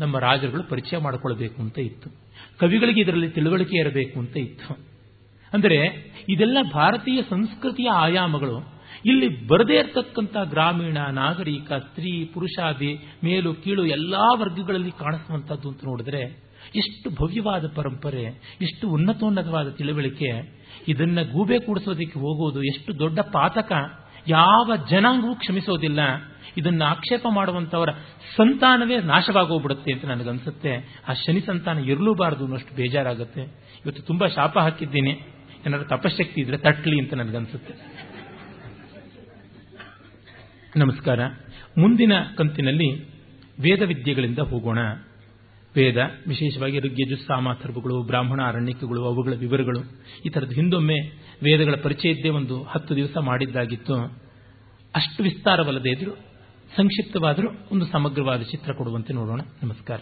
Speaker 2: ನಮ್ಮ ರಾಜರುಗಳು ಪರಿಚಯ ಮಾಡಿಕೊಳ್ಬೇಕು ಅಂತ ಇತ್ತು. ಕವಿಗಳಿಗೆ ಇದರಲ್ಲಿ ತಿಳುವಳಿಕೆ ಇರಬೇಕು ಅಂತ ಇತ್ತು. ಅಂದರೆ ಇದೆಲ್ಲ ಭಾರತೀಯ ಸಂಸ್ಕೃತಿಯ ಆಯಾಮಗಳು. ಇಲ್ಲಿ ಬರದೇ ಇರತಕ್ಕಂಥ ಗ್ರಾಮೀಣ, ನಾಗರಿಕ, ಸ್ತ್ರೀ, ಪುರುಷಾದಿ, ಮೇಲು, ಕೀಳು ಎಲ್ಲಾ ವರ್ಗಗಳಲ್ಲಿ ಕಾಣಿಸುವಂಥದ್ದು ಅಂತ ನೋಡಿದ್ರೆ ಎಷ್ಟು ಭವ್ಯವಾದ ಪರಂಪರೆ, ಎಷ್ಟು ಉನ್ನತೋನ್ನತವಾದ ತಿಳುವಳಿಕೆ. ಇದನ್ನ ಗೂಬೆ ಕೂಡಿಸೋದಕ್ಕೆ ಹೋಗುವುದು ಎಷ್ಟು ದೊಡ್ಡ ಪಾತಕ. ಯಾವ ಜನಾಂಗವೂ ಕ್ಷಮಿಸೋದಿಲ್ಲ. ಇದನ್ನು ಆಕ್ಷೇಪ ಮಾಡುವಂತವರ ಸಂತಾನವೇ ನಾಶವಾಗೋಗ್ಬಿಡುತ್ತೆ ಅಂತ ನನಗನ್ಸುತ್ತೆ. ಆ ಶನಿ ಸಂತಾನ ಇರಲೂಬಾರದು ಅನ್ನೋಷ್ಟು ಬೇಜಾರಾಗುತ್ತೆ. ಇವತ್ತು ತುಂಬಾ ಶಾಪ ಹಾಕಿದ್ದೀನಿ. ಏನಾದ್ರು ತಪಶಕ್ತಿ ಇದ್ರೆ ತಟ್ಲಿ ಅಂತ ನನಗನ್ಸುತ್ತೆ. ನಮಸ್ಕಾರ. ಮುಂದಿನ ಕಂತಿನಲ್ಲಿ ವೇದ ವಿದ್ಯೆಗಳಿಂದ ಹೋಗೋಣ. ವೇದ, ವಿಶೇಷವಾಗಿ ಋಗ್ಯಜು ಸಾಮಾಥರ್ವಗಳು ಬ್ರಾಹ್ಮಣ, ಅರಣ್ಯಕಗಳು, ಅವುಗಳ ವಿವರಗಳು. ಈ ಥರದ್ದು ಹಿಂದೊಮ್ಮೆ ವೇದಗಳ ಪರಿಚಯದ್ದೇ ಒಂದು ಹತ್ತು ದಿವಸ ಮಾಡಿದ್ದಾಗಿತ್ತು. ಅಷ್ಟು ವಿಸ್ತಾರವಲ್ಲದೆ ಇದ್ರು ಸಂಕ್ಷಿಪ್ತವಾದರೂ ಒಂದು ಸಮಗ್ರವಾದ ಚಿತ್ರ ಕೊಡುವಂತೆ ನೋಡೋಣ. ನಮಸ್ಕಾರ.